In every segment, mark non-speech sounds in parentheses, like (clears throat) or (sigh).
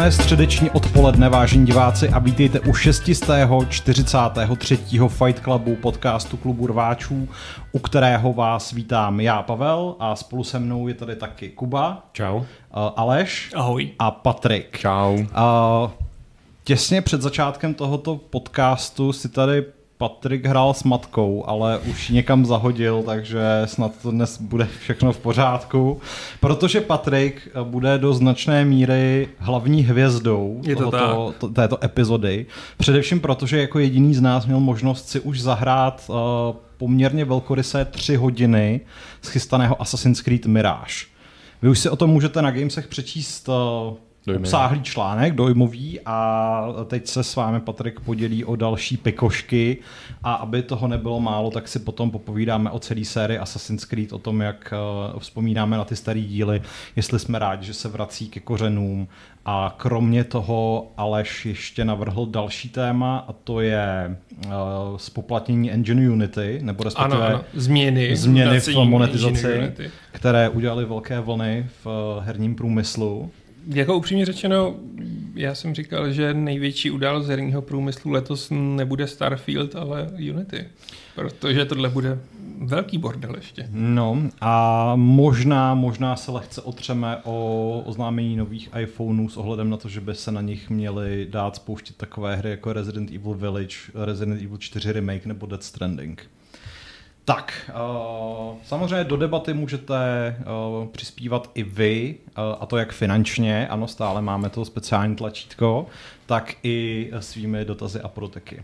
Krásné středeční odpoledne, vážení diváci, a vítejte u 643. Fight Clubu podcastu Klubu rváčů, u kterého vás vítám já, Pavel, a spolu se mnou je tady taky Kuba. Čau. Uh, Aleš. Ahoj. A Patrik. Čau. Uh, těsně před začátkem tohoto podcastu si tady Patrik hrál s matkou, ale už někam zahodil, takže snad to dnes bude všechno v pořádku. Protože Patrik bude do značné míry hlavní hvězdou Je to tohoto, to, této epizody. Především protože jako jediný z nás měl možnost si už zahrát uh, poměrně velkorysé tři hodiny schystaného Assassin's Creed Mirage. Vy už si o tom můžete na Gamesech přečíst uh, Dojmy. obsáhlý článek, dojmový a teď se s vámi Patrik podělí o další pikošky a aby toho nebylo málo, tak si potom popovídáme o celé sérii Assassin's Creed, o tom, jak uh, vzpomínáme na ty staré díly, jestli jsme rádi, že se vrací ke kořenům a kromě toho Aleš ještě navrhl další téma a to je uh, spoplatnění Engine Unity, nebo respektive ano, ano. změny, změny v monetizaci, které udělaly velké vlny v uh, herním průmyslu. Jako upřímně řečeno, já jsem říkal, že největší událost herního průmyslu letos nebude Starfield, ale Unity. Protože tohle bude velký bordel ještě. No a možná, možná se lehce otřeme o oznámení nových iPhoneů s ohledem na to, že by se na nich měly dát spouštět takové hry jako Resident Evil Village, Resident Evil 4 Remake nebo Death Stranding. Tak, uh, samozřejmě do debaty můžete uh, přispívat i vy, uh, a to jak finančně, ano, stále máme to speciální tlačítko, tak i svými dotazy a proteky.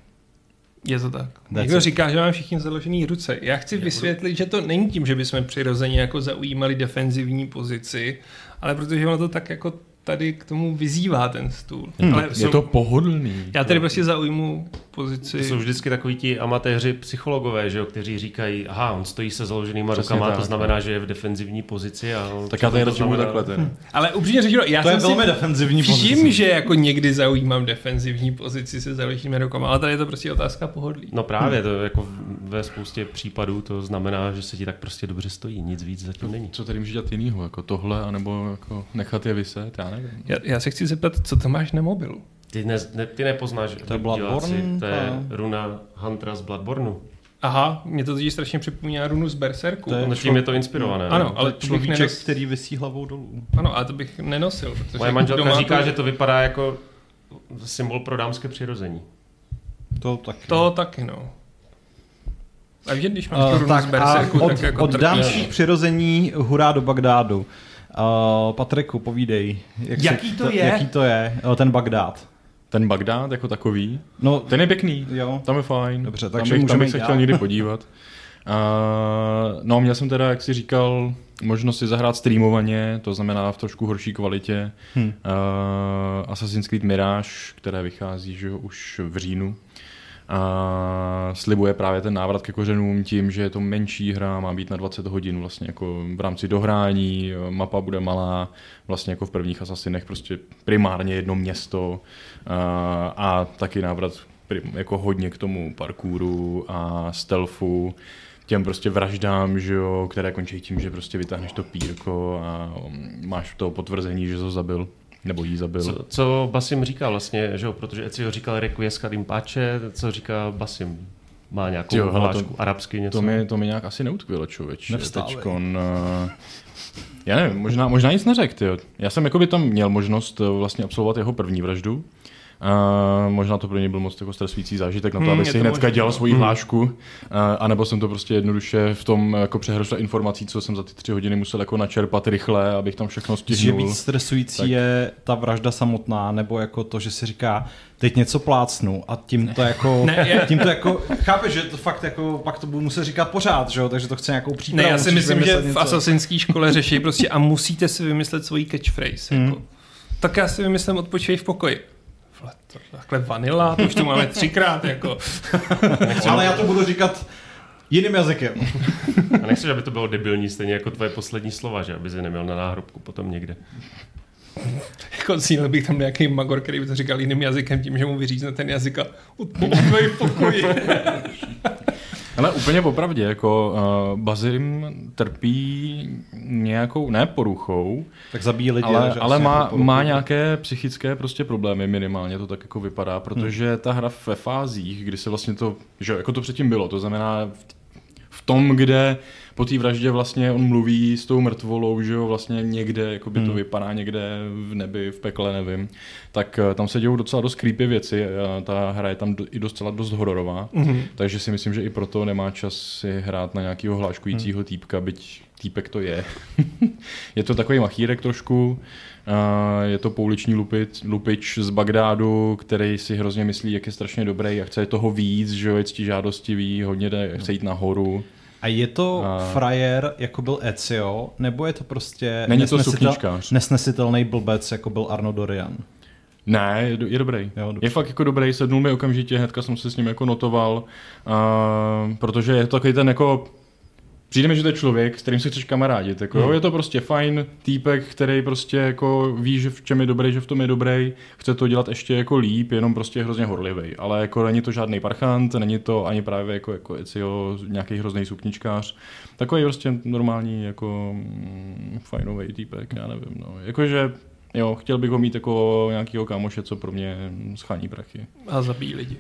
Je to tak. That's Někdo it. říká, že máme všichni založený ruce. Já chci vysvětlit, že to není tím, že bychom přirozeně jako zaujímali defenzivní pozici, ale protože ono to tak jako tady k tomu vyzývá ten stůl. Hmm, Ale je jsou, to pohodlný. Já tady prostě zaujmu pozici. To jsou vždycky takový ti amatéři psychologové, že jo, kteří říkají, aha, on stojí se založenýma Přesně rukama, tak, to znamená, no. že je v defenzivní pozici. A tak já tady radši znamená... takhle ten. Hmm. Ale upřímně řečeno, já to jsem je velmi si defenzivní pozice. Všim, že jako někdy zaujímám defenzivní pozici se založenými rukama, ale tady je to prostě otázka pohodlí. No právě, to jako ve spoustě případů to znamená, že se ti tak prostě dobře stojí, nic víc zatím není. Co tady může dělat jinýho, jako tohle, anebo jako nechat je vyset, já nevím. Já, já se chci zeptat, co to máš na mobilu? Ty, ne, ne, ty nepoznáš to je Bloodborne, to je runa Huntera z Bloodborneu. Aha, mě to totiž strašně připomíná runu z Berserku. To je tím je to inspirované. Ano, ale to človíček, nenos... který vysí hlavou dolů. Ano, ale to bych nenosil. Protože Moje manželka říká, to... že to vypadá jako symbol pro dámské přirození. To taky. To taky, no. A víš, když máš uh, tak z Berserku, od, tak jako od dámských přirození hurá do Bagdádu. Uh, Patriku, povídej. Jak jaký to, to je? Jaký to je, uh, ten Bagdád? Ten Bagdád jako takový? No, ten je pěkný, jo. tam je fajn. Dobře, takže tam bych, tam bych se chtěl někdy podívat. Uh, no, měl jsem teda, jak jsi říkal, možnost si zahrát streamovaně, to znamená v trošku horší kvalitě. Hmm. Uh, Assassin's Creed Mirage, které vychází že už v říjnu a slibuje právě ten návrat ke kořenům tím, že je to menší hra, má být na 20 hodin vlastně jako v rámci dohrání, mapa bude malá, vlastně jako v prvních Assassinech prostě primárně jedno město a, a taky návrat jako hodně k tomu parkouru a stealthu, těm prostě vraždám, že jo, které končí tím, že prostě vytáhneš to pírko a máš to potvrzení, že to zabil. Nebo jí zabil. Co, co Basim říká vlastně, že jo, protože Ezio říkal Requiescat in pace, co říká Basim? Má nějakou jo, hlášku to, arabsky něco? To mi, to mi nějak asi neutkvělo, člověč. Teďkon, uh, já nevím, možná, možná nic neřekl, Já jsem jako by tam měl možnost eh, vlastně absolvovat jeho první vraždu, Uh, možná to pro něj byl moc jako stresující zážitek na to, hmm, aby si hnedka dělal svoji hmm. hlášku, uh, anebo jsem to prostě jednoduše v tom jako přehršel informací, co jsem za ty tři hodiny musel jako načerpat rychle, abych tam všechno stihnul. Že víc stresující tak. je ta vražda samotná, nebo jako to, že si říká, teď něco plácnu a tím to jako, ne, tím to jako, chápeš, že to fakt jako, pak to budu muset říkat pořád, že jo, takže to chce nějakou přípravu. Ne, já si myslím, že něco. v asasinské škole řeší prostě a musíte si vymyslet svoji catchphrase, hmm. jako. Tak já si vymyslím odpočívej v pokoji takhle vanila, to už to máme třikrát, jako. (laughs) Ale já to budu říkat jiným jazykem. A nechceš, aby to bylo debilní, stejně jako tvoje poslední slova, že aby si neměl na náhrobku potom někde. jako cíl bych tam nějaký magor, který by to říkal jiným jazykem, tím, že mu vyřízne ten jazyk a odpovídej (laughs) v pokoji. (laughs) Ale úplně popravdě, jako uh, Bazim trpí nějakou, ne poruchou, tak zabíjí lidi, ale, ale má, má nějaké psychické prostě problémy minimálně, to tak jako vypadá, protože hmm. ta hra ve fázích, kdy se vlastně to, že jako to předtím bylo, to znamená v tom, kde po té vraždě vlastně on mluví s tou mrtvolou, že jo, vlastně někde, jako by to hmm. vypadá někde v nebi, v pekle, nevím, tak eh, tam se dějou docela dost creepy věci a ta hra je tam i docela dost hororová, hmm. takže si myslím, že i proto nemá čas si hrát na nějakého hláškujícího hmm. týpka, byť týpek to je. (laughs) je to takový machírek trošku, je to pouliční lupič, lupič z Bagdádu, který si hrozně myslí, jak je strašně dobrý a chce toho víc, že je žádostivý, hodně jde, chce jít nahoru. A je to a... frajer, jako byl Ezio, nebo je to prostě Není nesnesitel... to nesnesitelný blbec, jako byl Arno Dorian? Ne, je, je dobrý. Jo, je fakt jako dobrý, sednul mi okamžitě, hnedka jsem se s ním jako notoval, uh, protože je to takový ten jako přijde mi, že to je člověk, s kterým se chceš kamarádit. Jako, hmm. jo, je to prostě fajn týpek, který prostě jako ví, že v čem je dobrý, že v tom je dobrý, chce to dělat ještě jako líp, jenom prostě hrozně horlivý. Ale jako není to žádný parchant, není to ani právě jako, jako jo, nějaký hrozný sukničkář. Takový prostě normální jako mm, fajnový týpek, já nevím. No. Jakože Jo, chtěl bych ho mít jako nějakého kámoše, co pro mě schání prachy. A zabíjí lidi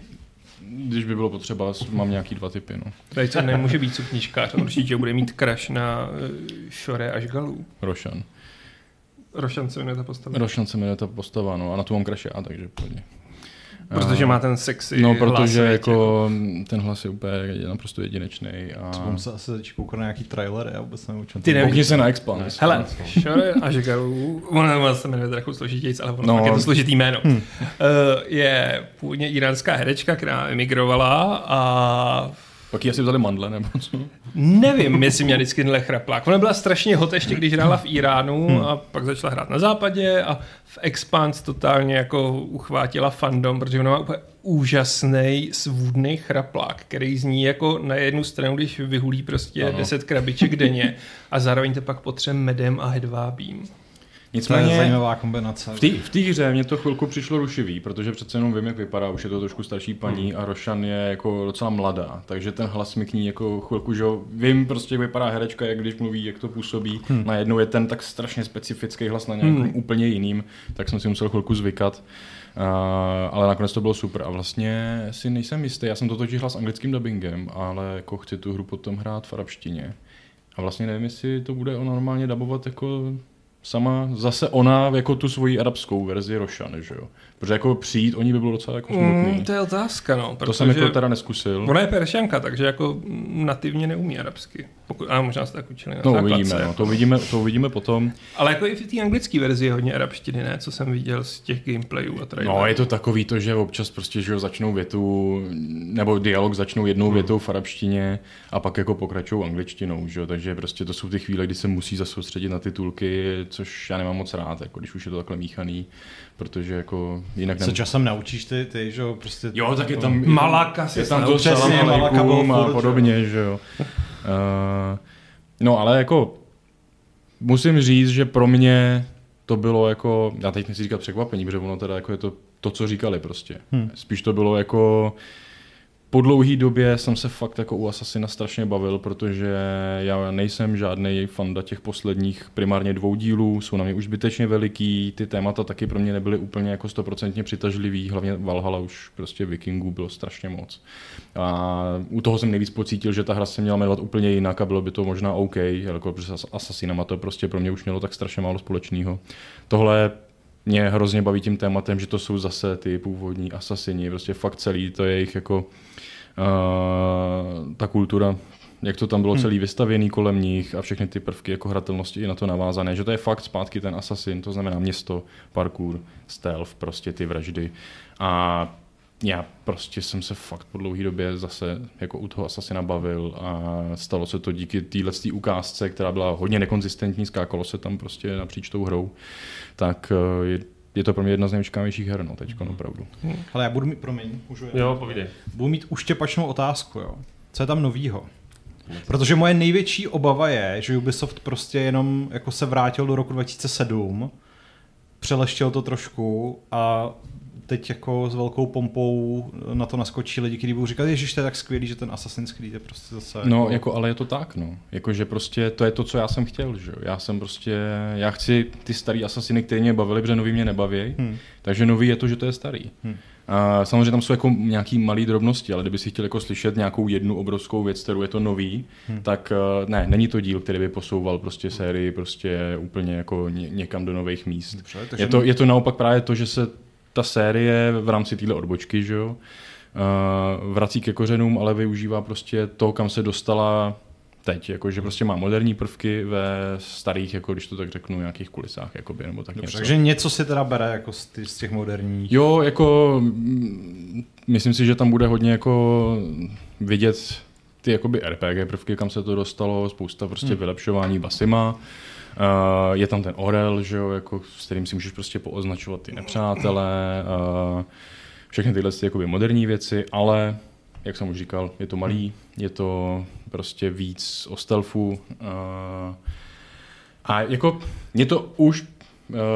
když by bylo potřeba, mám nějaký dva typy. No. Tady to nemůže být sukničkář, určitě bude mít crash na Šore až Galů. Rošan. Rošan se jmenuje ta postava. Rošan se jmenuje ta postava, no a na tu mám crash já, takže pojď. Protože má ten sexy No, protože hlas, jako ten hlas je úplně je naprosto jedinečný. A... Mám se asi teď koukal na nějaký trailer, já vůbec nevím, Ty Koukni se na Expans. Hele, Shore a Žigaru, ono se jmenuje trochu složitějc, ale ono no. je to složitý jméno. Hmm. Uh, je původně iránská herečka, která emigrovala a pak ji asi vzali mandle, nebo co? Nevím, jestli měla vždycky tenhle chraplák. Ona byla strašně hot ještě, když hrála v Iránu hmm. a pak začala hrát na západě a v Expans totálně jako uchvátila fandom, protože ona má úplně úžasný svůdný chraplák, který zní jako na jednu stranu, když vyhulí prostě ano. 10 krabiček denně a zároveň to pak potřebuje medem a hedvábím. Nicméně, to je zajímavá kombinace. V té hře mě to chvilku přišlo rušivý, protože přece jenom vím, jak vypadá, už je to trošku starší paní hmm. a Rošan je jako docela mladá, takže ten hlas mi k ní jako chvilku, že vím prostě, jak vypadá herečka, jak když mluví, jak to působí. Hmm. Najednou je ten tak strašně specifický hlas na nějakým hmm. úplně jiným, tak jsem si musel chvilku zvykat. Uh, ale nakonec to bylo super a vlastně si nejsem jistý, já jsem to totiž s anglickým dubbingem, ale jako chci tu hru potom hrát v arabštině. A vlastně nevím, jestli to bude normálně dabovat jako sama zase ona jako tu svoji arabskou verzi Rošan, že jo? Protože jako přijít, oni by bylo docela jako smutný. Mm, to je otázka, no. To jsem jako teda neskusil. Ona je peršanka, takže jako nativně neumí arabsky. Pokud, a možná se tak učili na to uvidíme, no, to uvidíme, to uvidíme potom. Ale jako i v té anglické verzi je hodně arabštiny, ne? Co jsem viděl z těch gameplayů a trailerů. No, je to takový to, že občas prostě, že začnou větu, nebo dialog začnou jednou hmm. větou v arabštině a pak jako pokračují angličtinou, že jo? Takže prostě to jsou ty chvíle, kdy se musí zasoustředit na titulky, což já nemám moc rád, jako když už je to takhle míchaný protože jako jinak... Se časem naučíš ty, ty, že jo, prostě... Jo, tak je tam... Malaka je tam to přesně, Malaka a podobně, že jo. Uh, (laughs) no, ale jako musím říct, že pro mě to bylo jako, já teď nechci říkat překvapení, protože ono teda jako je to to, co říkali prostě. Hmm. Spíš to bylo jako, po dlouhé době jsem se fakt jako u Assassina strašně bavil, protože já nejsem žádný fanda těch posledních primárně dvou dílů, jsou na mě už zbytečně veliký, ty témata taky pro mě nebyly úplně jako stoprocentně přitažlivý, hlavně Valhalla už prostě vikingů bylo strašně moc. A u toho jsem nejvíc pocítil, že ta hra se měla jmenovat úplně jinak a bylo by to možná OK, jako s Assassinama to prostě pro mě už mělo tak strašně málo společného. Tohle mě hrozně baví tím tématem, že to jsou zase ty původní asasini, prostě fakt celý, to je jejich jako ta kultura, jak to tam bylo hmm. celý vystavěný kolem nich a všechny ty prvky jako hratelnosti i na to navázané, že to je fakt zpátky ten asasin, to znamená město, parkour, stealth, prostě ty vraždy a já prostě jsem se fakt po dlouhé době zase jako u toho Assassina bavil a stalo se to díky téhle ukázce, která byla hodně nekonzistentní, skákalo se tam prostě napříč tou hrou, tak eh, je, to pro mě jedna z nejvyčkávějších her, no, teďko, mm. opravdu. Ale já budu mít, promiň, můžu Jo, povídej. Budu mít uštěpačnou otázku, jo. Co je tam novýho? Protože moje největší obava je, že Ubisoft prostě jenom jako se vrátil do roku 2007, přeleštěl to trošku a teď jako s velkou pompou na to naskočí lidi, kteří budou říkat, že to je tak skvělý, že ten Assassin's Creed je prostě zase... No, jako... jako ale je to tak, no. Jako, že prostě to je to, co já jsem chtěl, že jo. Já jsem prostě, já chci ty starý Assassiny, které mě bavily, protože nový mě nebaví, hmm. takže nový je to, že to je starý. Hmm. A samozřejmě tam jsou jako nějaký malé drobnosti, ale kdyby si chtěl jako slyšet nějakou jednu obrovskou věc, kterou je to nový, hmm. tak eh, ne, není to díl, který by posouval prostě sérii prostě úplně jako ně, někam do nových míst. Dobře, je, to, je to naopak právě to, že se ta série v rámci téhle odbočky, že jo, uh, vrací ke kořenům, ale využívá prostě to, kam se dostala teď, jako, že prostě má moderní prvky ve starých, jako když to tak řeknu, nějakých kulisách, jakoby, nebo tak Dobře, něco. Takže něco si teda bere jako z, ty, z těch moderních. Jo, jako mm, myslím si, že tam bude hodně jako vidět ty jakoby RPG prvky, kam se to dostalo, spousta prostě hmm. vylepšování basima. Uh, je tam ten orel, že jo, jako, s kterým si můžeš prostě pooznačovat ty nepřátelé, uh, všechny tyhle ty, jakoby moderní věci, ale jak jsem už říkal, je to malý, je to prostě víc o stealthu. Uh, a jako mě to už uh,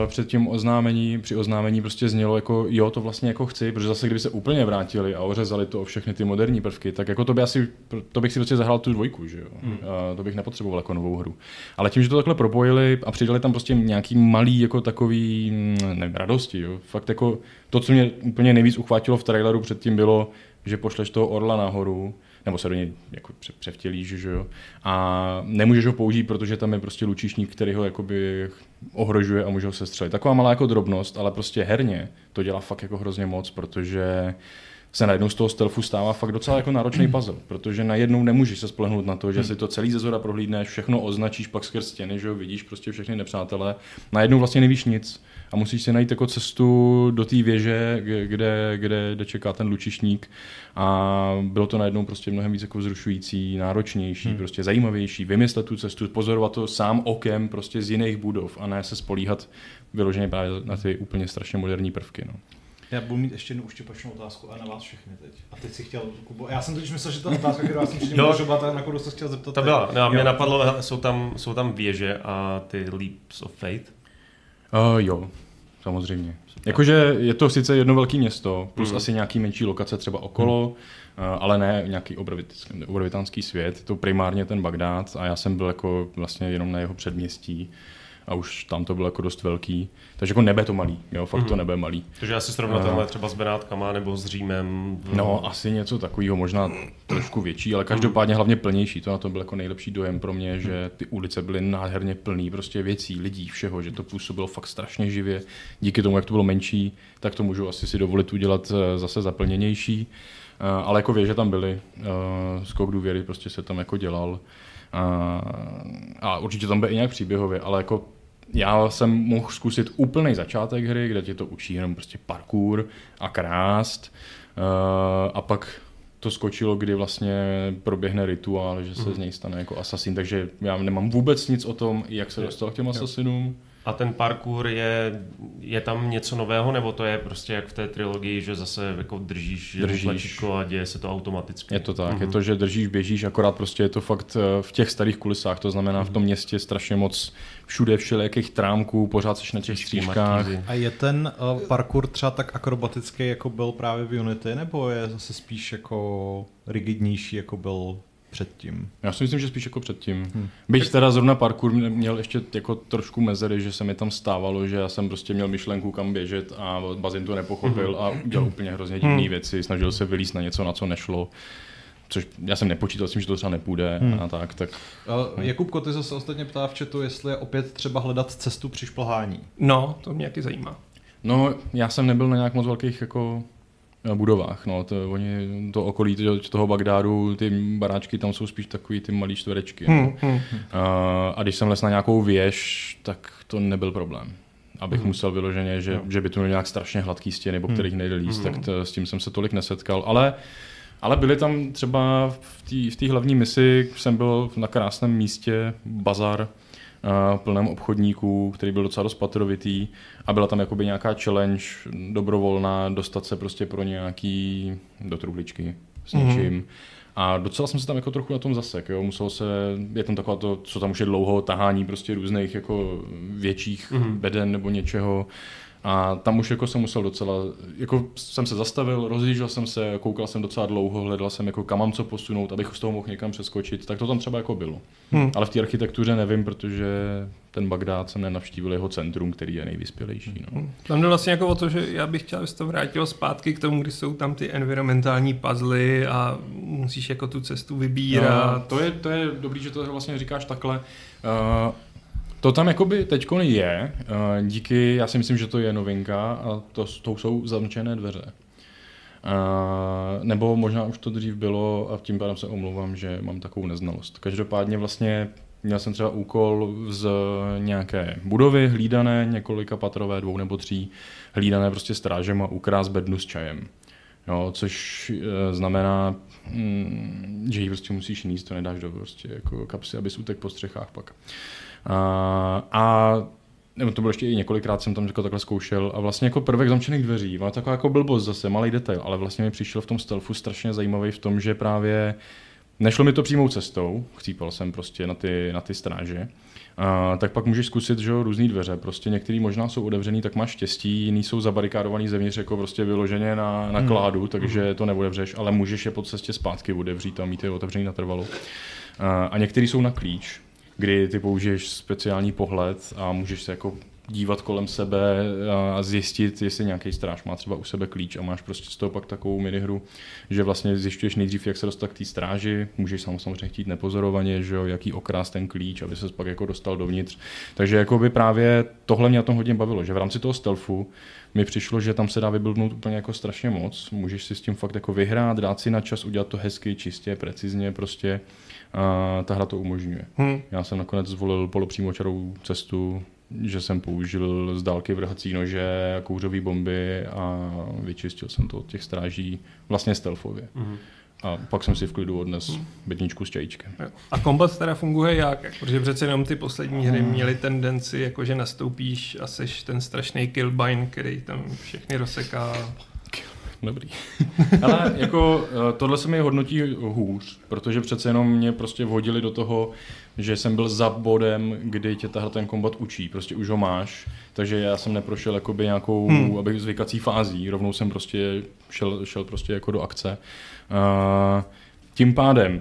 před tím oznámení, při oznámení prostě znělo jako jo, to vlastně jako chci, protože zase kdyby se úplně vrátili a ořezali to o všechny ty moderní prvky, tak jako to by asi, to bych si prostě zahrál tu dvojku, že jo. Hmm. Uh, to bych nepotřeboval jako novou hru. Ale tím, že to takhle propojili a přidali tam prostě nějaký malý jako takový, mm, nevím, radosti, jo. Fakt jako to, co mě úplně nejvíc uchvátilo v traileru předtím bylo, že pošleš toho orla nahoru, nebo se do něj jako převtělíš, že jo, a nemůžeš ho použít, protože tam je prostě lučišník, který ho jakoby ohrožuje a může ho sestřelit. Taková malá jako drobnost, ale prostě herně to dělá fakt jako hrozně moc, protože se najednou z toho stealthu stává fakt docela jako náročný puzzle, protože najednou nemůžeš se spolehnout na to, že si to celý ze zora prohlídneš, všechno označíš pak skrz stěny, že jo, vidíš prostě všechny nepřátelé, najednou vlastně nevíš nic a musíš si najít jako cestu do té věže, kde, kde, kde čeká ten lučišník a bylo to najednou prostě mnohem víc jako vzrušující, náročnější, hmm. prostě zajímavější, vymyslet tu cestu, pozorovat to sám okem prostě z jiných budov a ne se spolíhat vyloženě právě na ty úplně strašně moderní prvky. No. Já budu mít ještě jednu uštěpačnou otázku a na vás všechny teď. A teď si chtěl, Kubo, já jsem totiž myslel, že ta otázka, kterou jsem předtím používal, tak na koho se chtěl zeptat. To byla, no, mě napadlo, jsou tam, jsou tam věže a ty Leaps of Fate. Uh, jo, samozřejmě. Jakože je to sice jedno velké město, plus mm. asi nějaký menší lokace třeba okolo, mm. ale ne nějaký obrovitánský svět. Je to primárně ten Bagdád a já jsem byl jako vlastně jenom na jeho předměstí a už tam to bylo jako dost velký. Takže jako nebe to malý, jo, fakt mm-hmm. to mhm. nebe malý. Takže asi srovnatelné třeba s Benátkama nebo s Římem. V... No, asi něco takového, možná trošku větší, ale každopádně hlavně plnější. To na to byl jako nejlepší dojem pro mě, že ty ulice byly nádherně plný prostě věcí, lidí, všeho, že to působilo fakt strašně živě. Díky tomu, jak to bylo menší, tak to můžu asi si dovolit udělat eh, zase zaplněnější. Eh, ale jako že tam byly, eh, skok důvěry prostě se tam jako dělal. A, a určitě tam bude i nějak příběhově, ale jako já jsem mohl zkusit úplný začátek hry, kde ti to učí jenom prostě parkour a krást uh, a pak to skočilo, kdy vlastně proběhne rituál, že se mm. z něj stane jako asasin, takže já nemám vůbec nic o tom, jak se dostal k těm asasinům. A ten parkour je, je tam něco nového, nebo to je prostě jak v té trilogii, že zase jako držíš, držíš. a děje se to automaticky? Je to tak, mm-hmm. je to, že držíš, běžíš, akorát prostě je to fakt eh, v těch starých kulisách, to znamená mm-hmm. v tom městě strašně moc všude všelijakých trámků, pořád seš na těch střížkách. A je ten uh, parkour třeba tak akrobatický, jako byl právě v Unity, nebo je zase spíš jako rigidnější, jako byl předtím. Já si myslím, že spíš jako předtím. Hmm. Byť teda zrovna parkour měl ještě jako trošku mezery, že se mi tam stávalo, že já jsem prostě měl myšlenku kam běžet a bazin to nepochopil hmm. a dělal úplně hrozně divné hmm. věci, snažil se vylíst na něco, na co nešlo což já jsem nepočítal s tím, že to třeba nepůjde hmm. a tak. tak uh, Jakub Koty se ostatně ptá v chatu, jestli je opět třeba hledat cestu při šplhání. No, to mě taky zajímá. No, já jsem nebyl na nějak moc velkých jako budovách. No. To, oni, to okolí toho Bagdádu, ty baráčky tam jsou spíš takový ty malý čtverečky. Hmm, no. hmm. A, a když jsem les na nějakou věž, tak to nebyl problém. Abych hmm. musel vyloženě, že, no. že by to měl nějak strašně hladký stěny, po hmm. kterých nejde líst, hmm. tak to, s tím jsem se tolik nesetkal. Ale ale byly tam třeba v té hlavní misi, jsem byl na krásném místě, bazar, plném obchodníků, který byl docela dost patrovitý a byla tam jakoby nějaká challenge dobrovolná dostat se prostě pro nějaký do truhličky s mhm. něčím. Mm-hmm. A docela jsem se tam jako trochu na tom zasek, jo. Musel se, je tam taková to, co tam už je dlouho, tahání prostě různých jako větších mm-hmm. beden nebo něčeho. A tam už jako jsem musel docela, jako jsem se zastavil, rozjížděl jsem se, koukal jsem docela dlouho, hledal jsem jako kam mám co posunout, abych z toho mohl někam přeskočit, tak to tam třeba jako bylo. Hmm. Ale v té architektuře nevím, protože ten Bagdád jsem nenavštívil jeho centrum, který je nejvyspělejší. No. Hmm. Tam jde vlastně jako o to, že já bych chtěl, aby to vrátil zpátky k tomu, kdy jsou tam ty environmentální puzzly a musíš jako tu cestu vybírat. No, to, je, to je dobrý, že to vlastně říkáš takhle. Uh, to tam jakoby teď je, eh, díky, já si myslím, že to je novinka a to, to jsou zamčené dveře. Uh, nebo možná už to dřív bylo a tím pádem se omlouvám, že mám takovou neznalost. Každopádně vlastně měl jsem třeba úkol z nějaké budovy hlídané, několika patrové, dvou nebo tří, hlídané prostě strážem a ukrást bednu s čajem. Jo, což e, znamená, mm, že ji prostě musíš níst, to nedáš do prostě jako kapsy, abys utek po střechách pak. A nebo to bylo ještě i několikrát jsem tam jako takhle zkoušel a vlastně jako prvek zamčených dveří, má taková jako blbost zase, malý detail, ale vlastně mi přišel v tom stealthu strašně zajímavý v tom, že právě nešlo mi to přímou cestou, chcípal jsem prostě na ty, na ty stráže, a, tak pak můžeš zkusit, že různé dveře, prostě některý možná jsou otevřený, tak máš štěstí, jiný jsou zabarikádovaný zevnitř jako prostě vyloženě na, na hmm. kládu, takže hmm. to neodevřeš, ale můžeš je po cestě zpátky otevřít a mít je otevřený natrvalo. A, a některý jsou na klíč, kdy ty použiješ speciální pohled a můžeš se jako dívat kolem sebe a zjistit, jestli nějaký stráž má třeba u sebe klíč a máš prostě z toho pak takovou minihru, že vlastně zjišťuješ nejdřív, jak se dostat k té stráži, můžeš samozřejmě chtít nepozorovaně, že jo, jaký okrás ten klíč, aby se pak jako dostal dovnitř. Takže jako by právě tohle mě na tom hodně bavilo, že v rámci toho stealthu mi přišlo, že tam se dá vybildnout úplně jako strašně moc. Můžeš si s tím fakt jako vyhrát, dát si na čas, udělat to hezky, čistě, precizně prostě a ta hra to umožňuje. Hmm. Já jsem nakonec zvolil polopřímočarou cestu, že jsem použil z dálky vrhací nože a kouřové bomby a vyčistil jsem to od těch stráží vlastně stealthově. Hmm. A pak jsem si v klidu odnes hmm. bedničku s čajíčkem. A kombat teda funguje jak? Protože přece jenom ty poslední hry hmm. měly tendenci, jako že nastoupíš a seš ten strašný killbine, který tam všechny rozseká. Dobrý. (laughs) Ale jako eh, tohle se mi hodnotí hůř, protože přece jenom mě prostě vhodili do toho, že jsem byl za bodem, kdy tě tahle ten kombat učí, prostě už ho máš, takže já jsem neprošel jakoby nějakou hmm. abych zvykací fází, rovnou jsem prostě šel, šel prostě jako do akce. Uh, tím pádem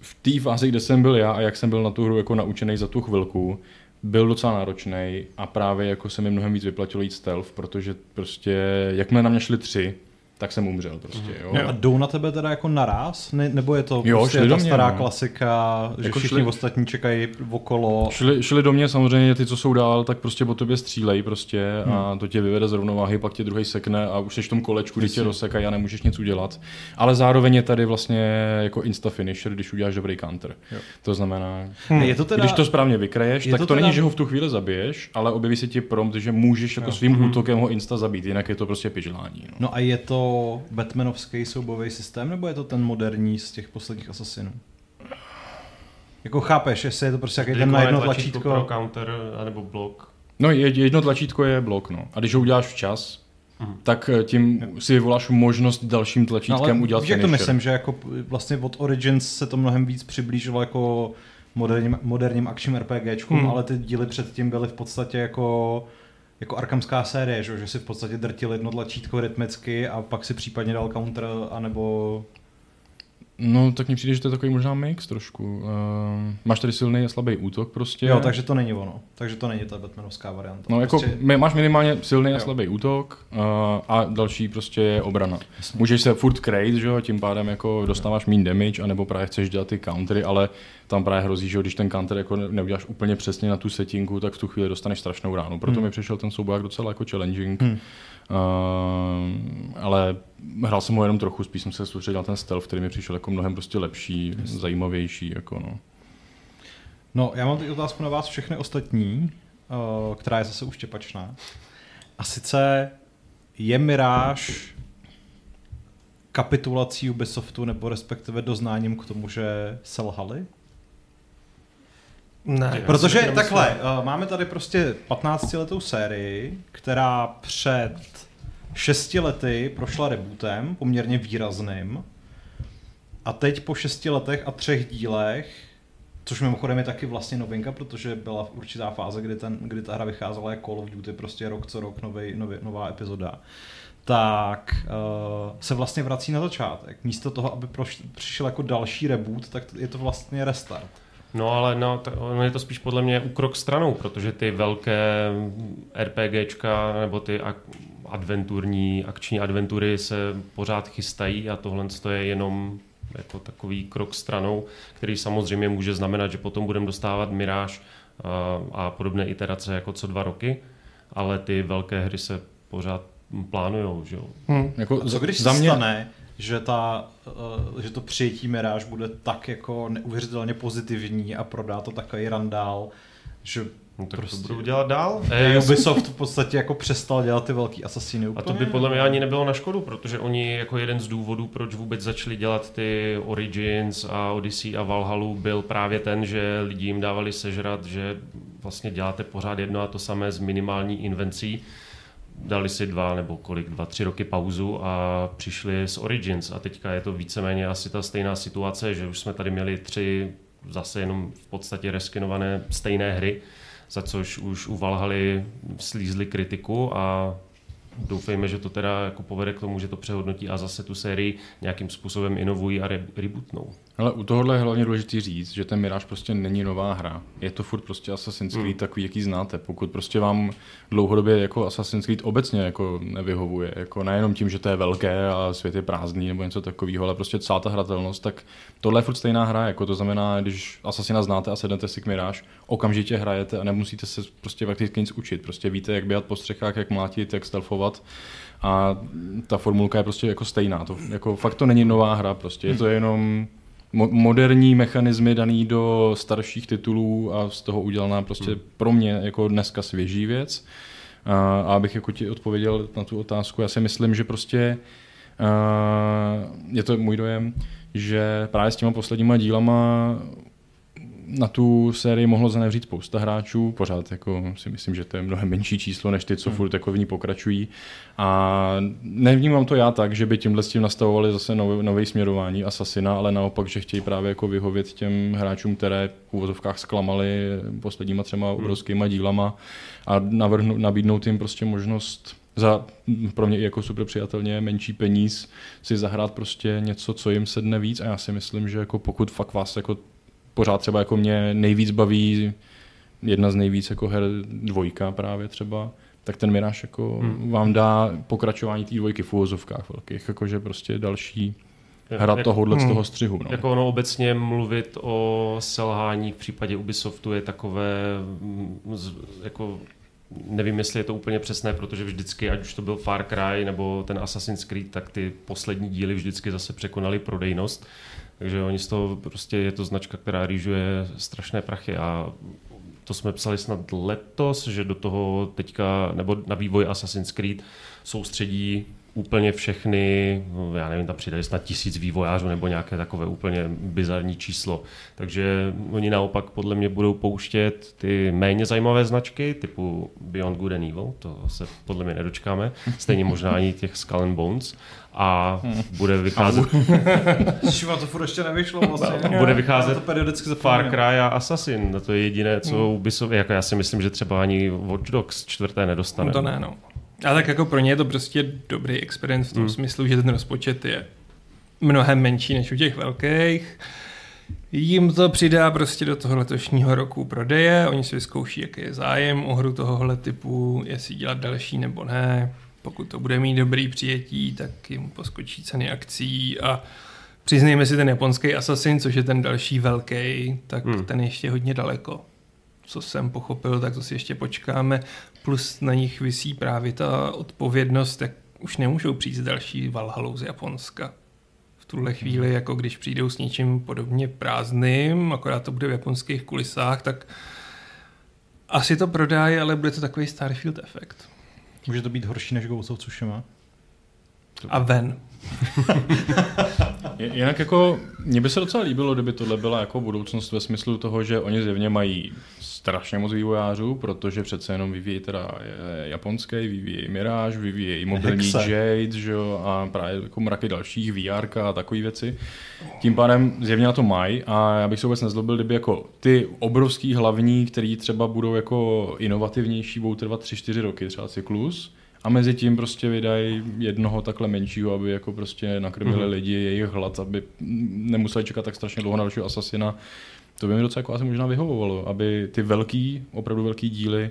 v té fázi, kde jsem byl já a jak jsem byl na tu hru jako naučený za tu chvilku, byl docela náročný a právě jako se mi mnohem víc vyplatilo jít stealth, protože prostě jakmile na mě šli tři, tak jsem umřel prostě. Jo. A jdou na tebe teda jako naraz? Ne, nebo je to jo, prostě ta mě, stará no. klasika, že jako všichni šli, ostatní čekají okolo? Šli, šli do mě samozřejmě ty, co jsou dál, tak prostě po tobě střílej prostě hmm. a to tě vyvede z rovnováhy, pak tě druhý sekne a už jsi v tom kolečku, kdy tě rozsekají a nemůžeš nic udělat. Ale zároveň je tady vlastně jako insta finisher, když uděláš dobrý counter. Jo. To znamená, hmm. je to teda, když to správně vykraješ, tak to, to teda... není, že ho v tu chvíli zabiješ, ale objeví se ti prompt, že můžeš jako jo. svým hmm. útokem ho insta zabít, jinak je to prostě pižlání. No. no a je to Batmanovský soubový systém, nebo je to ten moderní z těch posledních Assassinů? Jako chápeš, jestli je to prostě jaký ten na jedno tlačítko... pro counter, anebo blok. No jedno tlačítko je blok, no. A když ho uděláš včas, mm. tak eh, tím si vyvoláš možnost dalším tlačítkem no, ale udělat víš, jak to myslím, že jako vlastně od Origins se to mnohem víc přiblížilo jako moderním, moderním akčním RPGčkům, mm. ale ty díly předtím byly v podstatě jako jako arkamská série, že, že si v podstatě drtil jedno tlačítko rytmicky a pak si případně dal counter, anebo No, tak mi přijde, že to je takový možná mix trošku. Uh, máš tady silný a slabý útok prostě. Jo, takže to není ono. Takže to není ta Batmanovská varianta. No, jako prostě... máš minimálně silný a slabý útok uh, a další prostě je obrana. Jasně. Můžeš se furt krejt, že jo, tím pádem jako dostáváš mean damage, anebo právě chceš dělat ty countery, ale tam právě hrozí, že když ten counter jako neuděláš úplně přesně na tu setinku, tak v tu chvíli dostaneš strašnou ránu. Proto hmm. mi přišel ten souboj docela jako challenging. Hmm. Uh, ale hrál jsem ho jenom trochu, spíš jsem se soustředil na ten stealth, který mi přišel jako mnohem prostě lepší, yes. zajímavější. Jako no. no, já mám teď otázku na vás všechny ostatní, uh, která je zase uštěpačná. A sice je Mirage kapitulací Ubisoftu nebo respektive doznáním k tomu, že selhali? Ne, Protože takhle, uh, máme tady prostě 15 letou sérii, která před 6 lety prošla rebootem, poměrně výrazným. A teď po 6 letech a třech dílech Což mimochodem je taky vlastně novinka, protože byla v určitá fáze, kdy, ten, kdy ta hra vycházela jako Call of Duty, prostě rok co rok novej, nový, nová epizoda tak uh, se vlastně vrací na začátek. Místo toho, aby proš, přišel jako další reboot, tak je to vlastně restart. No ale no, to, no je to spíš podle mě úkrok stranou, protože ty velké RPGčka nebo ty adventurní, akční adventury se pořád chystají a tohle je jenom jako takový krok stranou, který samozřejmě může znamenat, že potom budeme dostávat Miráž a, a podobné iterace jako co dva roky, ale ty velké hry se pořád plánujou, že jo. Hmm. Jako, a co když za mě... stane, že, ta, uh, že to přijetí Mirage bude tak jako neuvěřitelně pozitivní a prodá to takový randál, že No tak prostě... to budou dělat dál. E, Ubisoft v podstatě jako přestal dělat ty velký asasíny úplně. A to by podle mě ani nebylo na škodu, protože oni jako jeden z důvodů, proč vůbec začali dělat ty Origins a Odyssey a Valhalu, byl právě ten, že lidi jim dávali sežrat, že vlastně děláte pořád jedno a to samé s minimální invencí dali si dva nebo kolik, dva, tři roky pauzu a přišli z Origins a teďka je to víceméně asi ta stejná situace, že už jsme tady měli tři zase jenom v podstatě reskinované stejné hry, za což už u Valhaly slízli kritiku a doufejme, že to teda jako povede k tomu, že to přehodnotí a zase tu sérii nějakým způsobem inovují a re- rebootnou. Ale u tohohle je hlavně důležité říct, že ten Mirage prostě není nová hra. Je to furt prostě Assassin's Creed mm. takový, jaký znáte. Pokud prostě vám dlouhodobě jako Assassin's Creed obecně jako nevyhovuje, jako nejenom tím, že to je velké a svět je prázdný nebo něco takového, ale prostě celá ta hratelnost, tak tohle je furt stejná hra. Jako to znamená, když Assassina znáte a sednete si k Mirage, okamžitě hrajete a nemusíte se prostě prakticky nic učit. Prostě víte, jak běhat po střechách, jak mlátit, jak stealthovat a ta formulka je prostě jako stejná. To, jako, fakt to není nová hra, prostě je to jenom moderní mechanismy daný do starších titulů a z toho udělaná prostě hmm. pro mě jako dneska svěží věc. A, a abych jako ti odpověděl na tu otázku, já si myslím, že prostě je to můj dojem, že právě s těma posledníma dílama na tu sérii mohlo zanevřít spousta hráčů, pořád jako si myslím, že to je mnohem menší číslo, než ty, co hmm. furt jako v ní pokračují. A nevnímám to já tak, že by tímhle s tím nastavovali zase nové, směrování Assassina, ale naopak, že chtějí právě jako vyhovět těm hráčům, které v úvozovkách zklamali posledníma třema hmm. obrovskýma dílama a navrhnout, nabídnout jim prostě možnost za pro mě i jako super přijatelně menší peníz si zahrát prostě něco, co jim sedne víc a já si myslím, že jako pokud fakt vás jako pořád třeba jako mě nejvíc baví jedna z nejvíc jako her dvojka právě třeba, tak ten Miráž jako hmm. vám dá pokračování té dvojky v úvozovkách velkých, jakože prostě další hra jak, tohohle hmm. z toho střihu. No. Jako ono obecně mluvit o selhání v případě Ubisoftu je takové mm, jako nevím, jestli je to úplně přesné, protože vždycky, ať už to byl Far Cry nebo ten Assassin's Creed, tak ty poslední díly vždycky zase překonali prodejnost. Takže oni z toho prostě je to značka, která rýžuje strašné prachy a to jsme psali snad letos, že do toho teďka, nebo na vývoj Assassin's Creed soustředí úplně všechny, já nevím, tam přidali snad tisíc vývojářů nebo nějaké takové úplně bizarní číslo. Takže oni naopak podle mě budou pouštět ty méně zajímavé značky typu Beyond Good and Evil, to se podle mě nedočkáme, stejně možná ani těch Skull and Bones a bude vycházet... (laughs) Šiva, to furt ještě nevyšlo vlastně. bude vycházet to periodicky Far Cry a Assassin, no to je jediné, co hmm. Ubisoft, jako já si myslím, že třeba ani Watch Dogs čtvrté nedostane. No to ne, no. A tak jako pro ně je to prostě dobrý experiment v tom hmm. smyslu, že ten rozpočet je mnohem menší než u těch velkých. Jim to přidá prostě do toho letošního roku prodeje, oni si vyzkouší, jaký je zájem o hru tohohle typu, jestli dělat další nebo ne. Pokud to bude mít dobrý přijetí, tak jim poskočí ceny akcí a přiznejme si ten japonský Assassin, což je ten další velký, tak hmm. ten ještě hodně daleko co jsem pochopil, tak to si ještě počkáme. Plus na nich visí právě ta odpovědnost, jak už nemůžou přijít s další Valhalou z Japonska. V tuhle chvíli, mhm. jako když přijdou s něčím podobně prázdným, akorát to bude v japonských kulisách, tak asi to prodají, ale bude to takový Starfield efekt. Může to být horší než Ghost of Tsushima? A ven. (laughs) Jinak jako, mně by se docela líbilo, kdyby tohle byla jako budoucnost ve smyslu toho, že oni zjevně mají strašně moc vývojářů, protože přece jenom vyvíjí teda japonský, vyvíjí Mirage, vyvíjí mobilní Hexe. Jade, že jo, a právě jako mraky dalších, VR a takové věci. Tím pádem zjevně na to mají a já bych se vůbec nezlobil, kdyby jako ty obrovský hlavní, který třeba budou jako inovativnější, budou trvat 3-4 roky, třeba cyklus, a mezi tím prostě vydají jednoho takhle menšího, aby jako prostě nakrmili mm-hmm. lidi jejich hlad, aby nemuseli čekat tak strašně dlouho na dalšího asasina. To by mi docela jako asi možná vyhovovalo, aby ty velký, opravdu velký díly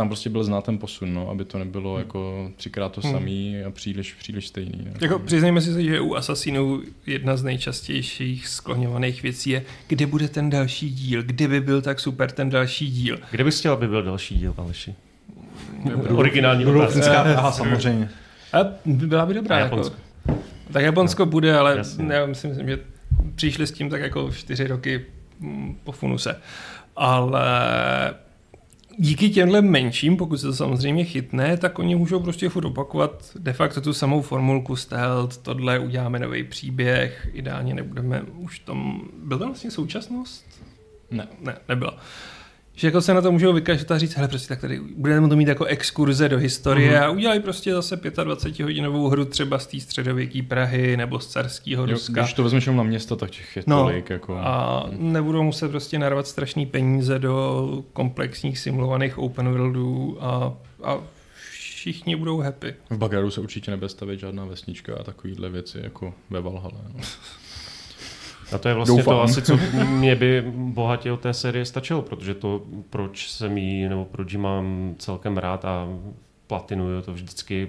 tam prostě byl znát ten posun, no, aby to nebylo hmm. jako třikrát to hmm. samý a příliš, příliš stejný. Ne? Jako přiznejme si, že u Assassinů jedna z nejčastějších skloňovaných věcí je, kde bude ten další díl, kde by byl tak super ten další díl. Kde bys chtěl, aby byl další díl, Aleši? Originální otázka. Aha, samozřejmě. A byla by dobrá. Jako. Tak Japonsko no. bude, ale Jasně. já myslím, že přišli s tím tak jako čtyři roky mm, po funuse. Ale díky těmhle menším, pokud se to samozřejmě chytne, tak oni můžou prostě furt opakovat de facto tu samou formulku stealth, tohle uděláme nový příběh, ideálně nebudeme už tam... Byl to vlastně současnost? Ne. Ne, nebyla že jako se na to můžou vykašlat a říct, hele, prostě tak tady budeme to mít jako exkurze do historie mm-hmm. a udělají prostě zase 25 hodinovou hru třeba z té středověké Prahy nebo z carského Ruska. Když to vezmeš na město, tak těch je no, tolik. Jako... A nebudou muset prostě narvat strašný peníze do komplexních simulovaných open worldů a, a všichni budou happy. V Bagaru se určitě nebude stavit žádná vesnička a takovéhle věci jako ve Valhale. No. A to je vlastně Doufám. to asi, co mě by bohatě o té série stačilo, protože to, proč jsem jí, nebo proč jí mám celkem rád a platinuju to vždycky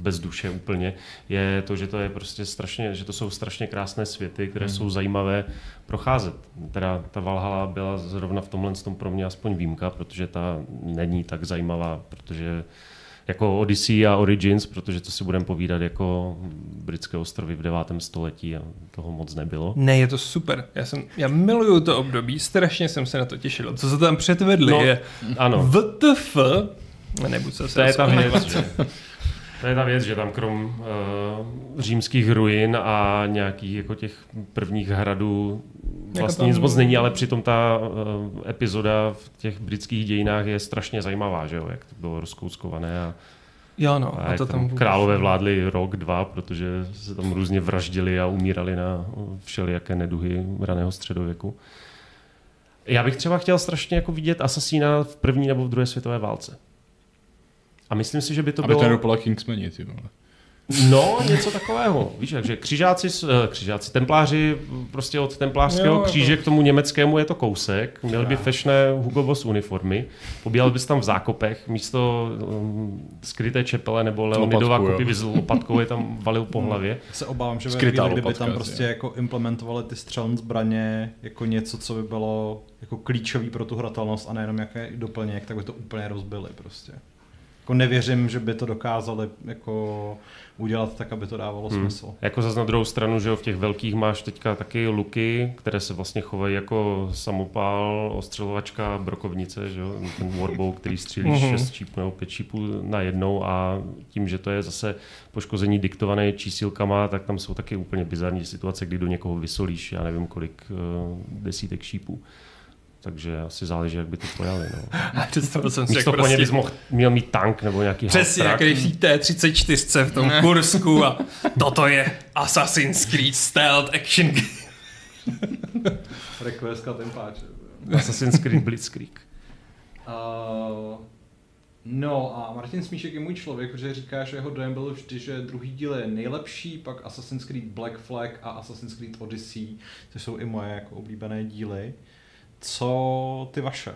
bez duše úplně, je to, že to je prostě strašně, že to jsou strašně krásné světy, které hmm. jsou zajímavé procházet. Teda ta Valhalla byla zrovna v tomhle tom pro mě aspoň výjimka, protože ta není tak zajímavá, protože jako Odyssey a Origins, protože to si budeme povídat jako britské ostrovy v 9. století a toho moc nebylo. Ne, je to super. Já, jsem, já miluju to období, strašně jsem se na to těšil. Co se tam předvedli no, je ano. VTF, nebudu se To je ta věc, (laughs) že, to je ta věc, že tam krom uh, římských ruin a nějakých jako těch prvních hradů vlastně nic moc není, ale přitom ta uh, epizoda v těch britských dějinách je strašně zajímavá, že jo, jak to bylo rozkouskované a Jo, no. A, a to tam, tam králové vládli rok, dva, protože se tam různě vraždili a umírali na všelijaké neduhy raného středověku. Já bych třeba chtěl strašně jako vidět Asasína v první nebo v druhé světové válce. A myslím si, že by to Aby bylo... Aby to nedopadlo Kingsmani, ty vole. No, něco takového. Víš, že křižáci, eh, křižáci, templáři, prostě od templářského jo, kříže k tomu německému je to kousek. Měl by fešné Hugo Boss uniformy. Pobíjel bys tam v zákopech, místo um, skryté čepele nebo Leonidova kopy vyzl lopatkou je tam valil po hlavě. Se obávám, že ve chvíli, kdyby tam prostě jako implementovali ty střelné zbraně jako něco, co by bylo jako klíčový pro tu hratelnost a nejenom jaké doplněk, tak by to úplně rozbili prostě jako nevěřím, že by to dokázali jako udělat tak, aby to dávalo hmm. smysl. Jako zase na druhou stranu, že v těch velkých máš teďka taky luky, které se vlastně chovají jako samopál, ostřelovačka, brokovnice, že jo? ten warbow, který střílí mm-hmm. 6 čípů nebo 5 čípů na jednou a tím, že to je zase poškození diktované čísílkama, tak tam jsou taky úplně bizarní situace, kdy do někoho vysolíš, já nevím kolik uh, desítek šípů. Takže asi záleží, jak by to pojali. No. (laughs) Představil jsem si, jak po prostě... bys mohl, měl mít tank nebo nějaký Přesně, jak když T-34 v tom Kursku a toto je Assassin's Creed Stealth Action Requestka ten páč. Assassin's Creed Blitzkrieg. Uh, no a Martin Smíšek je můj člověk, protože říká, že jeho dojem byl vždy, že druhý díl je nejlepší, pak Assassin's Creed Black Flag a Assassin's Creed Odyssey, to jsou i moje jako oblíbené díly. Co ty vaše?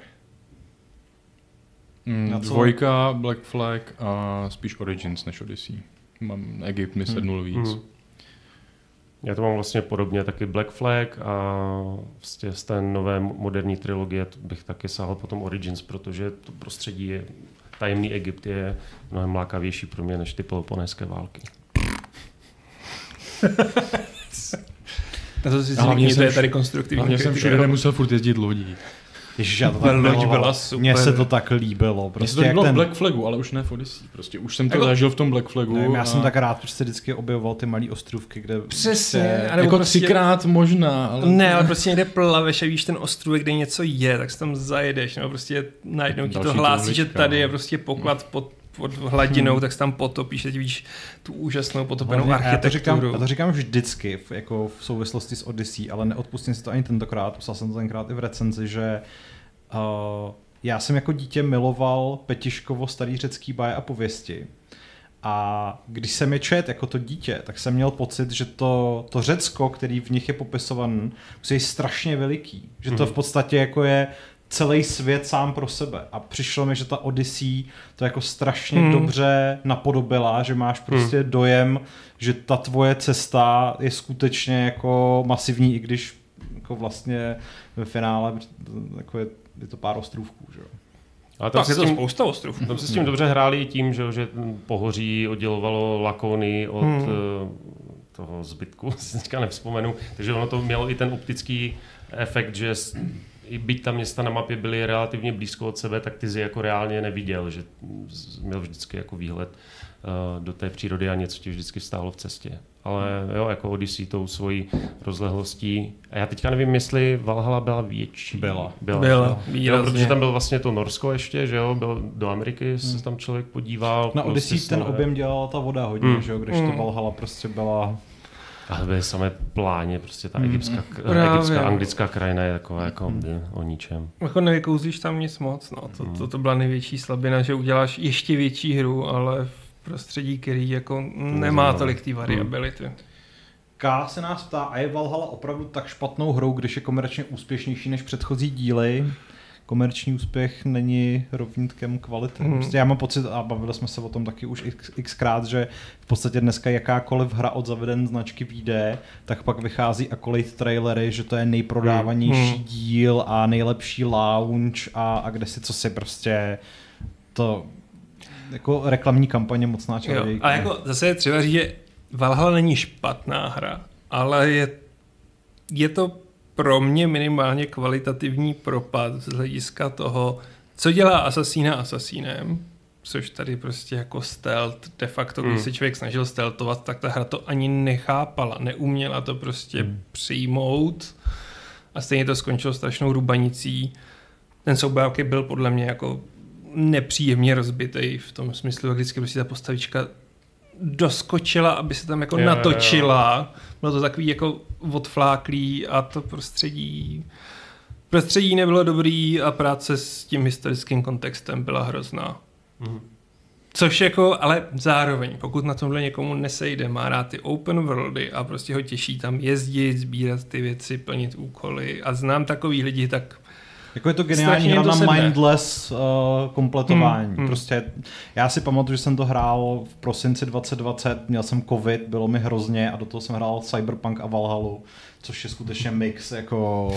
Mm, co? Dvojka, Black Flag a spíš Origins než Odyssey. Mám Egypt mi sednul hmm. víc. Hmm. Já to mám vlastně podobně, taky Black Flag a vlastně z té nové moderní trilogie bych taky sáhl potom Origins, protože to prostředí je, tajemný Egypt je mnohem lákavější pro mě než ty peloponéské války. (laughs) Na to si zmínit, to je tady konstruktivní Hlavně jsem všude nemusel furt jezdit lodí. Ježiš, já to tak loď byla super. Mně se to tak líbilo. Prostě Mně se to líbilo ten... v Black Flagu, ale už ne v Odyssey. Prostě už jsem to jako... zažil v tom Black Flagu. Nevím, já a... jsem tak rád, protože se vždycky objevoval ty malé ostrovky, kde... Přesně. Prostě... Jako prostě... třikrát možná. Ale... Ne, ale prostě někde plaveš a víš ten ostrůvek, kde něco je, tak se tam zajedeš. No, prostě najednou ti to hlásí, že tady je no. prostě poklad pod pod hladinou, hmm. tak se tam potopíš, teď víš tu úžasnou potopenou Hlavně, architekturu. Já to, říkám, já to říkám vždycky, v, jako v souvislosti s Odyssey, ale neodpustím si to ani tentokrát, psal jsem to tenkrát i v recenzi, že uh, já jsem jako dítě miloval Petiškovo starý řecký baje a pověsti. A když jsem je čet jako to dítě, tak jsem měl pocit, že to, to Řecko, který v nich je popisovan, je strašně veliký. Že to mhm. v podstatě jako je celý svět sám pro sebe. A přišlo mi, že ta Odyssey to jako strašně hmm. dobře napodobila, že máš prostě hmm. dojem, že ta tvoje cesta je skutečně jako masivní, i když jako vlastně ve finále jako je, je to pár ostrůvků, že jo. Ale tam tak je to tím, spousta ostrovů. Tam se s tím dobře hráli tím, že, že pohoří oddělovalo Lakony od hmm. Eh, toho zbytku, (laughs) si teďka nevzpomenu. Takže ono to mělo i ten optický efekt, že i byť ta města na mapě byly relativně blízko od sebe, tak ty jsi jako reálně neviděl, že měl vždycky jako výhled uh, do té přírody a něco ti vždycky stálo v cestě. Ale jo, jako Odyssey tou svojí rozlehlostí. A já teďka nevím, jestli Valhalla byla větší. Byla. Byla, byla jo, protože tam byl vlastně to Norsko ještě, že jo, byl do Ameriky, hmm. se tam člověk podíval. Na Odyssey ten objem dělala ta voda hodně, hmm. že jo, když hmm. to Valhalla prostě byla a byly samé pláně, prostě ta egyptská, mm, egyptská anglická krajina je taková jako mm. o ničem. Jako nevykouzlíš tam nic moc, no. To, to, to byla největší slabina, že uděláš ještě větší hru, ale v prostředí, který jako nemá tolik té variability. Mm. K se nás ptá, a je Valhalla opravdu tak špatnou hrou, když je komerčně úspěšnější než předchozí díly? Komerční úspěch není rovnítkem kvality. Mm. Prostě já mám pocit, a bavili jsme se o tom taky už x, xkrát, že v podstatě dneska jakákoliv hra od zaveden značky vyjde, tak pak vychází akolit trailery, že to je nejprodávanější mm. díl a nejlepší launch a, a kde si co si prostě to jako reklamní kampaně mocná čarodějka. A jako zase je třeba říct, že Valhalla není špatná hra, ale je, je to pro mě minimálně kvalitativní propad z hlediska toho, co dělá asasína asasínem, což tady prostě jako stealth, de facto, když mm. se člověk snažil stealthovat, tak ta hra to ani nechápala, neuměla to prostě mm. přijmout a stejně to skončilo strašnou rubanicí. Ten souboják byl podle mě jako nepříjemně rozbitý v tom smyslu, jak vždycky prostě ta postavička doskočila, aby se tam jako jo, natočila. Jo. Bylo to takový jako odfláklý a to prostředí prostředí nebylo dobrý a práce s tím historickým kontextem byla hrozná. Mm. Což jako, ale zároveň, pokud na tomhle někomu nesejde, má rád ty open worldy a prostě ho těší tam jezdit, sbírat ty věci, plnit úkoly a znám takový lidi, tak jako je to geniální hra na mindless uh, kompletování. Hmm, hmm. Prostě já si pamatuju, že jsem to hrál v prosinci 2020, měl jsem covid, bylo mi hrozně a do toho jsem hrál Cyberpunk a Valhalu, což je skutečně mix jako...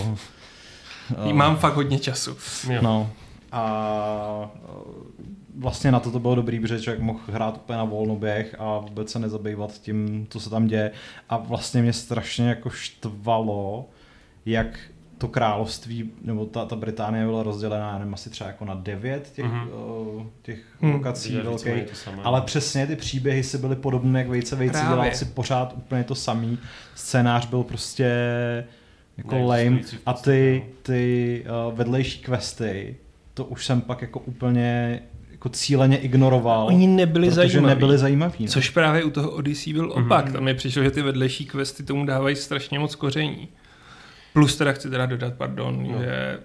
Uh, (laughs) Mám fakt hodně času. No. A vlastně na to to bylo dobrý, protože člověk mohl hrát úplně na volnoběh a vůbec se nezabývat tím, co se tam děje. A vlastně mě strašně jako štvalo, jak to království, nebo ta, ta Británie byla rozdělená, nevím, asi třeba jako na devět těch, mm-hmm. uh, těch mm. lokací velkých, ale přesně ty příběhy si byly podobné jak Vejce Vejce, dělal si pořád úplně to samý, scénář byl prostě jako ne, lame a ty, ty uh, vedlejší questy, to už jsem pak jako úplně jako cíleně ignoroval. Oni nebyli zajímaví. nebyli zajímaví. Ne? Což právě u toho Odyssey byl opak. Mm-hmm. Tam mi přišlo, že ty vedlejší questy tomu dávají strašně moc koření. Plus teda chci teda dodat, pardon, no. že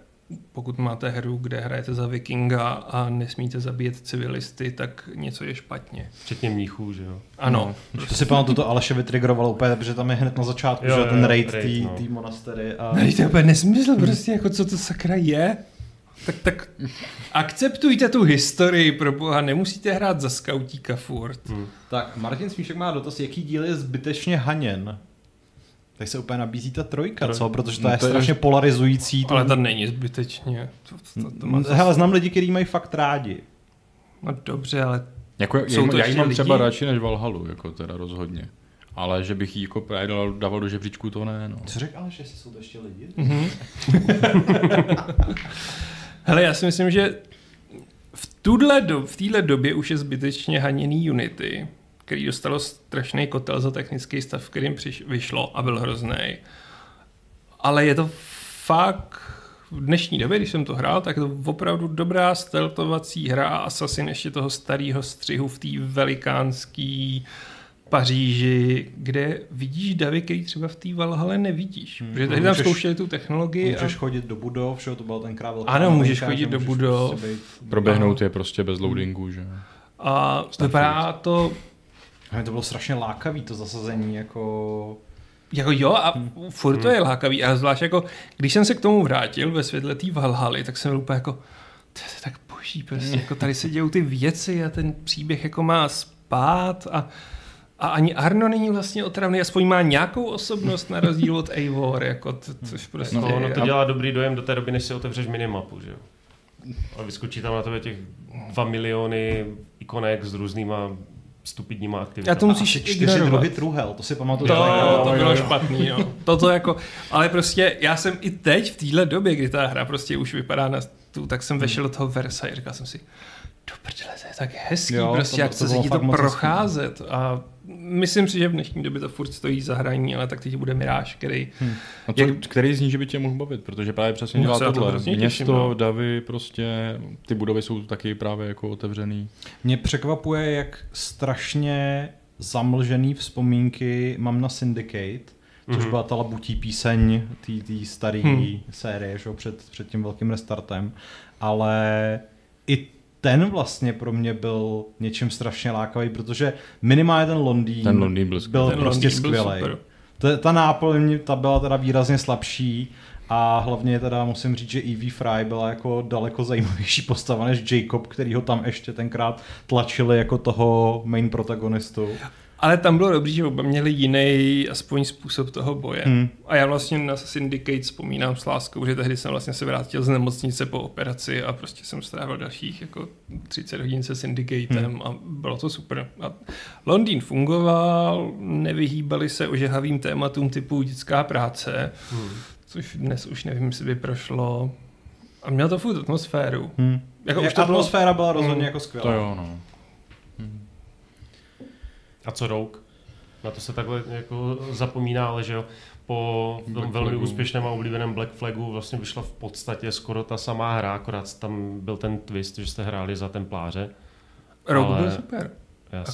pokud máte hru, kde hrajete za vikinga a nesmíte zabíjet civilisty, tak něco je špatně. Včetně mníchů, že jo? Ano. No. To si pamatuju, to Aleše vytrigrovalo úplně, protože tam je hned na začátku, jo, že jo, ten raid té no. monastery. A... No, to je úplně nesmysl, prostě jako co to sakra je. Tak, tak akceptujte tu historii, pro boha, nemusíte hrát za skautíka furt. Hmm. Tak, Martin Smíšek má dotaz, jaký díl je zbytečně haněn? Tak se úplně nabízí ta trojka, co? Protože to no, je to strašně je... polarizující. Ale to není zbytečně. To, to, to má Hele, znám lidi, kteří mají fakt rádi. No dobře, ale jako, jsou já, to já ji mám lidi? třeba radši než Valhalu, jako teda rozhodně. Ale že bych ji jako právě dal, dával do žebříčku, to ne. No. Co řekl ale, že jsou to ještě lidi? Mm-hmm. (laughs) Hele, já si myslím, že v tuhle do, v téhle době už je zbytečně haněný Unity, který dostalo strašný kotel za technický stav, kterým přiš, vyšlo a byl hrozný. Ale je to fakt v dnešní době, když jsem to hrál, tak je to opravdu dobrá steltovací hra a Assassin ještě toho starého střihu v té velikánské Paříži, kde vidíš davy, který třeba v té Valhale nevidíš. Hmm. Protože tady tam zkoušeli tu technologii. Můžeš a... chodit do budov, že to byl ten krávil. Ano, můžeš chodit do budov. Prostě být... Proběhnout je prostě bez loadingu, že? A vypadá to... A to bylo strašně lákavý, to zasazení, jako... Jako jo, a hmm. furt to je lákavý. A zvlášť jako, když jsem se k tomu vrátil ve světle té Valhaly, tak jsem byl úplně jako, to je tak boží, prostě, jako tady se dějou ty věci a ten příběh jako má spát a a ani Arno není vlastně otravný, aspoň má nějakou osobnost na rozdíl od Eivor, jako to, což prostě... No, ono to dělá dobrý dojem do té doby, než si otevřeš minimapu, že jo? A vyskočí tam na tebe těch dva miliony ikonek s různýma stupidníma aktivitami. A to musíš čtyři ignorovat. druhy truhel, to si pamatuju. To, to, to bylo špatný, jo. (laughs) Toto jako, ale prostě já jsem i teď v téhle době, kdy ta hra prostě už vypadá na tu, tak jsem vešel do toho Versailles, říkal jsem si, do prdele, to je tak hezký, jo, prostě, to, jak to, se to procházet. Hezký. A myslím si, že v dnešní době to furt stojí za hraní, ale tak teď bude Miráž, který... Hmm. A co, jak... který z ní, že by tě mohl bavit? Protože právě přesně dělá no, tohle. To Město, no. davy, prostě, ty budovy jsou taky právě jako otevřený. Mě překvapuje, jak strašně zamlžený vzpomínky mám na Syndicate, což mm-hmm. byla ta labutí píseň té staré hmm. série že, před, před tím velkým restartem, ale i ten vlastně pro mě byl něčím strašně lákavý, protože minimálně ten Londýn, ten Londýn byl, byl ten prostě skvělý. Ta náplň ta byla teda výrazně slabší a hlavně teda musím říct, že Evie Fry byla jako daleko zajímavější postava než Jacob, který ho tam ještě tenkrát tlačili jako toho main protagonistu. Ale tam bylo dobrý, že oba měli jiný aspoň způsob toho boje. Hmm. A já vlastně na Syndicate vzpomínám s láskou, že tehdy jsem vlastně se vrátil z nemocnice po operaci a prostě jsem strávil dalších jako 30 hodin se Syndicatem hmm. a bylo to super. A Londýn fungoval, nevyhýbali se ožehavým tématům typu dětská práce, hmm. což dnes už nevím, jestli by prošlo. A měl to furt atmosféru. Hmm. Jako už to atmosféra byla rozhodně hmm. jako skvělá. To jo, no. A co Rogue? Na to se takhle jako zapomíná, ale že jo, po tom velmi Flagu. úspěšném a oblíbeném Black Flagu vlastně vyšla v podstatě skoro ta samá hra, akorát tam byl ten twist, že jste hráli za templáře. Rogue ale... byl super.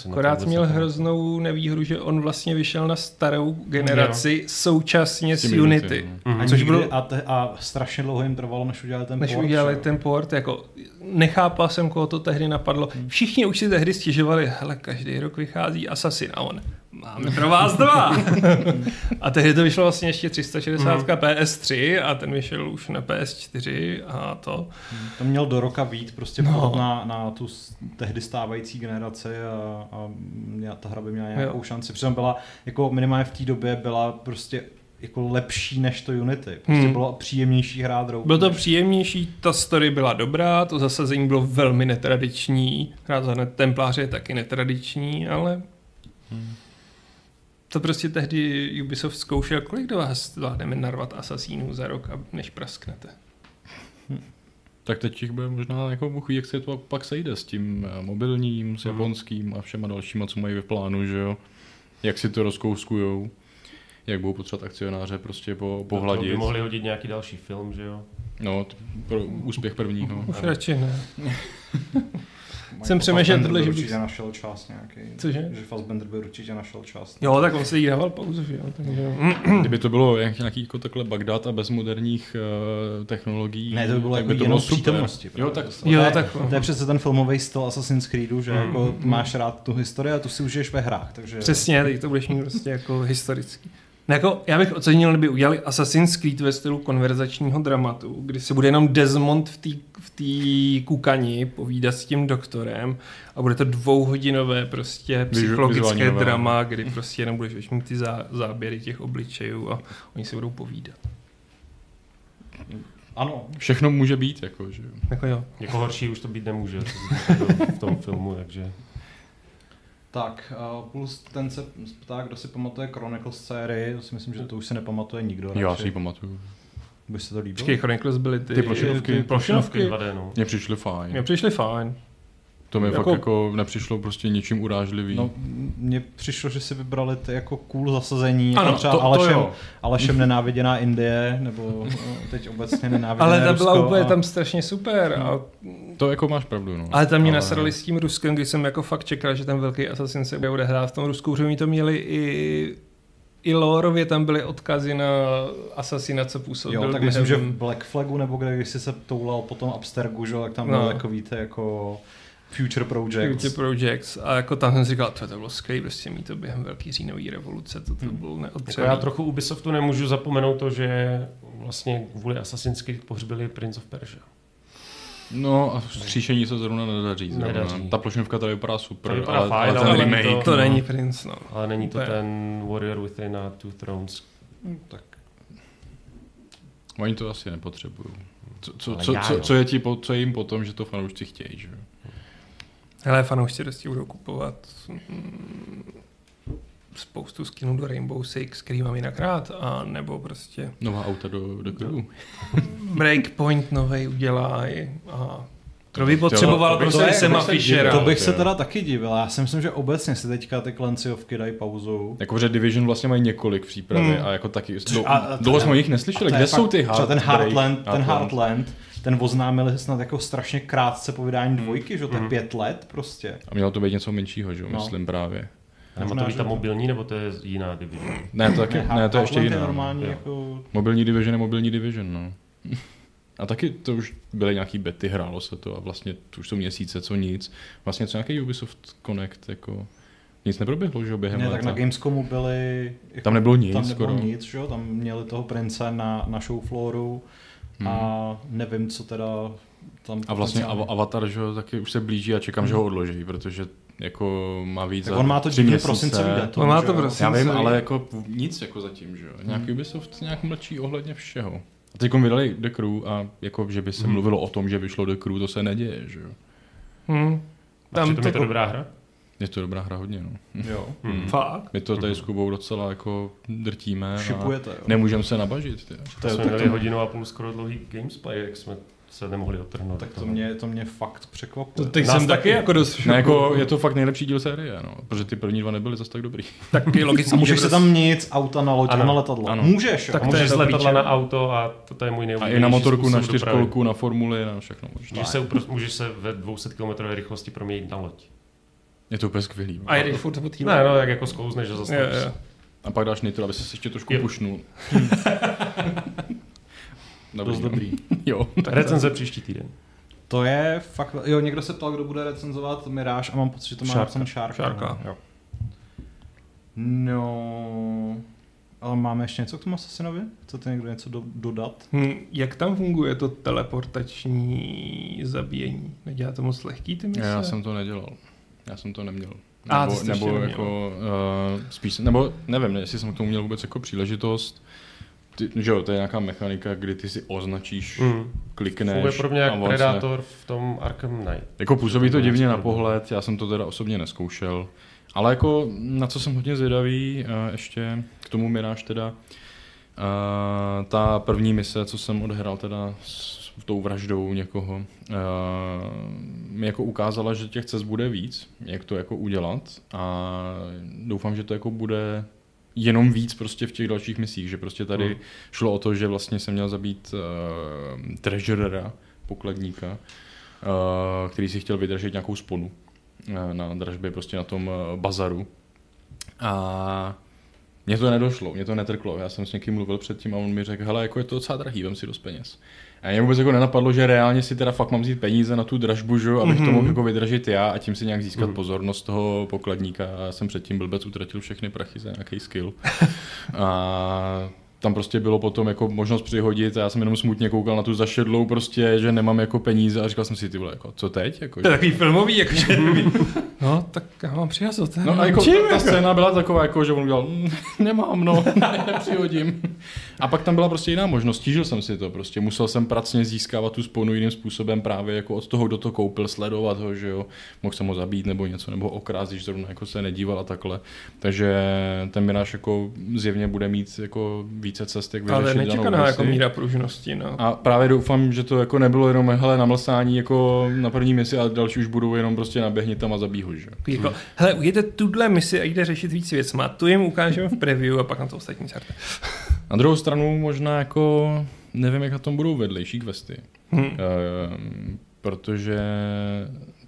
Akorát měl hroznou nevýhodu, že on vlastně vyšel na starou generaci jo. současně s, s Unity. Unity. Mm-hmm. Což bylo, a, te, a strašně dlouho jim trvalo, než udělali ten než port. Než udělali ten port, jako nechápal jsem, koho to tehdy napadlo. Hmm. Všichni už si tehdy stěžovali, hele, každý rok vychází Assassin a on, máme pro vás dva. a tehdy to vyšlo vlastně ještě 360 mm. PS3 a ten vyšel už na PS4 a to. To měl do roka být prostě no. na, na tu tehdy stávající generaci a, a ta hra by měla nějakou jo. šanci. Přitom byla, jako minimálně v té době byla prostě jako lepší než to Unity. Prostě hmm. bylo příjemnější hrát Rogue. Bylo to příjemnější, ta story byla dobrá, to zasazení bylo velmi netradiční, hrát za Templáře je taky netradiční, ale hmm. To prostě tehdy Ubisoft zkoušel, kolik do vás zvládneme narvat asasínů za rok, než prasknete. Hmm. Tak teď jich bude možná jako buchví, jak se to pak sejde s tím eh, mobilním, s japonským a všema dalšíma, co mají ve plánu, že jo? Jak si to rozkouskujou jak budou potřebovat akcionáře prostě po, pohladit. No, by mohli hodit nějaký další film, že jo? No, pro úspěch prvního. Už radši ne. (laughs) Jsem přemýšlel, že určitě našel čas nějaký. Cože? Že Fassbender by určitě našel čas. Jo, tak on si jí dával pauzu, že jo. Takže... (clears throat) Kdyby to bylo nějaký jako takhle Bagdad a bez moderních uh, technologií, ne, to by bylo tak jako by to bylo přítomnosti. Jo, tak, jo, to, je, tak, to je přece ten filmový styl Assassin's Creedu, že mm, jako mm. máš rád tu historii a tu si užiješ ve hrách. Takže... Přesně, teď to budeš mít prostě jako historický. No jako, já bych ocenil, kdyby udělali Assassin's Creed ve stylu konverzačního dramatu, kdy se bude jenom Desmond v té v tý kukani povídat s tím doktorem a bude to dvouhodinové prostě psychologické drama, kdy prostě jenom budeš mít ty zá, záběry těch obličejů a oni se budou povídat. Ano. Všechno může být, jako, že Jako jo. Jako horší už to být nemůže v tom filmu, takže... Tak, uh, plus ten se ptá, kdo si pamatuje Chronicles sérii, to si myslím, že to už si nepamatuje nikdo. Já si ji pamatuju. By se to líbilo? Počkej, Chronicles byly ty, Ty plošinovky. Ty plošinovky. 2D, no. Mně přišly fajn. Mně přišly fajn. To mi Jako- jako... fakt jako nepřišlo prostě ničím urážlivý. No, mně přišlo, že si vybrali ty jako cool zasazení, Ano, jako třeba to- to Alešem, jo. Alešem nenáviděná Indie, nebo no, teď obecně nenáviděné Ale ta Rusko byla úplně a... tam strašně super. A, To jako máš pravdu, no. ale tam mě nasrali s tím Ruskem, když jsem jako fakt čekal, že ten velký Assassin se bude odehrát v tom Rusku, že oni to měli i i lorově tam byly odkazy na Assassina, co působil. Jo, tak myslím, že v Black Flagu, nebo kde když jsi se toulal po tom Abstergu, že, tak tam No. byl jako víte, jako Future Project. Future Projects a jako tam jsem si říkal, to, to bylo skvělé, prostě mít to během velký říjnový revoluce, to, to Hmm. bylo Jako neotřelý. já trochu Ubisoftu nemůžu zapomenout to, že vlastně kvůli Assassin's Creed pohřbili Prince of Persia. No a stříšení se zrovna nedaří. zrovna. Nedaří. Ta plošnovka tady vypadá super, To vypadá ale, fajn, ale ten ale remake, to- to no. není Prince, no. Ale není to Ne. ten Warrior Within a Two Thrones. Tak Oni to asi nepotřebují. Co, co, co, co, co, je ti po, co je jim potom, že to fanoušci chtějí, že? jo? Hele, fanoušci dosti budou kupovat mm, spoustu skinů do Rainbow Six, který mám jinak rád, a nebo prostě Nová auta do, do crew. Breakpoint novej udělají a to by potřeboval to bych prostě se- Sema to bych se Fischera. to bych se teda taky divil. Já si myslím, že obecně si teďka ty klenciovky dají pauzu. Jako, že Division vlastně mají několik přípravy Hmm. a jako taky, a- a dlouho jsme o nich neslyšeli. Kde jsou ty třeba Heart ten Heartland, ten Heartland, ten oznámili snad jako strašně krátce po vydání dvojky, že to je Mhm. pět let prostě. A mělo to být něco menšího, že jo, No. myslím právě. A Nebo to být ta mobilní, nebo to je jiná divize? Ne, to taky, ne, ne to je ještě jiná. normální Jo. jako... Mobilní Division je mobilní Division, no. A taky to už byly nějaký bety, hrálo se to a vlastně to už jsou měsíce, co nic. Vlastně co nějaký Ubisoft Connect, jako nic neproběhlo, že jo, během Ne, tak léta. na Gamescomu byli... Jako, Tam nebylo nic tam nebylo skoro. nic, že jo? Tam měli toho prince na, na show flooru a nevím, co teda tam... Hmm. A vlastně Av- Avatar, že taky už se blíží a čekám, že ho odloží, protože jako má víc Tak za on má to měsíce. prosincový datum. On má že to prostě- Já vím, ale jako nic jako zatím, že jo. Nějaký Ubisoft nějak mlčí ohledně všeho. A teď vydali The Crew a jako, že by se Hmm. mluvilo o tom, že vyšlo The Crew, to se neděje, že jo. Hm. A Tam je to to- dobrá hra? Je to dobrá hra hodně, no. Jo. (laughs) Hmm. Fakt? My to tady s Kubou docela jako drtíme a Šipujete, jo. nemůžeme se nabažit. Ty. To je, jsme tak měli to, hodinu a půl skoro dlouhý gamesplay, jak jsme se nemohli odtrhnout. tak to mě, to mě fakt To překvapuje. teď Nás jsem taky taky. jako dost Ne, jako je to fakt nejlepší díl série, no, protože ty první dva nebyly zas tak dobrý. (laughs) taky A logicky, můžeš že se tam měnit z auta na loď a Ano. na letadlo. Ano. Můžeš. Tak A to je můžeš z letadla na auto a to je můj A nejoblíbenější i na motorku, na čtyřkolku, na formuli, na všechno možné. Můžeš se, můžeš se ve 200 km rychlosti proměnit na loď. Je to úplně skvělý. A jedeš furt po té Ne, no, jak jako sklouzneš a Jo, zastavíš. jo. A pak dáš nitro, aby se ještě trošku pušnul. (laughs) Dost no. dobrý. (laughs) Jo. Recenze příští týden. To je fakt... Jo, někdo se ptal, kdo bude recenzovat Mirage a mám pocit, že to má Šárka. Šárka. Šárka. Jo. No... Ale máme ještě něco k tomu Assassinovi? Chcete někdo něco do, dodat? Hm, jak tam funguje to teleportační zabíjení? Nedělá to moc lehký ty mise? Já jsem to nedělal. Já jsem to neměl. A, Nebo, to ještě nebo neměl. jako, uh, spíš, nebo nevím, jestli jsem k tomu měl vůbec jako příležitost. Ty, že jo, to je nějaká mechanika, kdy ty si označíš, Mm. klikneš. Funguje pro mě a jak on se- Predator v tom Arkham Knight. Jako působí to To divně na pohled, já jsem to teda osobně neskoušel. Ale jako na co jsem hodně zvědavý, uh, ještě k tomu Mirage teda, uh, ta první mise, co jsem odehrál teda s tou vraždou někoho, uh, mi jako ukázala, že těch cest bude víc, jak to jako udělat a doufám, že to jako bude jenom víc prostě v těch dalších misích, že prostě tady Hmm. šlo o to, že vlastně jsem měl zabít uh, treasurera, pokladníka, uh, který si chtěl vydržet nějakou sponu uh, na dražbě prostě na tom uh, bazaru. A mně to nedošlo, mě to netrklo. Já jsem s někým mluvil předtím a on mi řekl, hele, jako je to docela drahý, vem si dost peněz. A mě vůbec jako nenapadlo, že reálně si teda fakt mám vzít peníze na tu dražbu, že, abych mm-hmm. to mohl jako vydržet já a tím si nějak získat Mhm. mm. pozornost toho pokladníka. A já jsem předtím blbec utratil všechny prachy za nějaký skill. (laughs) a tam prostě bylo potom jako možnost přihodit a já jsem jenom smutně koukal na tu zašedlou prostě, že nemám jako peníze a říkal jsem si ty vole, jako, co teď? Jako, to je takový filmový, jako, že (laughs) no, tak já mám přihazot. No a jako ta, ta, scéna byla taková, jako, že on udělal, mm, nemám, no, (laughs) ne, nepřihodím. A pak tam byla prostě jiná možnost, stížil jsem si to, prostě musel jsem pracně získávat tu sponu jiným způsobem právě jako od toho, kdo to koupil, sledovat ho, že jo, mohl jsem ho zabít nebo něco, nebo okrást, když zrovna jako se nedíval a takhle. Takže ten Miráš jako zjevně bude mít jako více cest, jak vyřešit Ale nečekaná jako míra pružnosti. No. A právě doufám, že to jako nebylo jenom hele, namlsání jako na první misi a další už budou jenom prostě naběhni tam a zabí ho. Že? Jako, hmm. hele, ujděte tuhle misi a jde řešit víc věcma. Tu jim ukážeme v preview a pak na to ostatní. Na druhou stranu možná jako nevím, jak na tom budou vedlejší questy. Hmm. Uh, protože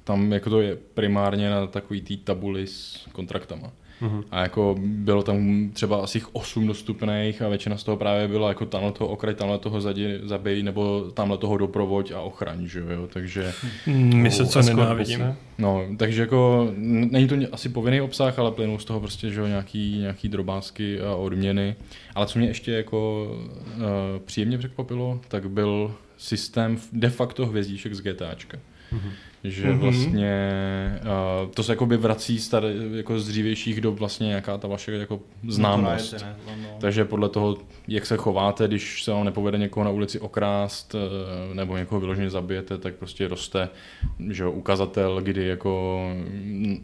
tam jako to je primárně na takový tý tabuli s kontraktama. Mm-hmm. A jako bylo tam třeba asi 8 dostupných a většina z toho právě byla jako tamhle toho okraj, tamhle toho zadi, zabij, nebo tamhle toho doprovoď a ochraň, že jo, takže... Mm, my se co nenávidíme. No, takže jako není to asi povinný obsah, ale plynou z toho prostě, že jo, nějaký, nějaký drobásky a odměny. Ale co mě ještě jako uh, příjemně překvapilo, tak byl systém de facto hvězdíček z GTAčka. Mm-hmm že mm-hmm. vlastně uh, to se jakoby vrací staré, jako z dřívějších dob vlastně nějaká ta vaše jako známost. Ne, no. Takže podle toho, jak se chováte, když se vám nepovede někoho na ulici okrást uh, nebo někoho vyloženě zabijete, tak prostě roste že ukazatel, kdy jako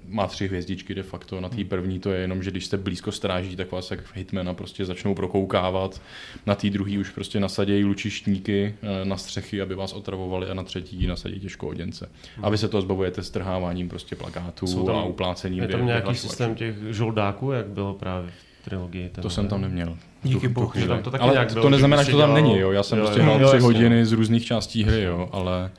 má tři hvězdičky de facto. Na té první to je jenom, že když jste blízko stráží, tak vás jak hitmana prostě začnou prokoukávat. Na té druhý už prostě nasadějí lučištníky uh, na střechy, aby vás otravovali a na třetí nasadí těžko oděnce. A vy se to zbavujete strháváním prostě plakátů tam, a uplácením. Je tam nějaký systém těch žoldáků, jak bylo právě v trilogii? To jsem tam neměl. Díky bohu. To taky ale to neznamená, že to tam není, jo. Já jsem jo, prostě hrál tři hodiny z různých částí hry, jo, ale...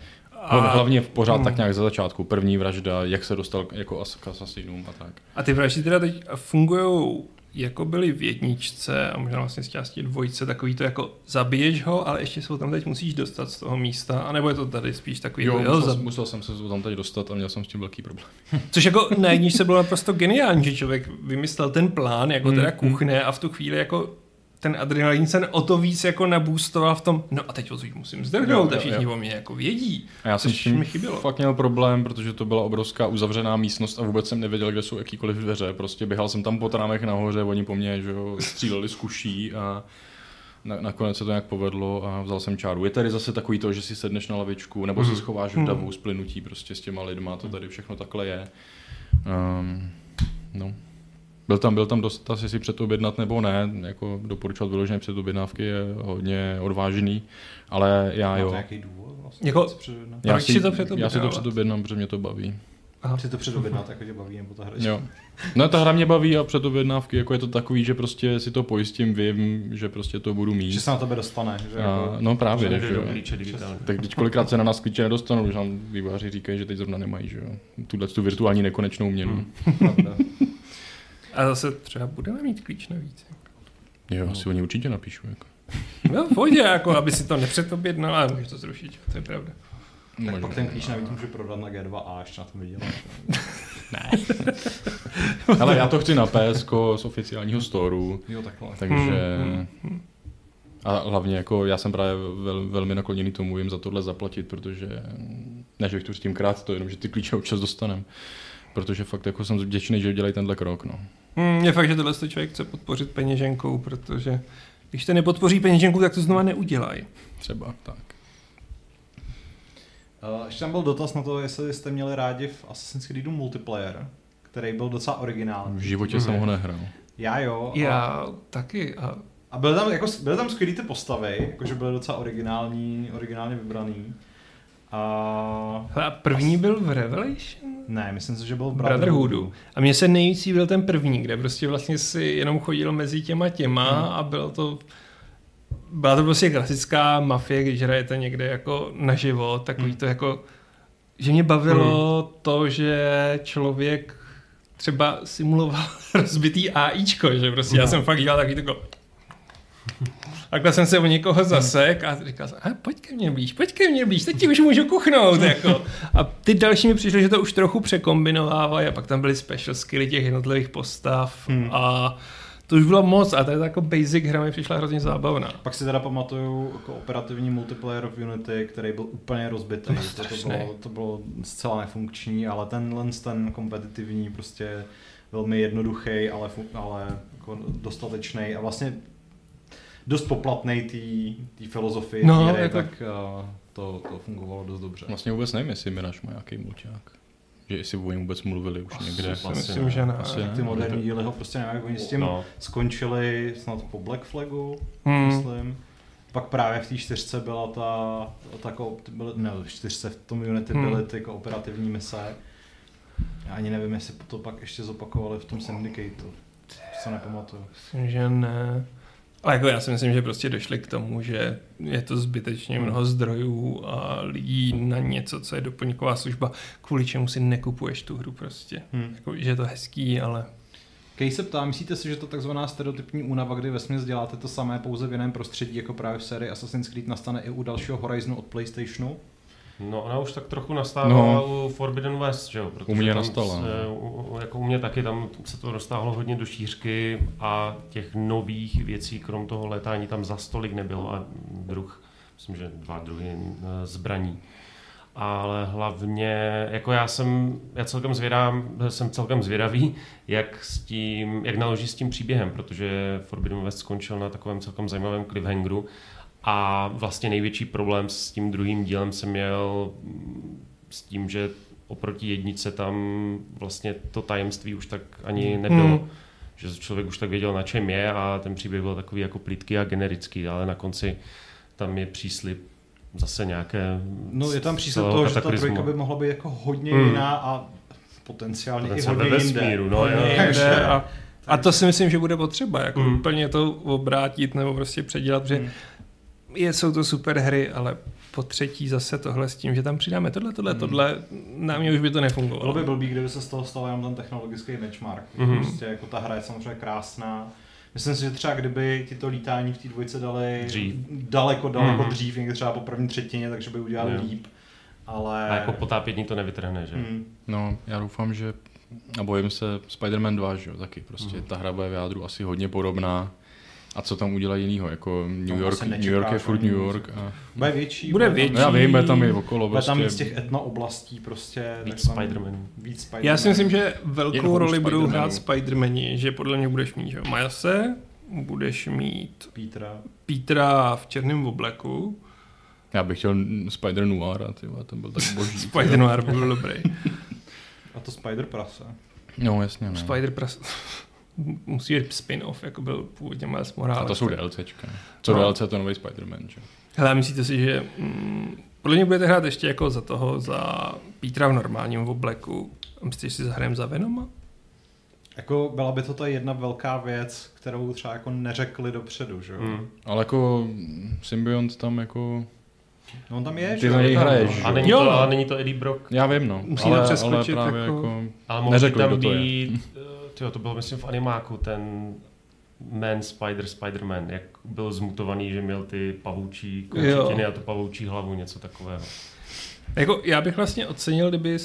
A... Hlavně pořád hmm. tak nějak za začátku. První vražda, jak se dostal jako k asasinům a tak. A ty vraždy teda teď fungují jako byly v jedničce a možná vlastně z části dvojce takový to jako zabiješ ho, ale ještě se ho tam teď musíš dostat z toho místa, anebo je to tady spíš takový... Jo, musel, zab... musel jsem se tam teď dostat a měl jsem s tím velký problém. (laughs) Což jako na jedničce bylo naprosto geniální, že člověk vymyslel ten plán jako teda mm, kuchne a v tu chvíli jako ten adrenalin se o to víc jako nabůstoval v tom, no a teď odsud musím zdrhnout a všichni o mě jako vědí. A já jsem s tím mi chybělo. fakt měl problém, protože to byla obrovská uzavřená místnost a vůbec jsem nevěděl, kde jsou jakýkoliv dveře. Prostě běhal jsem tam po trámech nahoře, oni po mně že jo, stříleli z kuší a na, nakonec se to nějak povedlo a vzal jsem čáru. Je tady zase takový to, že si sedneš na lavičku nebo se mhm. schováš v davu, splynutí prostě s těma lidma, to tady všechno takhle je. Um, no. Byl tam, byl tam dost asi si předobjednat nebo ne, jako doporučovat vyložené předobjednávky je hodně odvážný, ale já jo. nějaký důvod vlastně? Jako, já, si, to já si to předobjednám, protože mě to baví. Aha. Si to předobjednat, jako tě baví, nebo ta hra? Jo. No ta hra mě baví a předobjednávky, jako je to takový, že prostě si to pojistím, vím, že prostě to budu mít. Že se na tebe dostane. Že a, jako, no právě, že, že jo. Tak teď kolikrát se na nás klíče nedostanou, když nám vývojáři říkají, že teď zrovna nemají, že jo. Tuhle tu virtuální nekonečnou měnu. Hmm. (laughs) A zase třeba budeme mít klíč navíc. Jo, no. si oni určitě napíšu. Jako. (laughs) No, pojď, jako, aby si to nepředobjednal, ale můžeš to zrušit, to je pravda. Tak Možná. pak ten klíč navíc může prodat na G2A, až na tom vyděláš. (laughs) ne. (laughs) Ale já to chci na PSK z oficiálního storu. Jo, takhle. Takže... Hmm, hmm. A hlavně jako já jsem právě vel, velmi nakloněný tomu jim za tohle zaplatit, protože ne, že bych tu s tím krát, to jenom, že ty klíče občas dostanem protože fakt jako jsem vděčný, že dělají tenhle krok. No. Hmm, je fakt, že tohle člověk chce podpořit peněženkou, protože když to nepodpoří peněženku, tak to znova neudělají. Třeba, tak. Uh, ještě tam byl dotaz na to, jestli jste měli rádi v Assassin's Creedu multiplayer, který byl docela originální. V životě mm. jsem ho nehrál. Já jo. Já a... taky. A... a byly tam, jako, byly tam skvělé ty postavy, jakože byly docela originální, originálně vybraný. A... a první byl v Revelation? Ne, myslím si, že byl v Brotherhoodu. Brotherhoodu. A mně se nejvíc byl ten první, kde prostě vlastně si jenom chodil mezi těma těma hmm. a bylo to byla to prostě klasická mafie, když hrajete někde jako naživo, takový hmm. to jako, že mě bavilo hmm. to, že člověk třeba simuloval (laughs) rozbitý AIčko, že prostě hmm. já jsem fakt dělal takový jako Takhle jsem se o někoho zasek a říkal jsem, pojď ke mně blíž, pojď ke mně blíž, teď ti už můžu kuchnout. Jako. A ty další mi přišly, že to už trochu překombinovávají a pak tam byly special skilly těch jednotlivých postav hmm. a to už bylo moc a to je jako basic hra mi přišla hrozně zábavná. Pak si teda pamatuju jako operativní multiplayer v Unity, který byl úplně rozbitý. To, to, to, bylo, to bylo zcela nefunkční, ale tenhle ten kompetitivní prostě velmi jednoduchý, ale, ale jako dostatečný a vlastně dost poplatný té filozofii no, hry, jako... tak uh, to, to fungovalo dost dobře. Vlastně vůbec nevím, jestli Mirage má nějaký mulťák. Že jestli o něm vůbec mluvili už asi, někde. Asi, myslím, ne. že ne. Asi ne. Ty moderní díly ho prostě nemají. Oni s tím no. skončili snad po Black Flagu, hmm. myslím. Pak právě v té čtyřce byla ta, ta byly, ne, v čtyřce v tom Unity hmm. byly ty kooperativní mise. Já ani nevím, jestli to pak ještě zopakovali v tom Syndicateu. Se nepamatuju. Myslím, že ne. Ale jako já si myslím, že prostě došli k tomu, že je to zbytečně hmm. mnoho zdrojů a lidí na něco, co je doplňková služba, kvůli čemu si nekupuješ tu hru prostě. Hmm. Jako, že je to hezký, ale... Kej se ptá, myslíte si, že to takzvaná stereotypní únava, kdy vesměs děláte to samé pouze v jiném prostředí, jako právě v sérii Assassin's Creed, nastane i u dalšího Horizonu od PlayStationu? No ona už tak trochu nastávala no, u Forbidden West, že jo? Protože u mě nastala. Se, no. jako u mě taky tam se to roztáhlo hodně do šířky a těch nových věcí, krom toho letání, tam za stolik nebylo a druh, myslím, že dva druhy eh, zbraní. Ale hlavně, jako já jsem, já celkem zvědám, jsem celkem zvědavý, jak, s tím, jak naloží s tím příběhem, protože Forbidden West skončil na takovém celkem zajímavém cliffhangeru a vlastně největší problém s tím druhým dílem jsem měl s tím, že oproti jednice tam vlastně to tajemství už tak ani hmm. nebylo. Hmm. Že člověk už tak věděl, na čem je a ten příběh byl takový jako plitký a generický, ale na konci tam je příslip zase nějaké... No je tam příslip toho, že ta trojka by mohla být jako hodně hmm. jiná a potenciálně, potenciálně i hodně vesmíru, jinde. No, hodně jinde a, a to si myslím, že bude potřeba, jako hmm. úplně to obrátit nebo prostě předělat, protože hmm je, jsou to super hry, ale po třetí zase tohle s tím, že tam přidáme tohle, tohle, hmm. tohle, na mě už by to nefungovalo. Bylo by blbý, kdyby se z toho stal jenom ten technologický benchmark. Mm-hmm. Prostě jako ta hra je samozřejmě krásná. Myslím si, že třeba kdyby ti to lítání v té dvojce dali dřív. daleko, daleko mm-hmm. dřív, někdy třeba po první třetině, takže by udělali yeah. líp. Ale... A jako potápění to nevytrhne, že? Mm. No, já doufám, že a bojím se Spider-Man 2, že jo, taky prostě mm. ta hra bude v jádru asi hodně podobná a co tam udělá jinýho? Jako New York, New York je furt New York. A... Bude větší. Bude větší. No já vím, bude tam i okolo. Bude prostě... tam víc těch etno oblastí prostě. Víc Spider-Manů. Víc Spider já si myslím, že velkou roli budou hrát Spider-Mani, že podle mě budeš mít, že Milese, budeš mít Petra. Petra v černém obleku. Já bych chtěl Spider Noir, a to byl tak (laughs) boží. Spider Noir byl dobrý. a to Spider Prasa. No jasně, ne. Spider Prasa musí být spin-off, jako byl původně Miles Morales. A to jsou DLCčka. Co no. DLC, to nový Spider-Man, že? Hele, myslíte si, že mm, podle mě budete hrát ještě jako za toho, za Petra v normálním obleku. Myslíte, že si zahrajem za Venoma? Jako byla by to ta jedna velká věc, kterou třeba jako neřekli dopředu, že jo? Mm. Ale jako Symbiont tam jako... No on tam je, Ty za něj hraješ. A není, to, ale není to Eddie Brock. Já vím, no. Musí ale, ale právě jako... jako ale mohl tam být (laughs) tyjo, to bylo myslím v animáku, ten Man Spider Spider-Man, jak byl zmutovaný, že měl ty pavoučí končetiny a tu pavoučí hlavu, něco takového. Jako, já bych vlastně ocenil, kdyby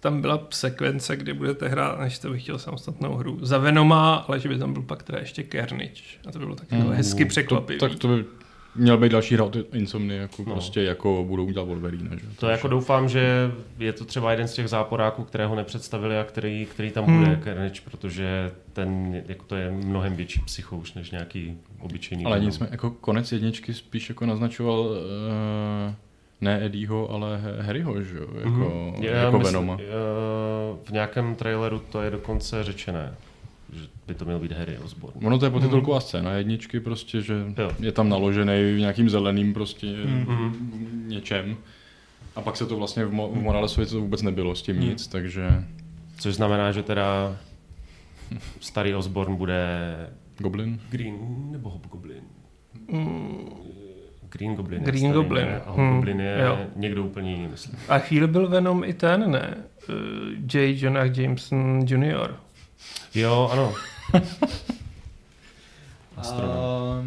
tam byla sekvence, kde budete hrát, než to bych chtěl samostatnou hru, za Venoma, ale že by tam byl pak teda ještě Carnage. A to bylo tak mm, hezky překvapivý. To, tak to by měl být další hra od Insomny, jako no. prostě jako budou dělat Wolverine. Že? To jako doufám, že je to třeba jeden z těch záporáků, kterého nepředstavili a který, který tam hmm. bude Carnage, protože ten, jako to je mnohem větší psychouš než nějaký obyčejný. Ale nicméně, jako konec jedničky spíš jako naznačoval uh, ne Eddieho, ale Harryho, že jo? Jako, mm-hmm. jako myslím, Venoma. Uh, v nějakém traileru to je dokonce řečené že by to měl být Harry Osborn. Ono to je po titulku mm. a scéna jedničky prostě, že jo. je tam naložený v nějakým zeleným prostě mm. něčem. A pak se to vlastně v, Mo- v Moralesovi to vůbec nebylo s tím mm. nic, takže... Což znamená, že teda starý Osborn bude... Goblin? Green nebo Hobgoblin? Mm. Green Goblin. Green starý, Goblin. Ne? A Hobgoblin hmm. je jo. někdo úplně jiný, myslím. A chvíli byl Venom i ten, ne? Uh, J. Jonah Jameson Jr. Jo, ano. (laughs) uh,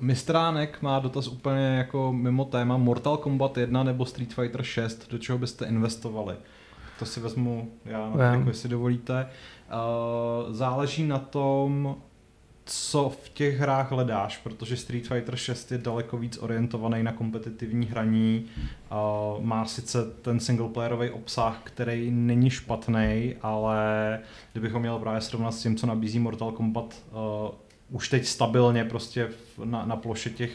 Mistránek má dotaz úplně jako mimo téma Mortal Kombat 1 nebo Street Fighter 6, do čeho byste investovali? To si vezmu já, yeah. jako jestli dovolíte. Uh, záleží na tom, co v těch hrách hledáš, protože Street Fighter 6 je daleko víc orientovaný na kompetitivní hraní. Má sice ten singleplayerový obsah, který není špatný, ale kdybychom měli právě srovnat s tím, co nabízí Mortal Kombat uh, už teď stabilně prostě na, na ploše těch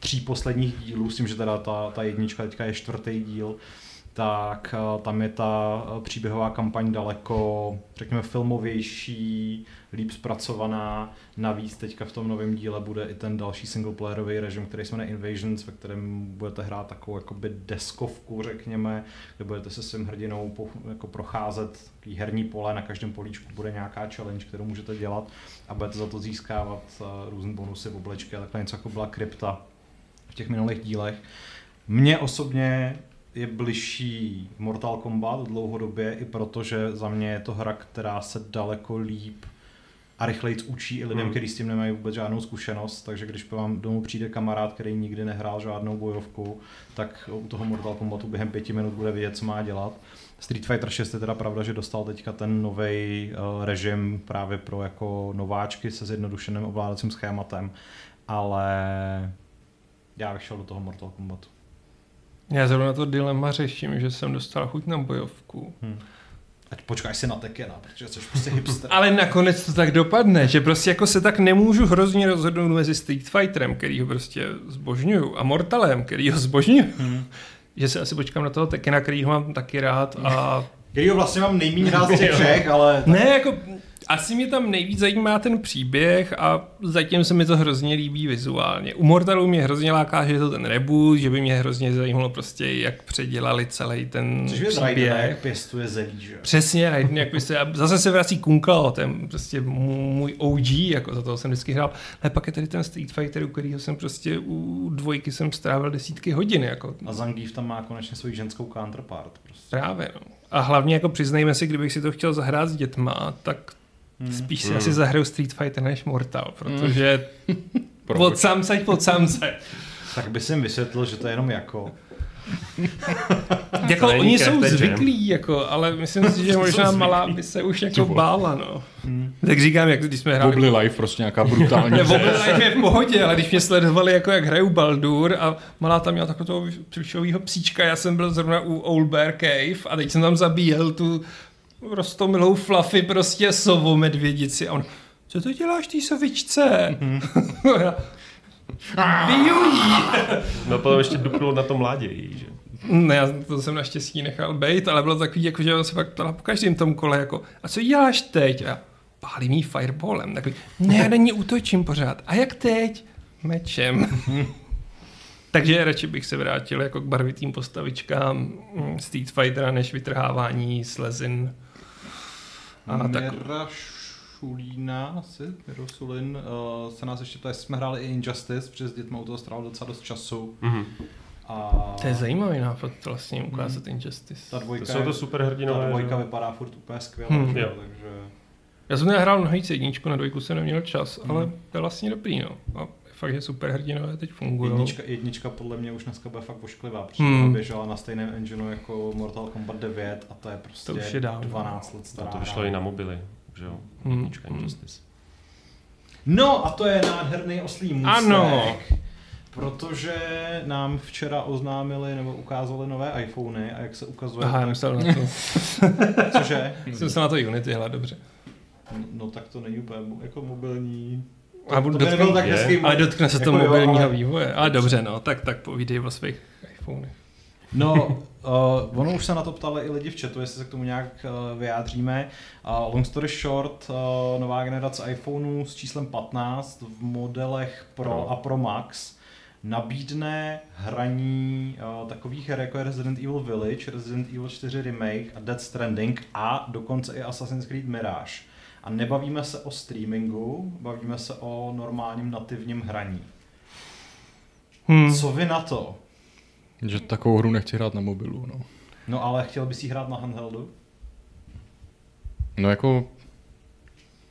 tří posledních dílů, s tím, že teda ta, ta jednička teďka je čtvrtý díl, tak uh, tam je ta příběhová kampaň daleko, řekněme, filmovější, líp zpracovaná. Navíc teďka v tom novém díle bude i ten další singleplayerový režim, který se jmenuje Invasions, ve kterém budete hrát takovou jakoby deskovku, řekněme, kde budete se svým hrdinou po, jako procházet takový herní pole, na každém políčku bude nějaká challenge, kterou můžete dělat a budete za to získávat uh, různé bonusy, oblečky a takhle něco jako byla krypta v těch minulých dílech. Mně osobně je bližší Mortal Kombat dlouhodobě i protože za mě je to hra, která se daleko líp a rychleji učí i lidem, hmm. kteří s tím nemají vůbec žádnou zkušenost, takže když po vám domů přijde kamarád, který nikdy nehrál žádnou bojovku, tak u toho Mortal Kombatu během pěti minut bude vědět, co má dělat. Street Fighter 6 je teda pravda, že dostal teďka ten nový uh, režim právě pro jako nováčky se zjednodušeným ovládacím schématem, ale já bych šel do toho Mortal Kombatu. Já zrovna to dilema řeším, že jsem dostal chuť na bojovku. Hmm. Ať počkáš si na Tekena, protože jsi prostě hipster. (laughs) Ale nakonec to tak dopadne, že prostě jako se tak nemůžu hrozně rozhodnout mezi Street Fighterem, který ho prostě zbožňuju, a Mortalem, který ho zbožňuju. Hmm. (laughs) že se asi počkám na toho Tekena, který ho mám taky rád a (laughs) který ho vlastně mám nejméně rád z těch (laughs) všech, ale... Tak... Ne, jako asi mě tam nejvíc zajímá ten příběh a zatím se mi to hrozně líbí vizuálně. U Mortalu mě hrozně láká, že je to ten reboot, že by mě hrozně zajímalo prostě, jak předělali celý ten Což příběh. Raiden, jak pěstuje zelí, že? Přesně, Raiden, jak pěstuje. A zase se vrací Kunkla, ten prostě můj OG, jako za toho jsem vždycky hrál. Ale pak je tady ten Street Fighter, u kterého jsem prostě u dvojky jsem strávil desítky hodin. Jako. A Zangief tam má konečně svou ženskou counterpart. Prostě. Právě, no. A hlavně jako přiznejme si, kdybych si to chtěl zahrát s dětma, tak Hmm. Spíš si hmm. asi zahraju Street Fighter než Mortal, protože (laughs) hmm. od samce pod samce. Tak by jsem vysvětlil, že to je jenom jako... (laughs) jako oni jsou zvyklí, jako, ale myslím si, že možná malá by se už jako bála, no. Hmm. Tak říkám, jak když jsme hráli... Wobly Life prostě nějaká brutální (laughs) Wobly Life je v pohodě, ale když mě sledovali, jako jak hraju Baldur a malá tam měla takového plišového psíčka, já jsem byl zrovna u Old Bear Cave a teď jsem tam zabíjel tu rostomilou Fluffy prostě sovu medvědici a on, co to děláš té sovičce? (laughs) Mm-hmm. Jí. no potom ještě dupnul na tom mládě, že? Ne, já to jsem naštěstí nechal být, ale bylo takový, jako, že on se pak ptala po každém tom kole, jako, a co děláš teď? A pálí mý fireballem. Takový, ne, já není útočím pořád. A jak teď? Mečem. (laughs) Takže radši bych se vrátil jako k barvitým postavičkám mm, Street Fightera, než vytrhávání slezin a tak... Šulína, asi, Mirosulin, uh, se nás ještě ptá, jsme hráli i Injustice, protože s dětmi u toho strávil docela dost času. Mm-hmm. A... To je zajímavý nápad vlastně ukázat mm. Injustice. Ta dvojka, to jsou to super hrdinové. Ta dvojka vypadá furt úplně skvěle, hmm. takže... Já jsem nehrál mnohý jedničku, na dvojku jsem neměl čas, hmm. ale to je vlastně dobrý, no. A fakt, že super hrdinové teď fungují. Jednička, jednička podle mě už dneska bude fakt ošklivá, protože hmm. běžela na stejném engineu jako Mortal Kombat 9 a to je prostě to už je dávno. 12 let stará. A to vyšlo i na mobily, že jo? Hmm. Hmm. Injustice. No a to je nádherný oslý můstek. Ano. Protože nám včera oznámili nebo ukázali nové iPhony a jak se ukazuje... Aha, tak... na to. (laughs) Cože? Jsem se na to Unity, hele, dobře. No, no tak to není úplně jako mobilní a budu dotknout, tak hezký, ale dotkne se to jako mobilního ale... vývoje. Ale dobře, no, tak, tak povídej o svých iPhonech. No, uh, ono už se na to ptali i lidi v chatu, jestli se k tomu nějak uh, vyjádříme. Uh, long story short, uh, nová generace iPhoneů s číslem 15 v modelech Pro no. a Pro Max nabídne hraní uh, takových her jako je Resident Evil Village, Resident Evil 4 Remake a Dead Stranding a dokonce i Assassin's Creed Mirage. A nebavíme se o streamingu, bavíme se o normálním nativním hraní. Hmm. Co vy na to? Že takovou hru nechci hrát na mobilu, no. No ale chtěl bys ji hrát na handheldu? No jako...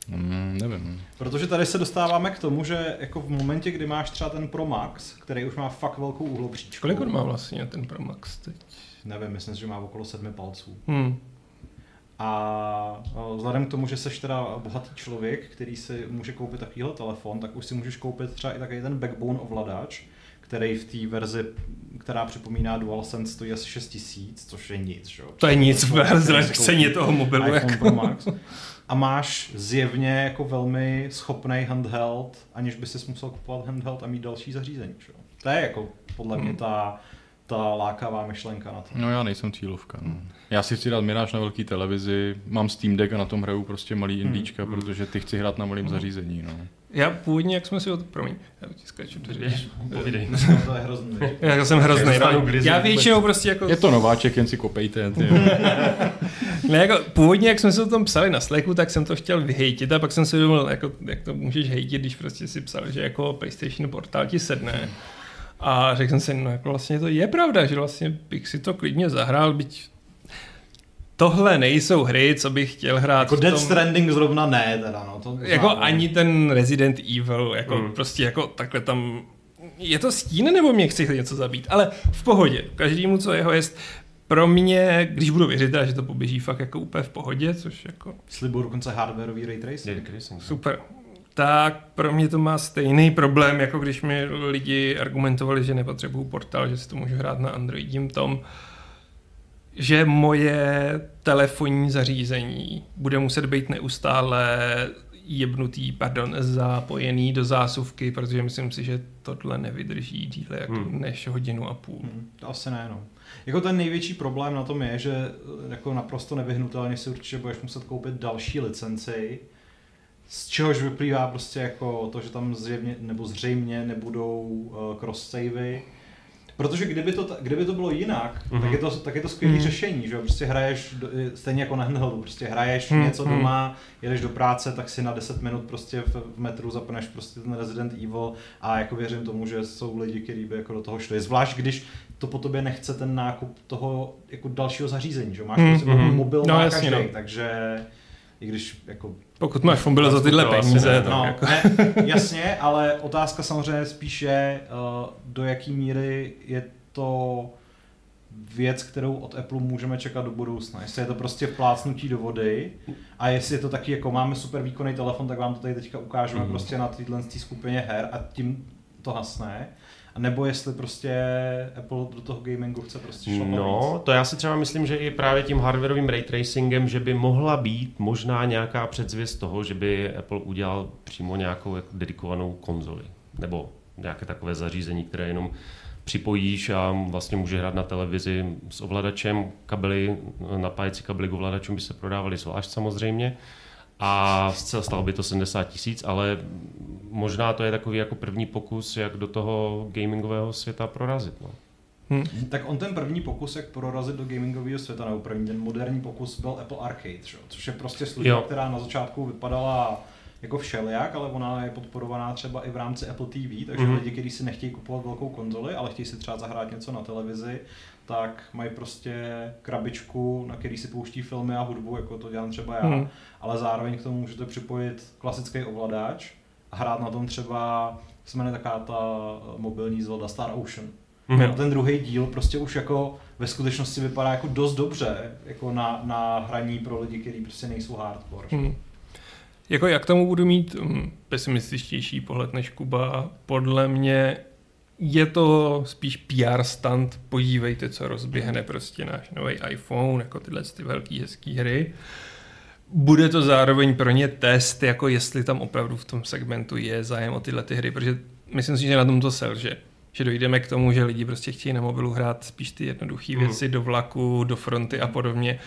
Mm, nevím. Protože tady se dostáváme k tomu, že jako v momentě, kdy máš třeba ten Pro Max, který už má fakt velkou uhlopříčku. Kolik on má vlastně ten Pro Max teď? Nevím, myslím, že má okolo sedmi palců. Hmm A vzhledem k tomu, že jsi teda bohatý člověk, který si může koupit takovýhle telefon, tak už si můžeš koupit třeba i takový ten backbone ovladač, který v té verzi, která připomíná DualSense, stojí asi 6000, což je nic. Že? To je nic v ceně toho mobilu. Jako. Max. A máš zjevně jako velmi schopný handheld, aniž by si musel kupovat handheld a mít další zařízení. Že? To je jako podle mě hmm. ta ta lákavá myšlenka na to. No já nejsem cílovka. No. Já si chci dát Miráž na velký televizi, mám Steam Deck a na tom hraju prostě malý hmm. indíčka, hmm. protože ty chci hrát na malém hmm. zařízení. No. Já původně, jak jsme si o to, promiň, já ti skáču to říct. Povídej. (laughs) to je hrozný. Já jsem hrozný. No. Já většinou prostě jako... Je to nováček, jen si kopejte. (laughs) ne, jako, původně, jak jsme si o tom psali na Slacku, tak jsem to chtěl vyhejtit a pak jsem si uvědomil, jako, jak to můžeš hejtit, když prostě si psal, že jako PlayStation portál ti sedne. A řekl jsem si, no jako vlastně to je pravda, že vlastně bych si to klidně zahrál, byť tohle nejsou hry, co bych chtěl hrát. Jako Dead Stranding zrovna ne, teda no. To jako znám. ani ten Resident Evil, jako hmm. prostě jako takhle tam je to stín, nebo mě chci něco zabít, ale v pohodě. Každému, co jeho jest, pro mě, když budu věřit, že to poběží fakt jako úplně v pohodě, což jako... Slibuju dokonce hardwareový ray tracing. Super tak pro mě to má stejný problém, jako když mi lidi argumentovali, že nepotřebuju portál, že si to můžu hrát na Androidím tom, že moje telefonní zařízení bude muset být neustále jebnutý, pardon, zapojený do zásuvky, protože myslím si, že tohle nevydrží díle jako hmm. než hodinu a půl. Hmm, to asi ne, no. Jako ten největší problém na tom je, že jako naprosto nevyhnutelně si určitě budeš muset koupit další licenci, z čehož vyplývá prostě jako to, že tam zřejmě, nebo zřejmě nebudou uh, cross-savey, Protože kdyby to, kdyby to bylo jinak, mm-hmm. tak, mhm. je to, tak je to skvělé mm-hmm. řešení, že prostě hraješ, do, stejně jako na handheldu, prostě hraješ mm-hmm. něco mhm. doma, jedeš do práce, tak si na 10 minut prostě v, v metru zapneš prostě ten Resident Evil a jako věřím tomu, že jsou lidi, kteří by jako do toho šli. Zvlášť když to po tobě nechce ten nákup toho jako dalšího zařízení, že máš mm-hmm. prostě mobil no, má každý, no. takže i když jako... Pokud máš mobil za tyhle peníze, tak no, jako... ne, (laughs) jasně, ale otázka samozřejmě spíš je, uh, do jaký míry je to věc, kterou od Apple můžeme čekat do budoucna. Jestli je to prostě plácnutí do vody a jestli je to taky jako máme super výkonný telefon, tak vám to tady teďka ukážeme mm. prostě na téhle skupině her a tím to hasne. A nebo jestli prostě Apple do toho gamingu chce prostě šlapat No, víc. to já si třeba myslím, že i právě tím hardwareovým ray tracingem, že by mohla být možná nějaká předzvěst toho, že by Apple udělal přímo nějakou jako dedikovanou konzoli. Nebo nějaké takové zařízení, které jenom připojíš a vlastně může hrát na televizi s ovladačem. Kabely, napájecí kabely k ovladačům by se prodávaly zvlášť samozřejmě a stalo by to 70 tisíc, ale možná to je takový jako první pokus, jak do toho gamingového světa prorazit. No. Hmm. Tak on ten první pokus, jak prorazit do gamingového světa, nebo první ten moderní pokus byl Apple Arcade, že? což je prostě služba, která na začátku vypadala jako všelijak, ale ona je podporovaná třeba i v rámci Apple TV, takže mm-hmm. lidi, kteří si nechtějí kupovat velkou konzoli, ale chtějí si třeba zahrát něco na televizi, tak mají prostě krabičku, na který si pouští filmy a hudbu, jako to dělám třeba já, mm. ale zároveň k tomu můžete připojit klasický ovladač a hrát na tom třeba, se jmenuje taká ta mobilní Zelda Star Ocean. Mm. A ten druhý díl prostě už jako ve skutečnosti vypadá jako dost dobře jako na, na hraní pro lidi, kteří prostě nejsou hardcore. Mm. Jako jak tomu budu mít um, pesimističtější pohled než Kuba, podle mě je to spíš PR stand, podívejte, co rozběhne prostě náš nový iPhone, jako tyhle ty velké hezké hry. Bude to zároveň pro ně test, jako jestli tam opravdu v tom segmentu je zájem o tyhle ty hry, protože myslím si, že na tom to selže. Že dojdeme k tomu, že lidi prostě chtějí na mobilu hrát spíš ty jednoduché mm. věci do vlaku, do fronty a podobně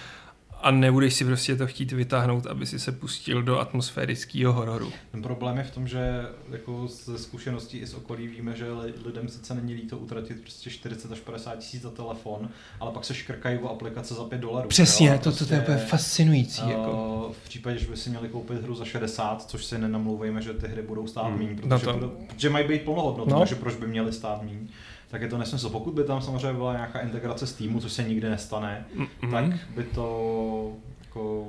a nebudeš si prostě to chtít vytáhnout, aby si se pustil do atmosférického hororu. Ten problém je v tom, že jako ze zkušeností i z okolí víme, že lidem sice není líto utratit prostě 40 až 50 tisíc za telefon, ale pak se škrkají o aplikace za 5 dolarů. Přesně, jo? to, prostě, to, je úplně fascinující. Uh, jako. V případě, že by si měli koupit hru za 60, což si nenamlouvejme, že ty hry budou stát hmm. méně, protože, no to... budou, protože mají být plnohodnotné, no. takže proč by měly stát méně tak je to nesmysl. Pokud by tam samozřejmě byla nějaká integrace s týmu, což se nikdy nestane, mm-hmm. tak by to jako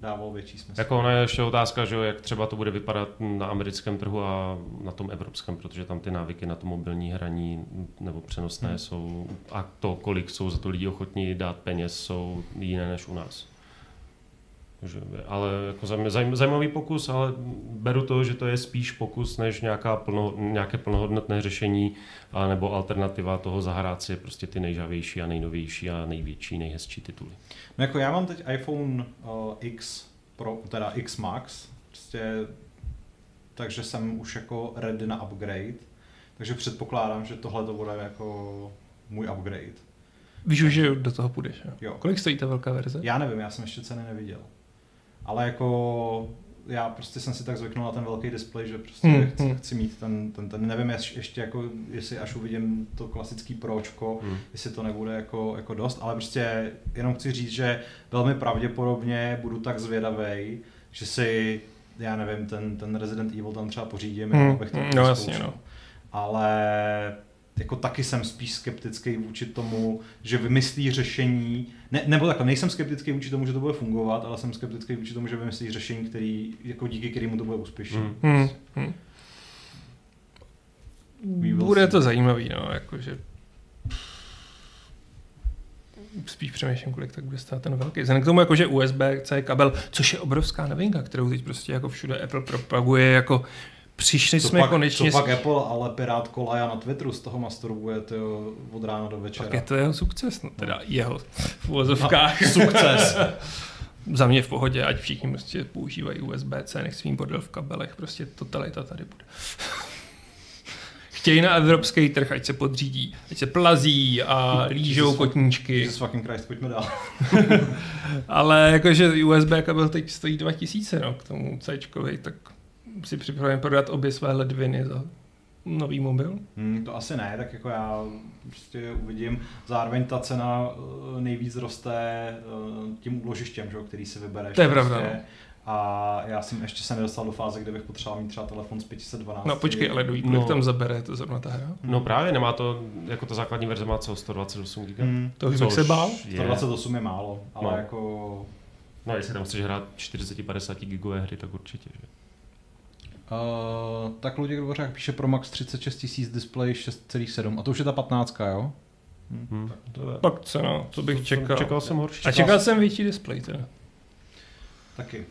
dávalo větší smysl. Jako ona je ještě otázka, že jak třeba to bude vypadat na americkém trhu a na tom evropském, protože tam ty návyky na to mobilní hraní nebo přenosné hmm. jsou a to, kolik jsou za to lidi ochotní dát peněz, jsou jiné než u nás. Že, ale jako zajímavý pokus, ale beru to, že to je spíš pokus než nějaká plno, nějaké plnohodnotné řešení a nebo alternativa toho zahrát si prostě ty nejžavější a nejnovější a největší, nejhezčí tituly. No jako já mám teď iPhone uh, X Pro, teda X Max, prostě, takže jsem už jako ready na upgrade, takže předpokládám, že tohle to bude jako můj upgrade. Víš už, že do toho půjdeš, jo? jo. Kolik stojí ta velká verze? Já nevím, já jsem ještě ceny neviděl. Ale jako já prostě jsem si tak zvyknul na ten velký displej, že prostě hmm, chci, hmm. chci mít ten, ten, ten, nevím ještě jako, jestli až uvidím to klasický pročko, hmm. jestli to nebude jako, jako dost, ale prostě jenom chci říct, že velmi pravděpodobně budu tak zvědavý, že si, já nevím, ten, ten Resident Evil tam třeba pořídím, hmm. abych to no, jasně, no. Ale jako taky jsem spíš skeptický vůči tomu, že vymyslí řešení, ne, nebo takhle, nejsem skeptický vůči tomu, že to bude fungovat, ale jsem skeptický vůči tomu, že vymyslí řešení, který, jako díky kterému to bude úspěšné. Hmm. Hmm. Hmm. Bude to zajímavý, no, jakože spíš přemýšlím, kolik tak bude stát ten velký. Vzhledem k tomu, jako, že USB-C kabel, což je obrovská novinka, kterou teď prostě jako všude Apple propaguje jako Přišli to jsme pak, konečně... To pak Apple, ale Pirát Kolaja na Twitteru z toho masturbuje tyjo, od rána do večera. Tak je to jeho sukces, no, teda jeho v uvozovkách. No, sukces. (laughs) Za mě v pohodě, ať všichni prostě používají USB-C, nech svým bordel v kabelech, prostě totalita tady bude. (laughs) Chtějí na evropský trh, ať se podřídí, ať se plazí a lížou Jesus kotníčky. Jesus fucking Christ, pojďme dál. (laughs) Ale jakože USB kabel teď stojí 2000, no, k tomu C, tak si připraven prodat obě své ledviny za nový mobil? Hmm, to asi ne, tak jako já prostě uvidím. Zároveň ta cena eh, nejvíc roste eh, tím úložištěm, že, který si vybereš. To je pravda. Prostě. No. A já jsem ještě se nedostal do fáze, kde bych potřeboval mít třeba telefon z 512. No počkej, ale kolik no. tam zabere to zrovna ta hra? No právě, nemá to, jako ta základní verze má co, 128 GB? Hmm. To bych se bál? Je. 128 je málo, ale no. jako... No jestli tam chceš hrát 40-50 gigové hry, tak určitě, že? Uh, tak Luděk Dvořák píše pro Max 36 tisíc display 6,7 a to už je ta 15, jo? Hmm. Hmm. To je... Pak cena, to bych čekal. Čekal jsem horší. A čekal jsem větší display teda. Taky.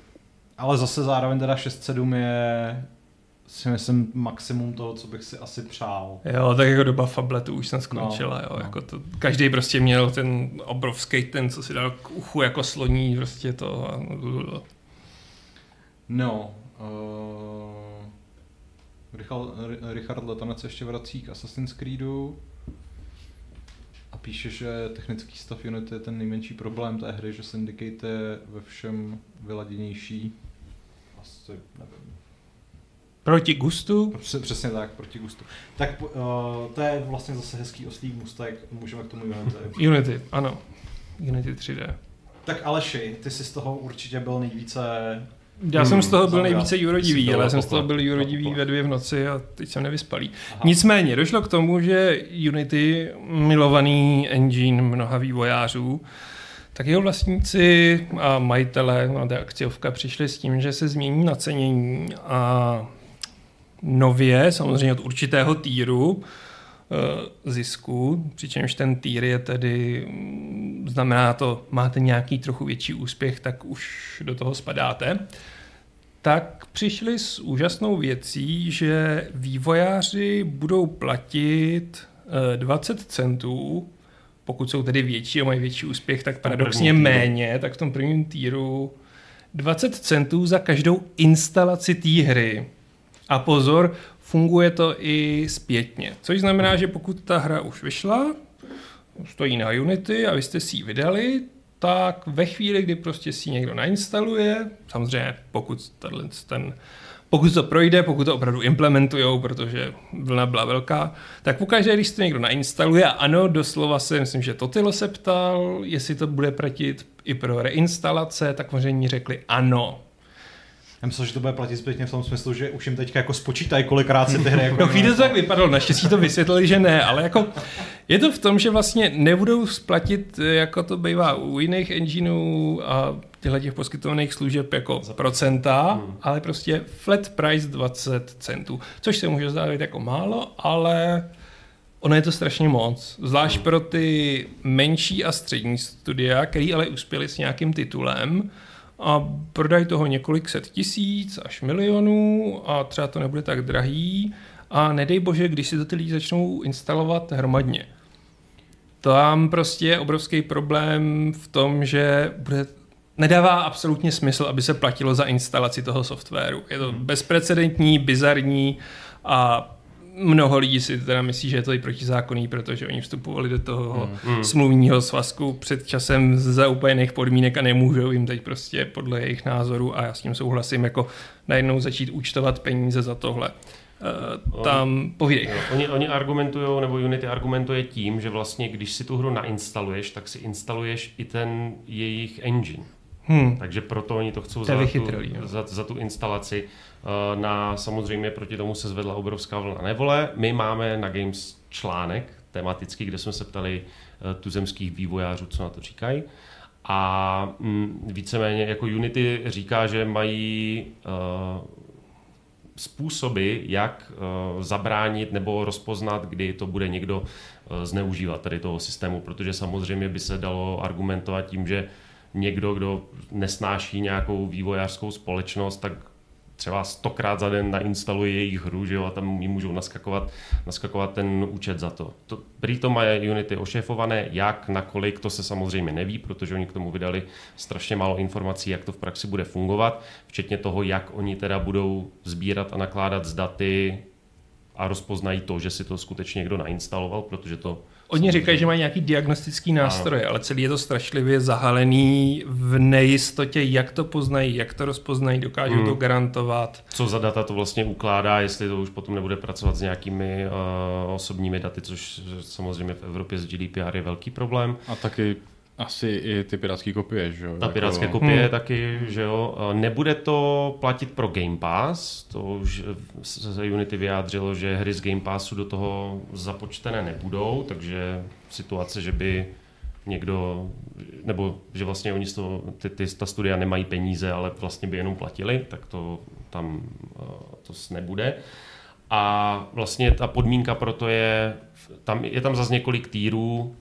Ale zase zároveň teda 6,7 je si myslím maximum toho, co bych si asi přál. Jo, tak jako doba fabletu už jsem skončila, no, jo, no. jako to, každý prostě měl ten obrovský ten, co si dal k uchu jako sloní, prostě to. A... No, uh, Richard, Richard Letanec ještě vrací k Assassin's Creedu a píše, že technický stav Unity je ten nejmenší problém té hry, že Syndicate je ve všem vyladěnější. Asi nevím. Proti gustu? Přesně tak, proti gustu. Tak uh, to je vlastně zase hezký oslý mustek, můžeme k tomu Unity. Unity, ano. Unity 3D. Tak Aleši, ty jsi z toho určitě byl nejvíce já jsem z toho byl nejvíce jurodivý, ale jsem z toho byl jurodivý ve dvě v noci a teď jsem nevyspalý. Aha. Nicméně došlo k tomu, že Unity, milovaný engine mnoha vývojářů, tak jeho vlastníci a majitele, no, ta akciovka, přišli s tím, že se změní nacenění a nově, samozřejmě od určitého týru, zisku, přičemž ten týr je tedy, znamená to, máte nějaký trochu větší úspěch, tak už do toho spadáte. Tak přišli s úžasnou věcí, že vývojáři budou platit 20 eh, centů, pokud jsou tedy větší a mají větší úspěch, tak paradoxně méně, tak v tom prvním týru 20 centů za každou instalaci té hry. A pozor, funguje to i zpětně. Což znamená, že pokud ta hra už vyšla, stojí na Unity a vy jste si ji vydali, tak ve chvíli, kdy prostě si někdo nainstaluje, samozřejmě pokud ten, pokud to projde, pokud to opravdu implementujou, protože vlna byla velká, tak pokaždé, když to někdo nainstaluje, a ano, doslova se, myslím, že Totilo se ptal, jestli to bude platit i pro reinstalace, tak možná řekli ano. Já myslím, že to bude platit zpětně v tom smyslu, že už jim teďka jako spočítají, kolikrát se ty hry jako... (laughs) No chvíli to tak vypadalo, naštěstí to vysvětlili, že ne, ale jako je to v tom, že vlastně nebudou splatit, jako to bývá u jiných engineů a těchto těch poskytovaných služeb jako procenta, hmm. ale prostě flat price 20 centů, což se může zdát jako málo, ale ono je to strašně moc. Zvlášť hmm. pro ty menší a střední studia, který ale uspěli s nějakým titulem, a prodají toho několik set tisíc až milionů a třeba to nebude tak drahý a nedej bože, když si to ty lidi začnou instalovat hromadně. Tam prostě je obrovský problém v tom, že bude nedává absolutně smysl, aby se platilo za instalaci toho softwaru. Je to hmm. bezprecedentní, bizarní a mnoho lidí si teda myslí, že je to i protizákonný, protože oni vstupovali do toho mm. smluvního svazku před časem za úplně jiných podmínek a nemůžou jim teď prostě podle jejich názoru a já s tím souhlasím, jako najednou začít účtovat peníze za tohle. Uh, tam povídej. Oni, oni argumentují, nebo Unity argumentuje tím, že vlastně, když si tu hru nainstaluješ, tak si instaluješ i ten jejich engine. Hmm. Takže proto oni to chcou to za, tu, za, za tu instalaci. Eh, na, samozřejmě proti tomu se zvedla obrovská vlna nevole. My máme na Games článek tematický, kde jsme se ptali eh, tuzemských vývojářů, co na to říkají. A mm, víceméně jako Unity říká, že mají uh, způsoby, jak uh, zabránit nebo rozpoznat, kdy to bude někdo uh, zneužívat tady toho systému, protože samozřejmě by se dalo argumentovat tím, že někdo, kdo nesnáší nějakou vývojářskou společnost, tak třeba stokrát za den nainstaluje jejich hru, že jo, a tam jim můžou naskakovat, naskakovat ten účet za to. to prý to má Unity ošéfované, jak, nakolik, to se samozřejmě neví, protože oni k tomu vydali strašně málo informací, jak to v praxi bude fungovat, včetně toho, jak oni teda budou sbírat a nakládat z daty a rozpoznají to, že si to skutečně někdo nainstaloval, protože to Oni říkají, že mají nějaký diagnostický nástroj, ale celý je to strašlivě zahalený v nejistotě, jak to poznají, jak to rozpoznají, dokážou hmm. to garantovat. Co za data to vlastně ukládá, jestli to už potom nebude pracovat s nějakými uh, osobními daty, což samozřejmě v Evropě z GDPR je velký problém. A taky asi i ty pirátské kopie, že jo? Ta pirátské jako... kopie hmm. taky, že jo. Nebude to platit pro Game Pass, to už se Unity vyjádřilo, že hry z Game Passu do toho započtené nebudou, takže situace, že by někdo, nebo že vlastně oni z toho, ty, ty, ta studia nemají peníze, ale vlastně by jenom platili, tak to tam to nebude. A vlastně ta podmínka pro to je, tam, je tam zase několik týrů,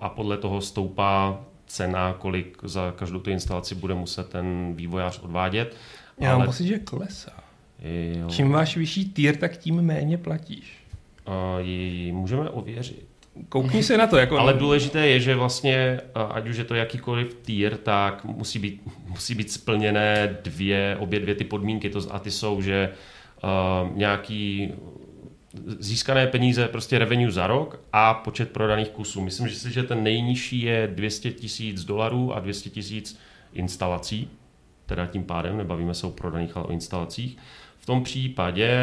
a podle toho stoupá cena, kolik za každou tu instalaci bude muset ten vývojář odvádět. Já ale... mám pocit, že klesá. Jo. Čím máš vyšší týr, tak tím méně platíš. A ji můžeme ověřit. Koukni se na to. Jako... Ale důležité je, že vlastně, ať už je to jakýkoliv týr, tak musí být, (laughs) musí být splněné dvě, obě dvě ty podmínky. To, a ty jsou, že uh, nějaký získané peníze, prostě revenue za rok a počet prodaných kusů. Myslím, si, že ten nejnižší je 200 tisíc dolarů a 200 tisíc instalací, teda tím pádem, nebavíme se o prodaných, ale o instalacích. V tom případě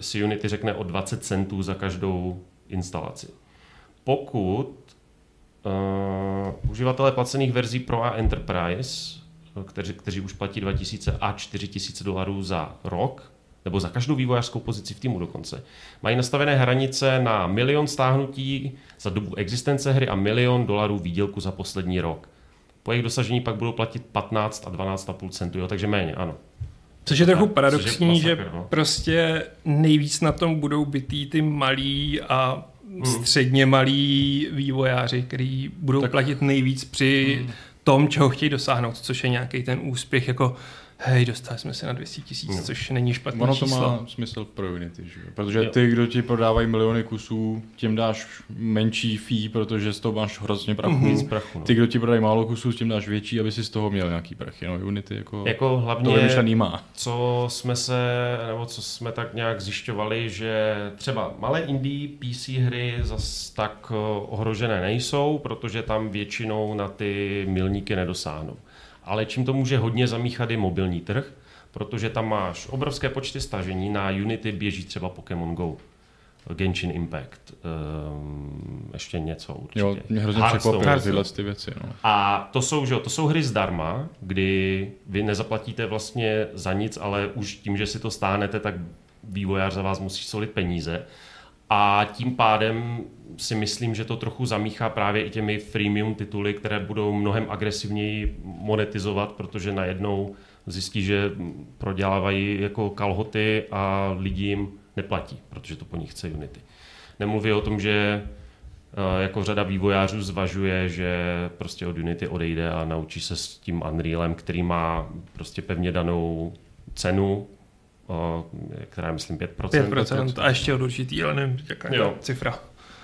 si Unity řekne o 20 centů za každou instalaci. Pokud uh, uživatelé placených verzí Pro a Enterprise, kteří, kteří už platí 2000 a 4000 dolarů za rok, nebo za každou vývojářskou pozici v týmu dokonce. Mají nastavené hranice na milion stáhnutí za dobu existence hry a milion dolarů výdělku za poslední rok. Po jejich dosažení pak budou platit 15 a 12,5 centu, jo, takže méně, ano. Což je trochu paradoxní, je masakr, že no. prostě nejvíc na tom budou bytý ty malí a hmm. středně malí vývojáři, kteří budou tak... platit nejvíc při hmm. tom, čeho chtějí dosáhnout, což je nějaký ten úspěch jako hej, dostali jsme se na 200 tisíc, no. což není špatné Ono to číslo. má smysl pro Unity, že? protože jo. ty, kdo ti prodávají miliony kusů, tím dáš menší fee, protože z toho máš hrozně prachu. Mm-hmm. prachu no. Ty, kdo ti prodají málo kusů, tím dáš větší, aby si z toho měl nějaký prachy. No, Unity jako, jako hlavně, to vymyšlený má. Co jsme se, nebo co jsme tak nějak zjišťovali, že třeba malé indie PC hry zas tak eh, ohrožené nejsou, protože tam většinou na ty milníky nedosáhnou ale čím to může hodně zamíchat je mobilní trh, protože tam máš obrovské počty stažení, na Unity běží třeba Pokémon Go. Genshin Impact, um, ještě něco určitě. Jo, mě hrozně překvapuje tyhle ty věci. No. A to jsou, že, to jsou hry zdarma, kdy vy nezaplatíte vlastně za nic, ale už tím, že si to stáhnete, tak vývojář za vás musí solit peníze. A tím pádem si myslím, že to trochu zamíchá právě i těmi freemium tituly, které budou mnohem agresivněji monetizovat, protože najednou zjistí, že prodělávají jako kalhoty a lidi jim neplatí, protože to po nich chce Unity. Nemluví o tom, že jako řada vývojářů zvažuje, že prostě od Unity odejde a naučí se s tím Unrealem, který má prostě pevně danou cenu, která je myslím 5%. 5% a ještě od určitý, ale nevím, jaká je cifra.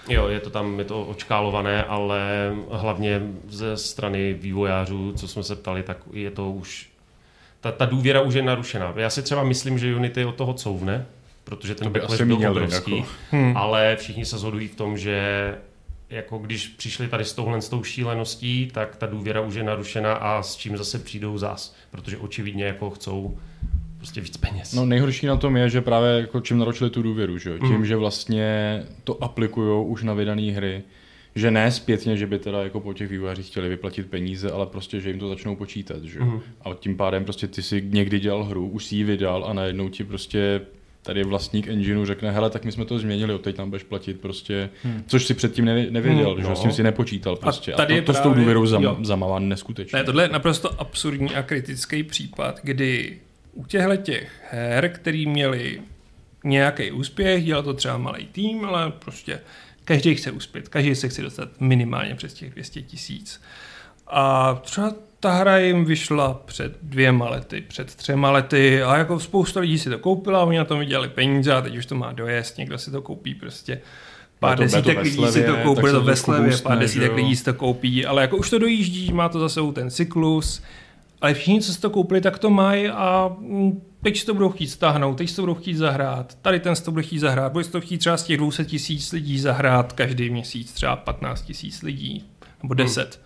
Jo, je to tam, je to očkálované, ale hlavně ze strany vývojářů, co jsme se ptali, tak je to už, ta, ta důvěra už je narušená. Já si třeba myslím, že Unity od toho couvne, protože ten backlash byl měli, obrovský, jako. hmm. ale všichni se shodují v tom, že jako když přišli tady s touhle s tou šíleností, tak ta důvěra už je narušena a s čím zase přijdou zás, protože očividně jako chcou prostě víc peněz. No nejhorší na tom je, že právě jako čím naročili tu důvěru, že? tím, mm. že vlastně to aplikují už na vydané hry, že ne zpětně, že by teda jako po těch vývojářích chtěli vyplatit peníze, ale prostě, že jim to začnou počítat, že? Mm. A tím pádem prostě ty si někdy dělal hru, už si ji vydal a najednou ti prostě tady vlastník engineu řekne, hele, tak my jsme to změnili, od teď tam budeš platit prostě, hmm. což si předtím nevěděl, hmm, že no. s tím si nepočítal prostě. A, tady a to, to právě, s tou důvěrou zam, zamává neskutečně. Ne, tohle je naprosto absurdní a kritický případ, kdy u těchto těch her, který měli nějaký úspěch, dělal to třeba malý tým, ale prostě každý chce uspět, každý se chce dostat minimálně přes těch 200 tisíc. A třeba ta hra jim vyšla před dvěma lety, před třema lety a jako spousta lidí si to koupila, oni na tom vydělali peníze a teď už to má dojezd, někdo si to koupí prostě. Pár to, desítek lidí si to koupí, to ve slevě, pár desítek lidí si to koupí, ale jako už to dojíždí, má to zase ten cyklus, ale všichni, co si to koupili, tak to mají a mm, teď si to budou chtít stáhnout, teď si to budou chtít zahrát, tady ten si to bude chtít zahrát, bude si to chtít třeba z těch 200 tisíc lidí zahrát každý měsíc, třeba 15 tisíc lidí, nebo 10. Hmm.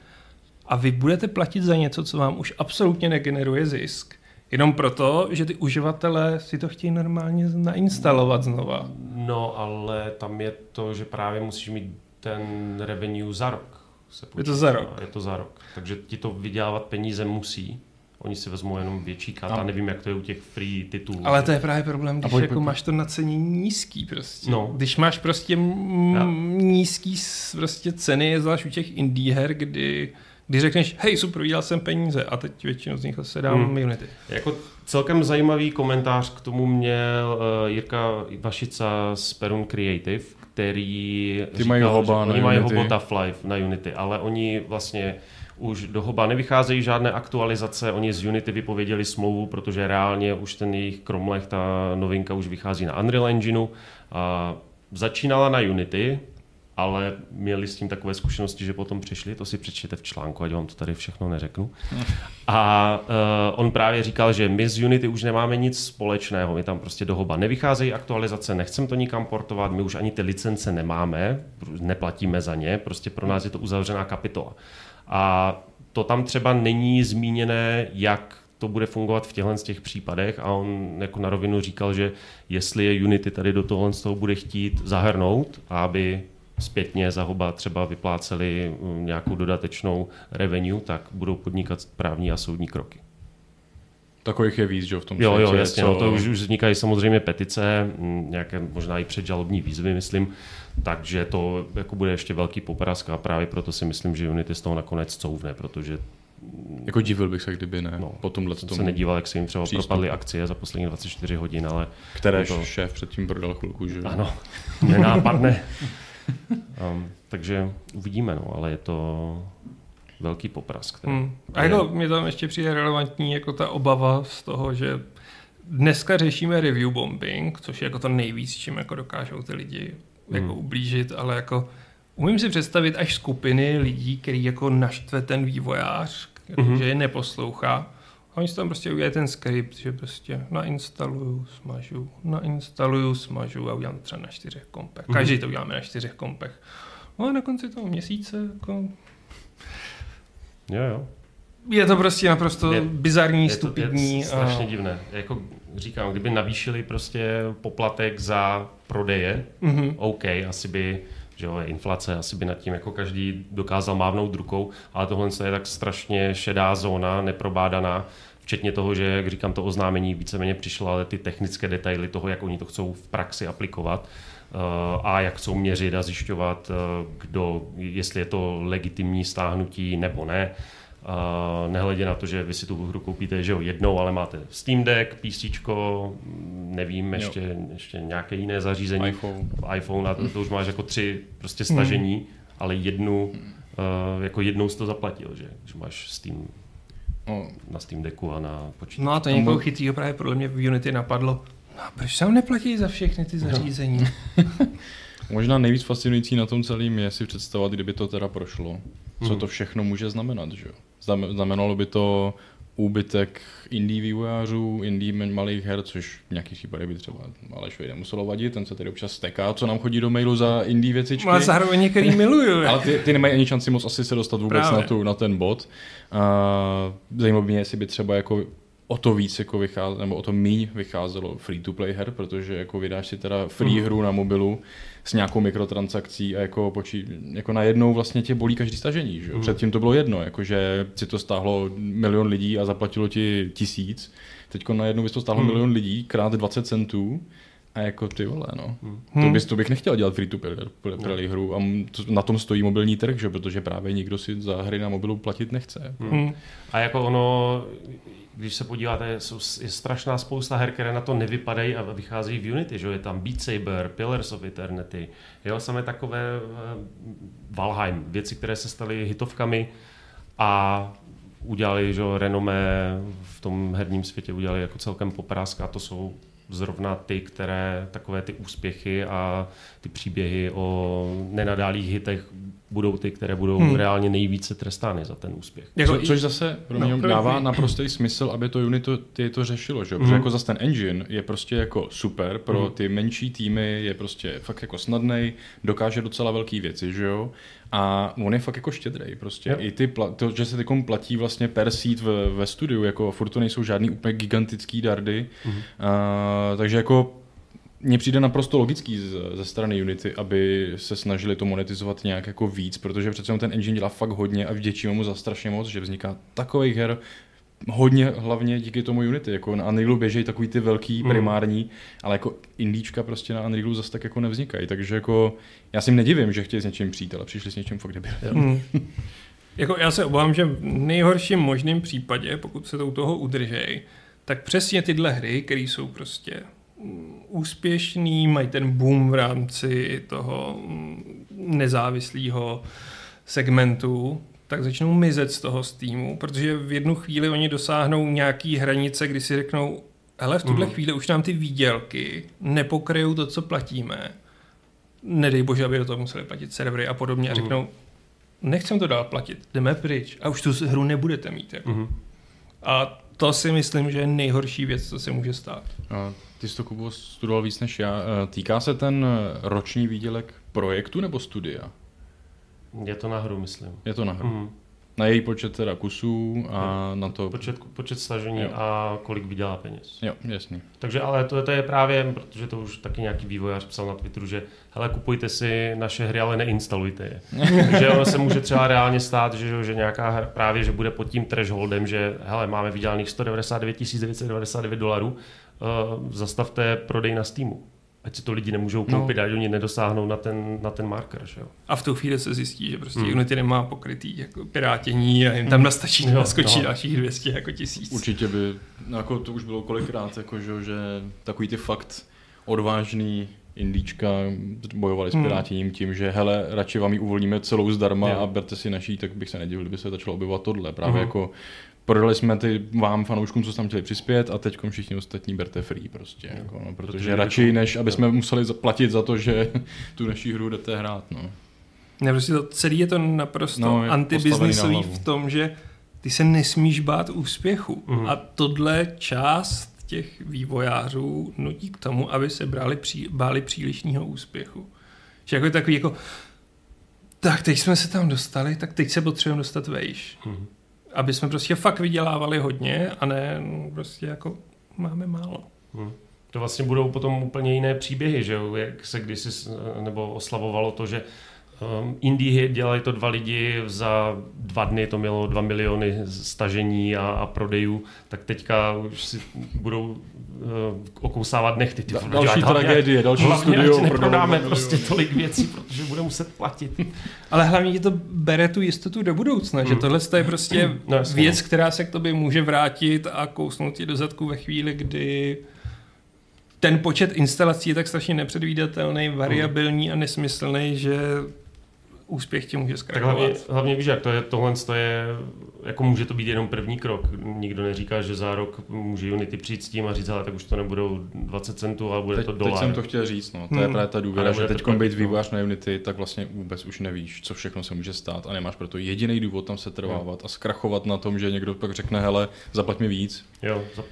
A vy budete platit za něco, co vám už absolutně negeneruje zisk, jenom proto, že ty uživatelé si to chtějí normálně nainstalovat znova. No, ale tam je to, že právě musíš mít ten revenue za rok se počítá. Je to za rok. Je to za rok. Takže ti to vydělávat peníze musí. Oni si vezmou jenom větší kata, no. nevím, jak to je u těch free titulů. Ale to je právě problém, když pojď, jako pojď. máš to nacenění nízký prostě. No. Když máš prostě m- nízký prostě ceny, zvlášť u těch indie her, kdy když řekneš, hej, super, vydělal jsem peníze a teď většinu z nich se dám hmm. Unity. Jako celkem zajímavý komentář k tomu měl uh, Jirka Vašica z Perun Creative, který Ty říkal, mají hoba oni mají hobota Life na Unity, ale oni vlastně už do hoba nevycházejí žádné aktualizace, oni z Unity vypověděli smlouvu, protože reálně už ten jejich Kromlech, ta novinka už vychází na Unreal Engineu. A začínala na Unity, ale měli s tím takové zkušenosti, že potom přišli, to si přečtěte v článku, ať vám to tady všechno neřeknu. A uh, on právě říkal, že my z Unity už nemáme nic společného, my tam prostě do hoba nevycházejí aktualizace, nechcem to nikam portovat, my už ani ty licence nemáme, neplatíme za ně, prostě pro nás je to uzavřená kapitola. A to tam třeba není zmíněné, jak to bude fungovat v těchto z těch případech a on jako na rovinu říkal, že jestli je Unity tady do tohle z toho bude chtít zahrnout, aby zpětně za hoba třeba vypláceli mm, nějakou dodatečnou revenue, tak budou podnikat právní a soudní kroky. Takových je víc, že v tom Jo, jo, jasně, co... no, to už, už vznikají samozřejmě petice, mm, nějaké možná i předžalobní výzvy, myslím, takže to jako bude ještě velký poprask a právě proto si myslím, že Unity z toho nakonec couvne, protože jako divil bych se, kdyby ne. No, po tomhle tomu se nedíval, jak se jim třeba přístup. propadly akcie za poslední 24 hodin, ale... Které to... šéf předtím prodal chvilku, že? Ano, (laughs) nenápadne. Um, (laughs) takže uvidíme, no, ale je to velký poprask. Který, hmm. A jako mě tam ještě přijde relevantní jako ta obava z toho, že dneska řešíme review bombing, což je jako to nejvíc, čím jako dokážou ty lidi jako hmm. ublížit, ale jako umím si představit až skupiny lidí, který jako naštve ten vývojář, jako, hmm. že je neposlouchá, oni si tam prostě udělají ten skript, že prostě nainstaluju, smažu, nainstaluju, smažu a udělám to třeba na čtyřech kompech. Mm-hmm. Každý to uděláme na čtyřech kompech. No a na konci toho měsíce jako... Jo, jo. Je to prostě naprosto je, bizarní, je stupidní. Je strašně a... divné. Jako říkám, kdyby navýšili prostě poplatek za prodeje, mm-hmm. OK, asi by že jo, je inflace, asi by nad tím jako každý dokázal mávnout rukou, ale tohle je tak strašně šedá zóna, neprobádaná, včetně toho, že, jak říkám, to oznámení víceméně přišlo, ale ty technické detaily toho, jak oni to chcou v praxi aplikovat eh, a jak chcou měřit a zjišťovat, eh, kdo, jestli je to legitimní stáhnutí nebo ne, Uh, nehledě na to, že vy si tu hru koupíte že jo, jednou, ale máte Steam Deck, PC, nevím, ještě, ještě nějaké jiné zařízení, iPhone, iPhone a to, to už máš jako tři prostě stažení. Hmm. ale jednu, uh, jako jednou jsi to zaplatil, že, že máš Steam no. na Steam Decku a na počítači. No a to někoho chytrýho právě podle mě v Unity napadlo. No a proč tam neplatí za všechny ty zařízení? (laughs) Možná nejvíc fascinující na tom celým je si představovat, kdyby to teda prošlo. Co hmm. to všechno může znamenat, že jo? Znamenalo by to úbytek indie vývojářů, indie malých her, což v nějakých případech by třeba Alešovi nemuselo vadit, ten se tady občas steká, co nám chodí do mailu za indie věcičky. Ale zároveň některý miluju. (laughs) Ale ty, ty, nemají ani šanci moc asi se dostat vůbec na, tu, na ten bod. Zajímalo by mě, jestli by třeba jako o to víc jako vycházelo, nebo o to míň vycházelo free-to-play her, protože jako vydáš si teda free mm. hru na mobilu s nějakou mikrotransakcí a jako, počí, jako najednou vlastně tě bolí každý stažení. Že? Mm. Předtím to bylo jedno, jako že si to stáhlo milion lidí a zaplatilo ti tisíc. Teď najednou by to stáhlo mm. milion lidí krát 20 centů a jako ty vole, no. Hmm. To, bys, to bych nechtěl dělat free to play no. hru a na tom stojí mobilní trh, že? protože právě nikdo si za hry na mobilu platit nechce. Hmm. A jako ono, když se podíváte, je strašná spousta her, které na to nevypadají a vycházejí v Unity, že je tam Beat Saber, Pillars of Eternity, jo, samé takové uh, Valheim, věci, které se staly hitovkami a udělali, že renomé v tom herním světě, udělali jako celkem poprásk a to jsou zrovna ty, které takové ty úspěchy a ty příběhy o nenadálých hitech budou ty, které budou hmm. reálně nejvíce trestány za ten úspěch. Jako Co, což zase pro mě no, dává naprostý smysl, aby to Unity ty to řešilo, že? Hmm. protože jako zase ten engine je prostě jako super pro hmm. ty menší týmy, je prostě fakt jako snadný, dokáže docela velké věci, že jo? A on je fakt jako štědrej prostě. Jo. I ty, to, že se teď platí vlastně per seat ve, ve studiu, jako furt to nejsou žádný úplně gigantický dardy. Mm-hmm. Uh, takže jako mně přijde naprosto logický ze strany Unity, aby se snažili to monetizovat nějak jako víc, protože přece ten engine dělá fakt hodně a vděčíme mu za strašně moc, že vzniká takových her, hodně hlavně díky tomu Unity. Jako na Unrealu běžejí takový ty velký hmm. primární, ale jako indíčka prostě na Unrealu zase tak jako nevznikají. Takže jako já si nedivím, že chtějí s něčím přijít, ale přišli s něčím fakt debilem. Hmm. jako já se obávám, že v nejhorším možném případě, pokud se to u toho udržej, tak přesně tyhle hry, které jsou prostě úspěšný, mají ten boom v rámci toho nezávislého segmentu, tak začnou mizet z toho Steamu, protože v jednu chvíli oni dosáhnou nějaký hranice, kdy si řeknou, hele, v tuhle mm. chvíli už nám ty výdělky nepokryjou to, co platíme. Nedej bože, aby do toho museli platit servery a podobně a mm. řeknou, nechcem to dál platit, jdeme pryč a už tu hru nebudete mít. Jako. Mm. A to si myslím, že je nejhorší věc, co se může stát. A ty jsi to, Kubo, studoval víc než já. E, týká se ten roční výdělek projektu nebo studia? Je to na hru, myslím. Je to na hru. Mm. Na její počet teda kusů a na to... Počet, počet stažení jo. a kolik vydělá peněz. Jo, jasný. Takže ale to, to je právě, protože to už taky nějaký vývojář psal na Twitteru, že hele, kupujte si naše hry, ale neinstalujte je. (laughs) že ono se může třeba reálně stát, že, že nějaká hra právě, že bude pod tím thresholdem, že hele, máme vydělaných 199 999 dolarů, uh, zastavte prodej na Steamu ať si to lidi nemůžou no. koupit, no. ať oni nedosáhnou na ten, na ten marker. Že jo? A v tu chvíli se zjistí, že prostě hmm. Unity nemá pokrytý jako pirátění a jim tam nastačí hmm. naskočí no. dalších 200 jako tisíc. Určitě by, no jako to už bylo kolikrát, jako, že, že takový ty fakt odvážný indíčka bojovali s hmm. pirátěním tím, že hele, radši vám ji uvolníme celou zdarma yeah. a berte si naší, tak bych se nedivil, kdyby se začalo objevovat tohle. Právě hmm. jako prodali jsme ty vám fanouškům, co tam chtěli přispět a teď všichni ostatní berte free prostě. No, jako, no, protože, protože radši, jako, než aby jsme museli zaplatit za to, že (laughs) tu naší hru jdete hrát. No. Ne, prostě to celý je to naprosto no, antibiznisový v tom, že ty se nesmíš bát úspěchu. Mm. A tohle část těch vývojářů nutí k tomu, aby se brali pří, báli přílišního úspěchu. Že jako je takový jako tak teď jsme se tam dostali, tak teď se potřebujeme dostat vejš. Mm aby jsme prostě fakt vydělávali hodně a ne no, prostě jako máme málo. Hmm. To vlastně budou potom úplně jiné příběhy, že jo? jak se kdysi nebo oslavovalo to, že Um, Indie dělali to dva lidi, za dva dny to mělo dva miliony stažení a, a prodejů, tak teďka už si budou uh, okousávat nechty. Ty, da, další tragédie, další studio. neprodáme prostě tolik věcí, protože bude muset platit. (laughs) Ale hlavně to bere tu jistotu do budoucna, mm. že hmm. tohle je prostě no, věc, no. která se k tobě může vrátit a kousnout ti do zadku ve chvíli, kdy ten počet instalací je tak strašně nepředvídatelný, variabilní a nesmyslný, že úspěch tě může zkrachovat. Hlavně, hlavně víš, jak to je, tohle to je, jako může to být jenom první krok. Nikdo neříká, že za rok může Unity přijít s tím a říct, ale tak už to nebudou 20 centů, ale bude teď, to dolar. Teď jsem to chtěl říct, no. To hmm. je právě ta důvěra, že teď být vývojář na Unity, tak vlastně vůbec už nevíš, co všechno se může stát a nemáš proto jediný důvod tam se trvávat hmm. a zkrachovat na tom, že někdo pak řekne, hele, zaplať mi víc. Jo, za,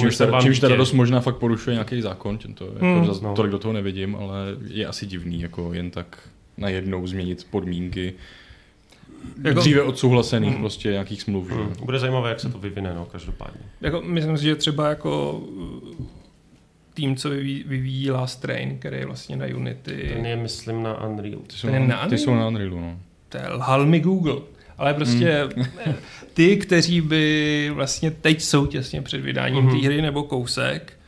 čímž, teda, čímž možná fakt porušuje nějaký zákon, to, jako hmm. zas, no. tolik do toho nevidím, ale je asi divný, jako jen tak najednou změnit podmínky jako, dříve odsouhlasených mm, prostě nějakých smluv. Mm, bude zajímavé, jak se to vyvine, no, každopádně. Jako, myslím si, že třeba jako tým, co vyvíjí, vyvíjí Last Train, který je vlastně na Unity. Ten je, myslím, na Unreal. Ty jsou, na, na Unreal? Ty jsou na Unrealu, no. To je lhal mi Google. Ale prostě mm. (laughs) ty, kteří by vlastně teď jsou těsně před vydáním mm-hmm. té hry nebo kousek,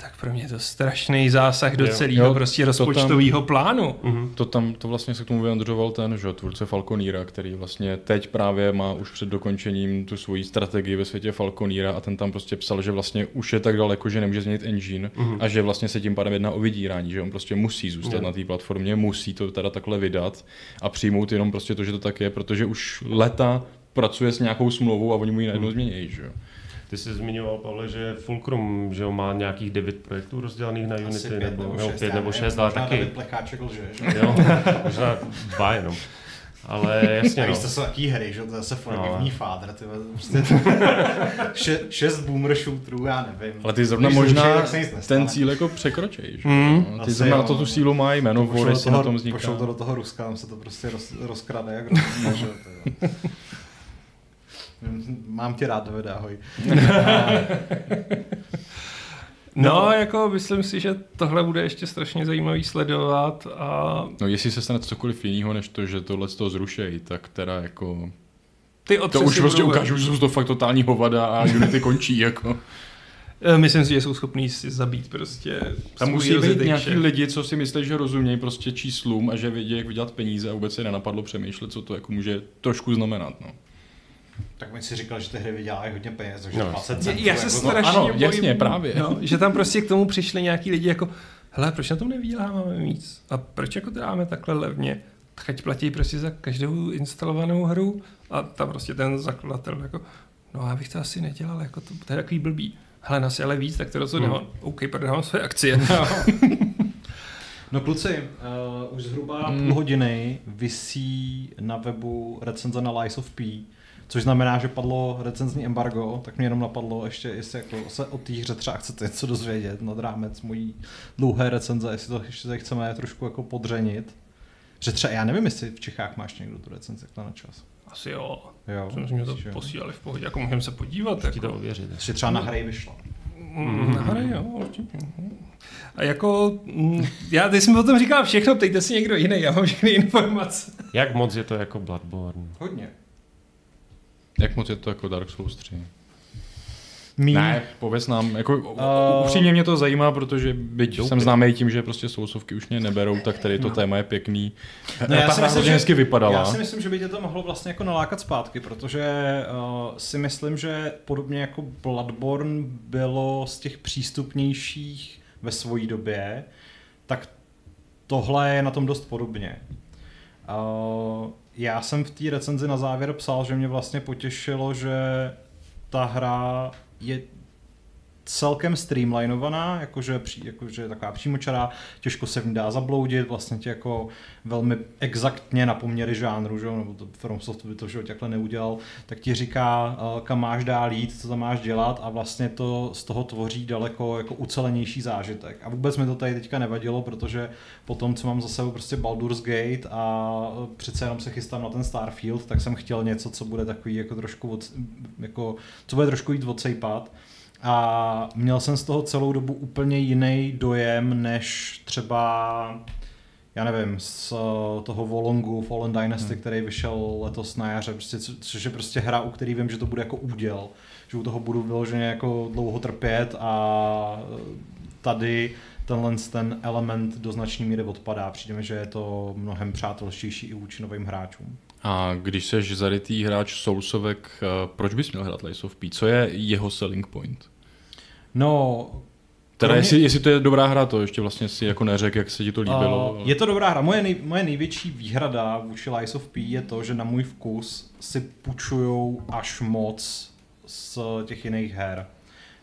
tak pro mě je to strašný zásah do celého prostě rozpočtového plánu. Mm-hmm. To tam, to vlastně se k tomu vyjadřoval ten, že tvůrce Falconíra, který vlastně teď právě má už před dokončením tu svoji strategii ve světě Falconíra a ten tam prostě psal, že vlastně už je tak daleko, že nemůže změnit engine mm-hmm. a že vlastně se tím pádem jedná o vydírání, že on prostě musí zůstat mm-hmm. na té platformě, musí to teda takhle vydat a přijmout jenom prostě to, že to tak je, protože už leta pracuje s nějakou smlouvou a oni mu ji najednou mm-hmm. změní, že jo. Ty jsi zmiňoval, Pavle, že Fulcrum že má nějakých devět projektů rozdělených na Unity, pět nebo, nebo, šest, pět nebo šest, ale taky. Plecháček lže, že? Jo, (laughs) možná dva jenom. Ale (laughs) jasně, no. to jsou taký hry, že to zase Forgivní no. Father, ty prostě (laughs) še, šest boomer shooterů, já nevím. Ale ty zrovna možná ten cíl jako překročej, že? Mm. No, ty zrovna jo, to tu sílu mají, jméno Vory si na tom vzniká. Pošlou to do toho Ruska, tam se to prostě roz, rozkrade, jak rozumí, Mám tě rád, Davide, ahoj. (laughs) No, jako myslím si, že tohle bude ještě strašně zajímavý sledovat a... No, jestli se stane cokoliv jiného, než to, že tohle z toho zrušejí, tak teda jako... Ty to už prostě ukážu, že jsou to fakt totální hovada a Unity končí, jako. Eh, myslím si, že jsou schopní si zabít prostě. Tam musí být nějaký lidi, co si myslí, že rozumějí prostě číslům a že vědí, jak vydělat peníze a vůbec se nenapadlo přemýšlet, co to jako může trošku znamenat. No. Tak mi si říkal, že ty hry vydělávají hodně peněz, takže no. 20 centů. Já se jako strašně ano, bojím, jasně, právě. No, (laughs) že tam prostě k tomu přišli nějaký lidi jako, hele, proč na tom nevyděláváme víc? A proč jako to dáme takhle levně? Tak ať platí prostě za každou instalovanou hru a tam prostě ten zakladatel jako, no já bych to asi nedělal, jako to, to je takový blbý. Hele, nás je ale víc, tak to rozhodně hmm. OK, prodávám své akcie. (laughs) No. No kluci, uh, už zhruba hmm. půl hodiny visí na webu recenze na Lies of P, což znamená, že padlo recenzní embargo, tak mě jenom napadlo ještě, jestli jako se o té hře třeba chcete něco dozvědět nad rámec mojí dlouhé recenze, jestli to ještě chceme trošku jako podřenit. Že třeba, já nevím, jestli v Čechách máš někdo tu recenzi takhle na čas. Asi jo. Jo. Myslím, že to posílali v pohodě, jako můžeme se podívat. Jako. to ověřit. Ještě třeba na hry vyšla. Mm, na hry, jo, určitě. A jako, mm, já teď jsem o tom říkal všechno, ptejte si někdo jiný, já mám všechny informace. Jak moc je to jako Bloodborne? Hodně. Jak moc je to jako Dark Souls 3? Mín. Ne, pověs nám, jako uh, upřímně mě to zajímá, protože byť doupě. jsem známý tím, že prostě sousovky už mě neberou, tak tady to no. téma je pěkný. No, já, si myslím, že, hezky vypadala. já si myslím, že by tě to mohlo vlastně jako nalákat zpátky, protože uh, si myslím, že podobně jako Bloodborne bylo z těch přístupnějších ve své době, tak tohle je na tom dost podobně. Uh, já jsem v té recenzi na závěr psal, že mě vlastně potěšilo, že ta hra je celkem streamlinovaná, jakože, jakože taková přímočará, těžko se v ní dá zabloudit, vlastně tě jako velmi exaktně na poměry žánru, že? nebo to FromSoft by to že takhle neudělal, tak ti říká, eh, kam máš dál jít, co tam máš dělat a vlastně to z toho tvoří daleko jako ucelenější zážitek. A vůbec mi to tady teďka nevadilo, protože po tom, co mám za sebou prostě Baldur's Gate a přece jenom se chystám na ten Starfield, tak jsem chtěl něco, co bude takový jako trošku, jako, co bude trošku jít odsejpat. A měl jsem z toho celou dobu úplně jiný dojem, než třeba já nevím, z eh, toho Volongu Fallen Dynasty, hmm. který vyšel letos na jaře, prostě, což je prostě hra, u který vím, že to bude jako úděl, že u toho budu vyloženě jako dlouho trpět a eh, tady tenhle ten element do značné míry odpadá. Přijde mi, že je to mnohem přátelštější i vůči novým hráčům. A když seš zarytý hráč Soulsovek, eh, proč bys měl hrát Lies of P? Co je jeho selling point? No, Teda jestli, jestli to je dobrá hra, to ještě vlastně si jako neřek, jak se ti to líbilo. Uh, je to dobrá hra. Moje, nej, moje největší výhrada vůči Lies of P je to, že na můj vkus si půjčujou až moc z těch jiných her.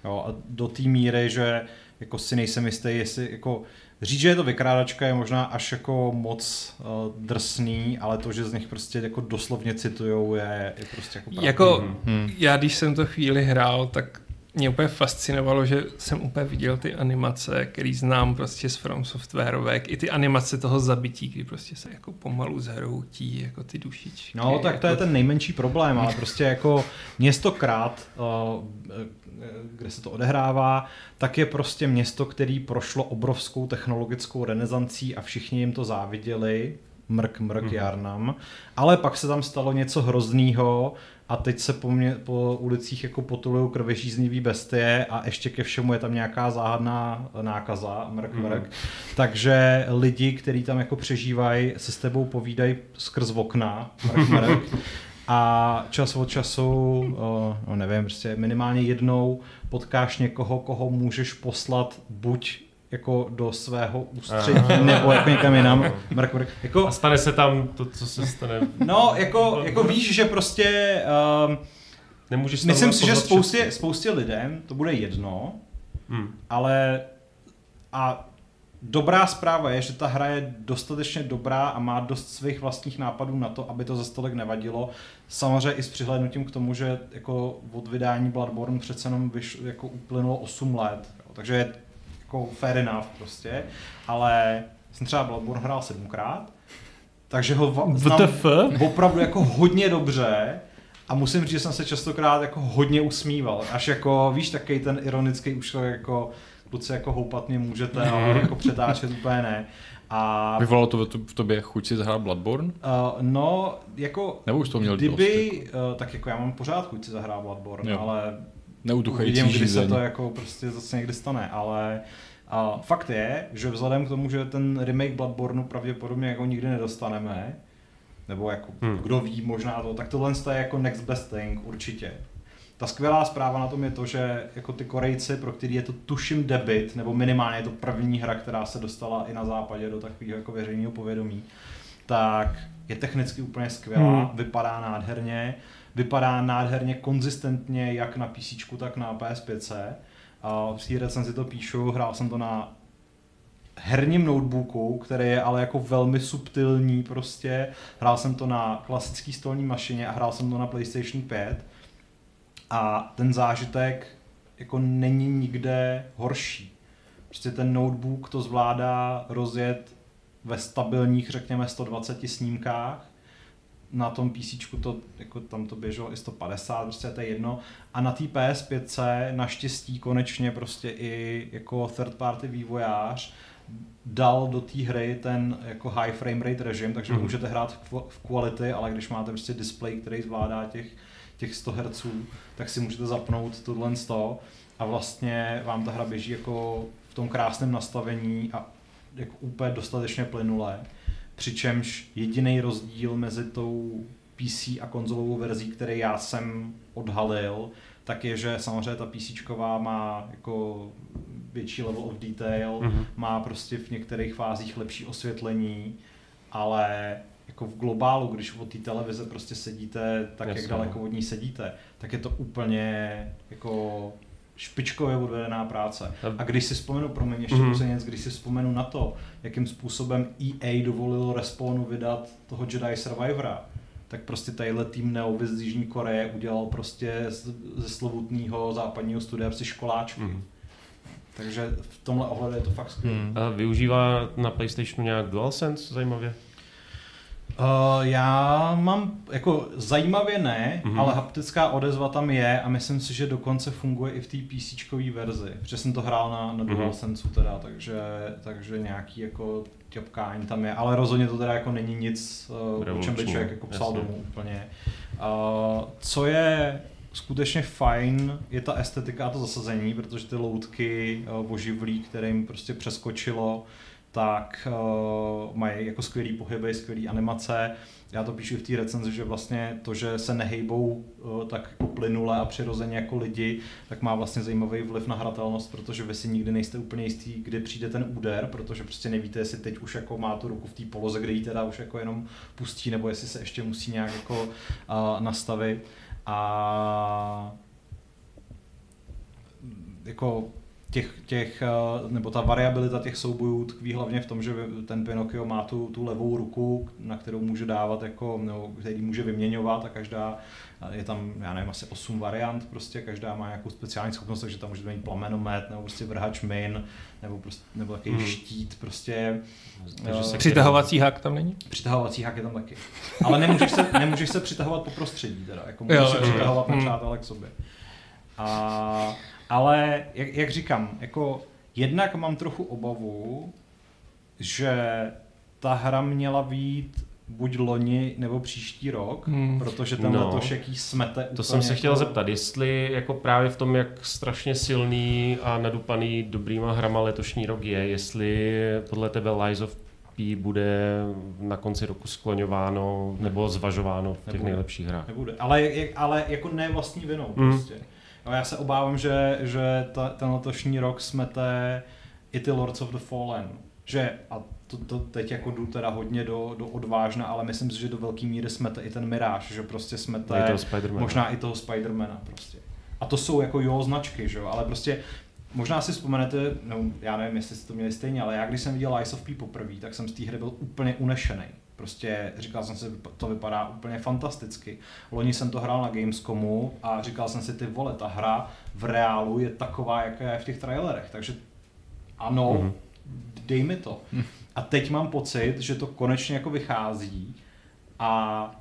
Jo, a do té míry, že jako si nejsem jistý, jestli jako Říct, že je to vykrádačka je možná až jako moc uh, drsný, ale to, že z nich prostě jako doslovně citujou, je, je prostě jako. Jako, hmm. já když jsem to chvíli hrál, tak mě úplně fascinovalo, že jsem úplně viděl ty animace, který znám prostě z From Softwareovek, i ty animace toho zabití, kdy prostě se jako pomalu zhroutí jako ty dušičky. No, tak to jako... je ten nejmenší problém, ale prostě jako městokrát, kde se to odehrává, tak je prostě město, který prošlo obrovskou technologickou renesancí a všichni jim to záviděli, mrk, mrk, mm. jarnam. Ale pak se tam stalo něco hroznýho a teď se po, mě, po ulicích jako potulují krvežíznivý bestie a ještě ke všemu je tam nějaká záhadná nákaza, mrk, mm. mrk. Takže lidi, kteří tam jako přežívají, se s tebou povídají skrz okna, mrk, (laughs) mrk. A čas od času, no nevím, prostě minimálně jednou potkáš někoho, koho můžeš poslat buď jako do svého ústředí Aha. nebo jako někam jinam. Mrk, mrk. Jako, a stane se tam to, co se stane. No, jako, jako víš, že prostě... Um, Nemůžeš myslím si, že spoustě, spoustě lidem to bude jedno, hmm. ale a dobrá zpráva je, že ta hra je dostatečně dobrá a má dost svých vlastních nápadů na to, aby to za stolek nevadilo. Samozřejmě i s přihlédnutím k tomu, že jako od vydání Bloodborne přece jenom vyš, jako uplynulo 8 let. Jo. Takže je jako fair enough prostě, ale jsem třeba Bloodborne hrál sedmkrát, takže ho znám opravdu jako hodně dobře a musím říct, že jsem se častokrát jako hodně usmíval, až jako, víš, takový ten ironický už jako kluci jako houpat mě můžete, ale jako přetáčet úplně ne. A... Vyvolalo to v tobě chuť si zahrát Bloodborne? Uh, no, jako... Nebo už to měl kdyby, dost, jako... uh, tak jako já mám pořád chuť si zahrát Bloodborne, jo. ale Neutuchající uvidím, kdy se to jako prostě zase někdy stane, ale a fakt je, že vzhledem k tomu, že ten remake Bloodborne pravděpodobně jako nikdy nedostaneme, nebo jako hmm. kdo ví možná to, tak tohle je jako next best thing určitě. Ta skvělá zpráva na tom je to, že jako ty Korejci, pro který je to tuším debit, nebo minimálně je to první hra, která se dostala i na západě do takového jako veřejného povědomí, tak je technicky úplně skvělá, hmm. vypadá nádherně, vypadá nádherně konzistentně jak na PC, tak na PS5. A v té recenzi to píšu, hrál jsem to na herním notebooku, který je ale jako velmi subtilní prostě. Hrál jsem to na klasický stolní mašině a hrál jsem to na PlayStation 5 a ten zážitek jako není nikde horší. Prostě ten notebook to zvládá rozjet ve stabilních, řekněme, 120 snímkách. Na tom PC to, jako tam to běželo i 150, prostě to je jedno. A na té PS5 naštěstí konečně prostě i jako third party vývojář dal do té hry ten jako high frame rate režim, takže mm. můžete hrát v quality, ale když máte prostě display, který zvládá těch těch 100 Hz, tak si můžete zapnout tohle 100 a vlastně vám ta hra běží jako v tom krásném nastavení a jako úplně dostatečně plynule. Přičemž jediný rozdíl mezi tou PC a konzolovou verzí, který já jsem odhalil, tak je, že samozřejmě ta PC má jako větší level of detail, mm-hmm. má prostě v některých fázích lepší osvětlení, ale jako v globálu, když od té televize prostě sedíte tak, Jasně. jak daleko od ní sedíte, tak je to úplně jako špičkově odvedená práce. A když si vzpomenu, promiň, ještě mm-hmm. když si vzpomenu na to, jakým způsobem EA dovolilo Respawnu vydat toho Jedi Survivora, tak prostě tadyhle tým Neo z Jižní Koreje udělal prostě ze slovutného západního studia si školáčky. Mm-hmm. Takže v tomhle ohledu je to fakt skvělé. Mm. A využívá na PlayStationu nějak DualSense zajímavě? Uh, já mám, jako zajímavě ne, mm-hmm. ale haptická odezva tam je a myslím si, že dokonce funguje i v té PC verzi, protože jsem to hrál na, na mm-hmm. DualSense teda, takže, takže nějaký jako ťapkání tam je, ale rozhodně to teda jako není nic, uh, o čem by člověk jako psal Jasně. domů úplně. Uh, co je skutečně fajn, je ta estetika a to zasazení, protože ty loutky uh, oživlí, kterým prostě přeskočilo tak uh, mají jako skvělý pohyby, skvělý animace. Já to píšu v té recenzi, že vlastně to, že se nehejbou uh, tak jako plynule a přirozeně jako lidi, tak má vlastně zajímavý vliv na hratelnost, protože vy si nikdy nejste úplně jistý, kdy přijde ten úder, protože prostě nevíte, jestli teď už jako má tu ruku v té poloze, kde ji teda už jako jenom pustí, nebo jestli se ještě musí nějak jako uh, nastavit. A jako těch, těch, eh, nebo ta variabilita těch soubojů tkví hlavně v tom, že ten Pinocchio má tu, tu levou ruku, na kterou může dávat, jako, nebo který může vyměňovat a každá, je tam, já nevím, asi 8 variant, prostě každá má nějakou speciální schopnost, takže tam může mít plamenomet, nebo prostě vrhač min, nebo, prostě, nebo takový hmm. štít, prostě. Takže se přitahovací hak tam není? Přitahovací hak je tam taky. Ale nemůžeš se, nemůžeš se přitahovat po prostředí, teda, jako můžeš jo, se přitahovat hmm. na přátelé k sobě. A ale jak, jak říkám, jako jednak mám trochu obavu, že ta hra měla být buď loni nebo příští rok, hmm. protože ten no, letošek jí smete To jsem se jako... chtěl zeptat, jestli jako právě v tom, jak strašně silný a nadupaný dobrýma hrama letošní rok je, jestli podle tebe Lies of P bude na konci roku skloňováno nebo zvažováno v těch nebude. nejlepších hrách. Nebude, ale, ale jako ne vlastní vinou hmm. prostě. No já se obávám, že, že ta, ten letošní rok smete i ty Lords of the Fallen. Že, a to, to teď jako jdu teda hodně do, do odvážna, ale myslím si, že do velké míry smete i ten Mirage, že prostě smete i toho možná i toho Spidermana prostě. A to jsou jako jo značky, že jo, ale prostě Možná si vzpomenete, no já nevím, jestli jste to měli stejně, ale já když jsem viděl Lies of P poprvé, tak jsem z té hry byl úplně unešený. Prostě říkal jsem si, to vypadá úplně fantasticky. Loni jsem to hrál na Gamescomu a říkal jsem si, ty vole, ta hra v reálu je taková, jaká je v těch trailerech. Takže ano, mm-hmm. dej mi to. Mm. A teď mám pocit, že to konečně jako vychází a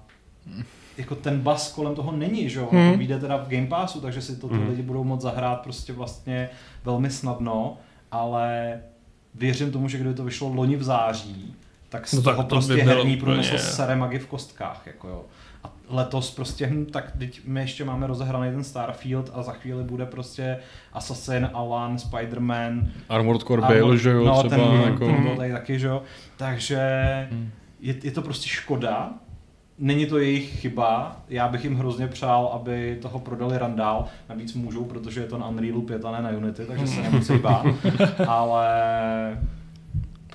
jako ten bas kolem toho není, že jo? Hmm. To vyjde teda v Game Passu, takže si to ty hmm. lidi budou moct zahrát prostě vlastně velmi snadno, ale věřím tomu, že kdyby to vyšlo loni v září, tak z no toho tak to prostě by herní průmysl sere magi v kostkách, jako jo. A letos prostě, hm, tak teď my ještě máme rozehraný ten Starfield a za chvíli bude prostě Assassin, Alan, Spider-Man. Armored Core Bale, že jo, no, třeba. Ten, jako... ten byl tady taky, že jo. Takže hmm. je, je to prostě škoda, Není to jejich chyba, já bych jim hrozně přál, aby toho prodali randál, navíc můžou, protože je to na Unreal 5 a ne na Unity, takže se nemusí bát, (laughs) ale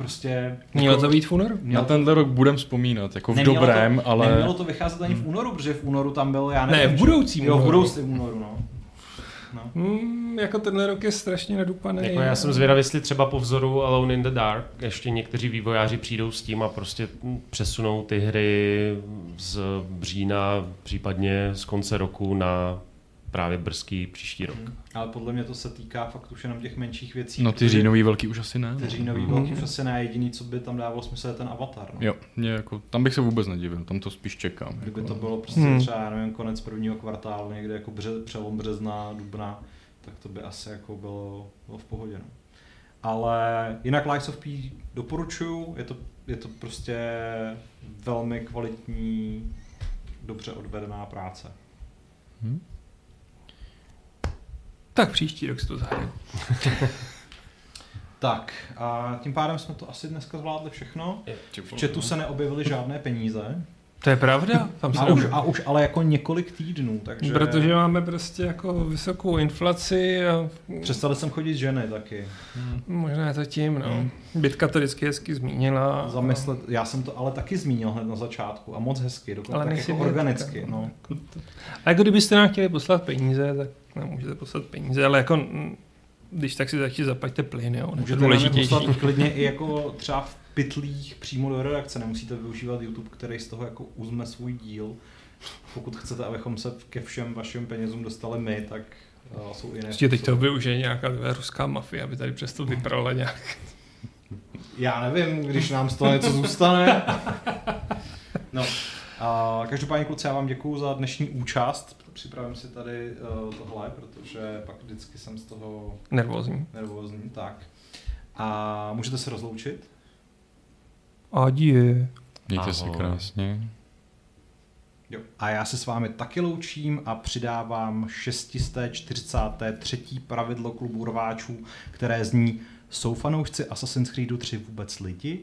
prostě... Mělo jako, to být v únoru? Na tenhle rok budem vzpomínat, jako v nemělo dobrém, to, ale... Nemělo to vycházet ani v únoru, protože v únoru tam byl, já nevím... Ne, v budoucím Jo, v budoucím únoru, no. No. Mm, jako tenhle rok je strašně nadupaný. Jako já jsem zvědav, jestli třeba po vzoru Alone in the Dark ještě někteří vývojáři přijdou s tím a prostě přesunou ty hry z břína, případně z konce roku na právě brzký příští rok. Hmm. Ale podle mě to se týká fakt už jenom těch menších věcí. No ty říjnový velký už asi ne. Ty říjnový hmm. velký už asi ne. Jediný, co by tam dávalo smysl, je ten avatar. No. Jo, mě jako, tam bych se vůbec nedivil, tam to spíš čekám. Kdyby jako. to bylo prostě hmm. třeba, já nevím, konec prvního kvartálu, někde jako bře, přelom března, dubna, tak to by asi jako bylo, bylo v pohodě. No. Ale jinak Lies of P doporučuju, je to, je to prostě velmi kvalitní, dobře odvedená práce. Hmm. Tak příští rok si to zahraju. (laughs) tak, a tím pádem jsme to asi dneska zvládli všechno. V chatu se neobjevily žádné peníze. To je pravda. Tam a, už, a už ale jako několik týdnů. Takže... Protože máme prostě jako vysokou inflaci. A... Přestali jsem chodit ženy taky. Hmm. Možná je to tím, no. Hmm. Bytka to vždycky hezky zmínila. Zamyslet, já jsem to ale taky zmínil hned na začátku a moc hezky, dokonce ale tak jako organicky. No. A jako kdybyste nám chtěli poslat peníze, tak nám můžete poslat peníze, ale jako když tak si začít zaplaťte plyn, jo. Můžete nám poslat klidně i jako třeba v pytlích přímo do redakce, nemusíte využívat YouTube, který z toho jako uzme svůj díl. Pokud chcete, abychom se ke všem vašim penězům dostali my, tak uh, jsou jiné. Teď to využije nějaká ruská mafie, aby tady přesto vyprala nějak. Já nevím, když nám z toho něco zůstane. No, a každopádně kluci, já vám děkuju za dnešní účast. Připravím si tady uh, tohle, protože pak vždycky jsem z toho nervózní. nervózní tak. A můžete se rozloučit? Adie. Mějte Ahoj. se krásně. Jo. A já se s vámi taky loučím a přidávám 643. pravidlo klubu rváčů, které zní Jsou fanoušci Assassin's Creedu 3 vůbec lidi?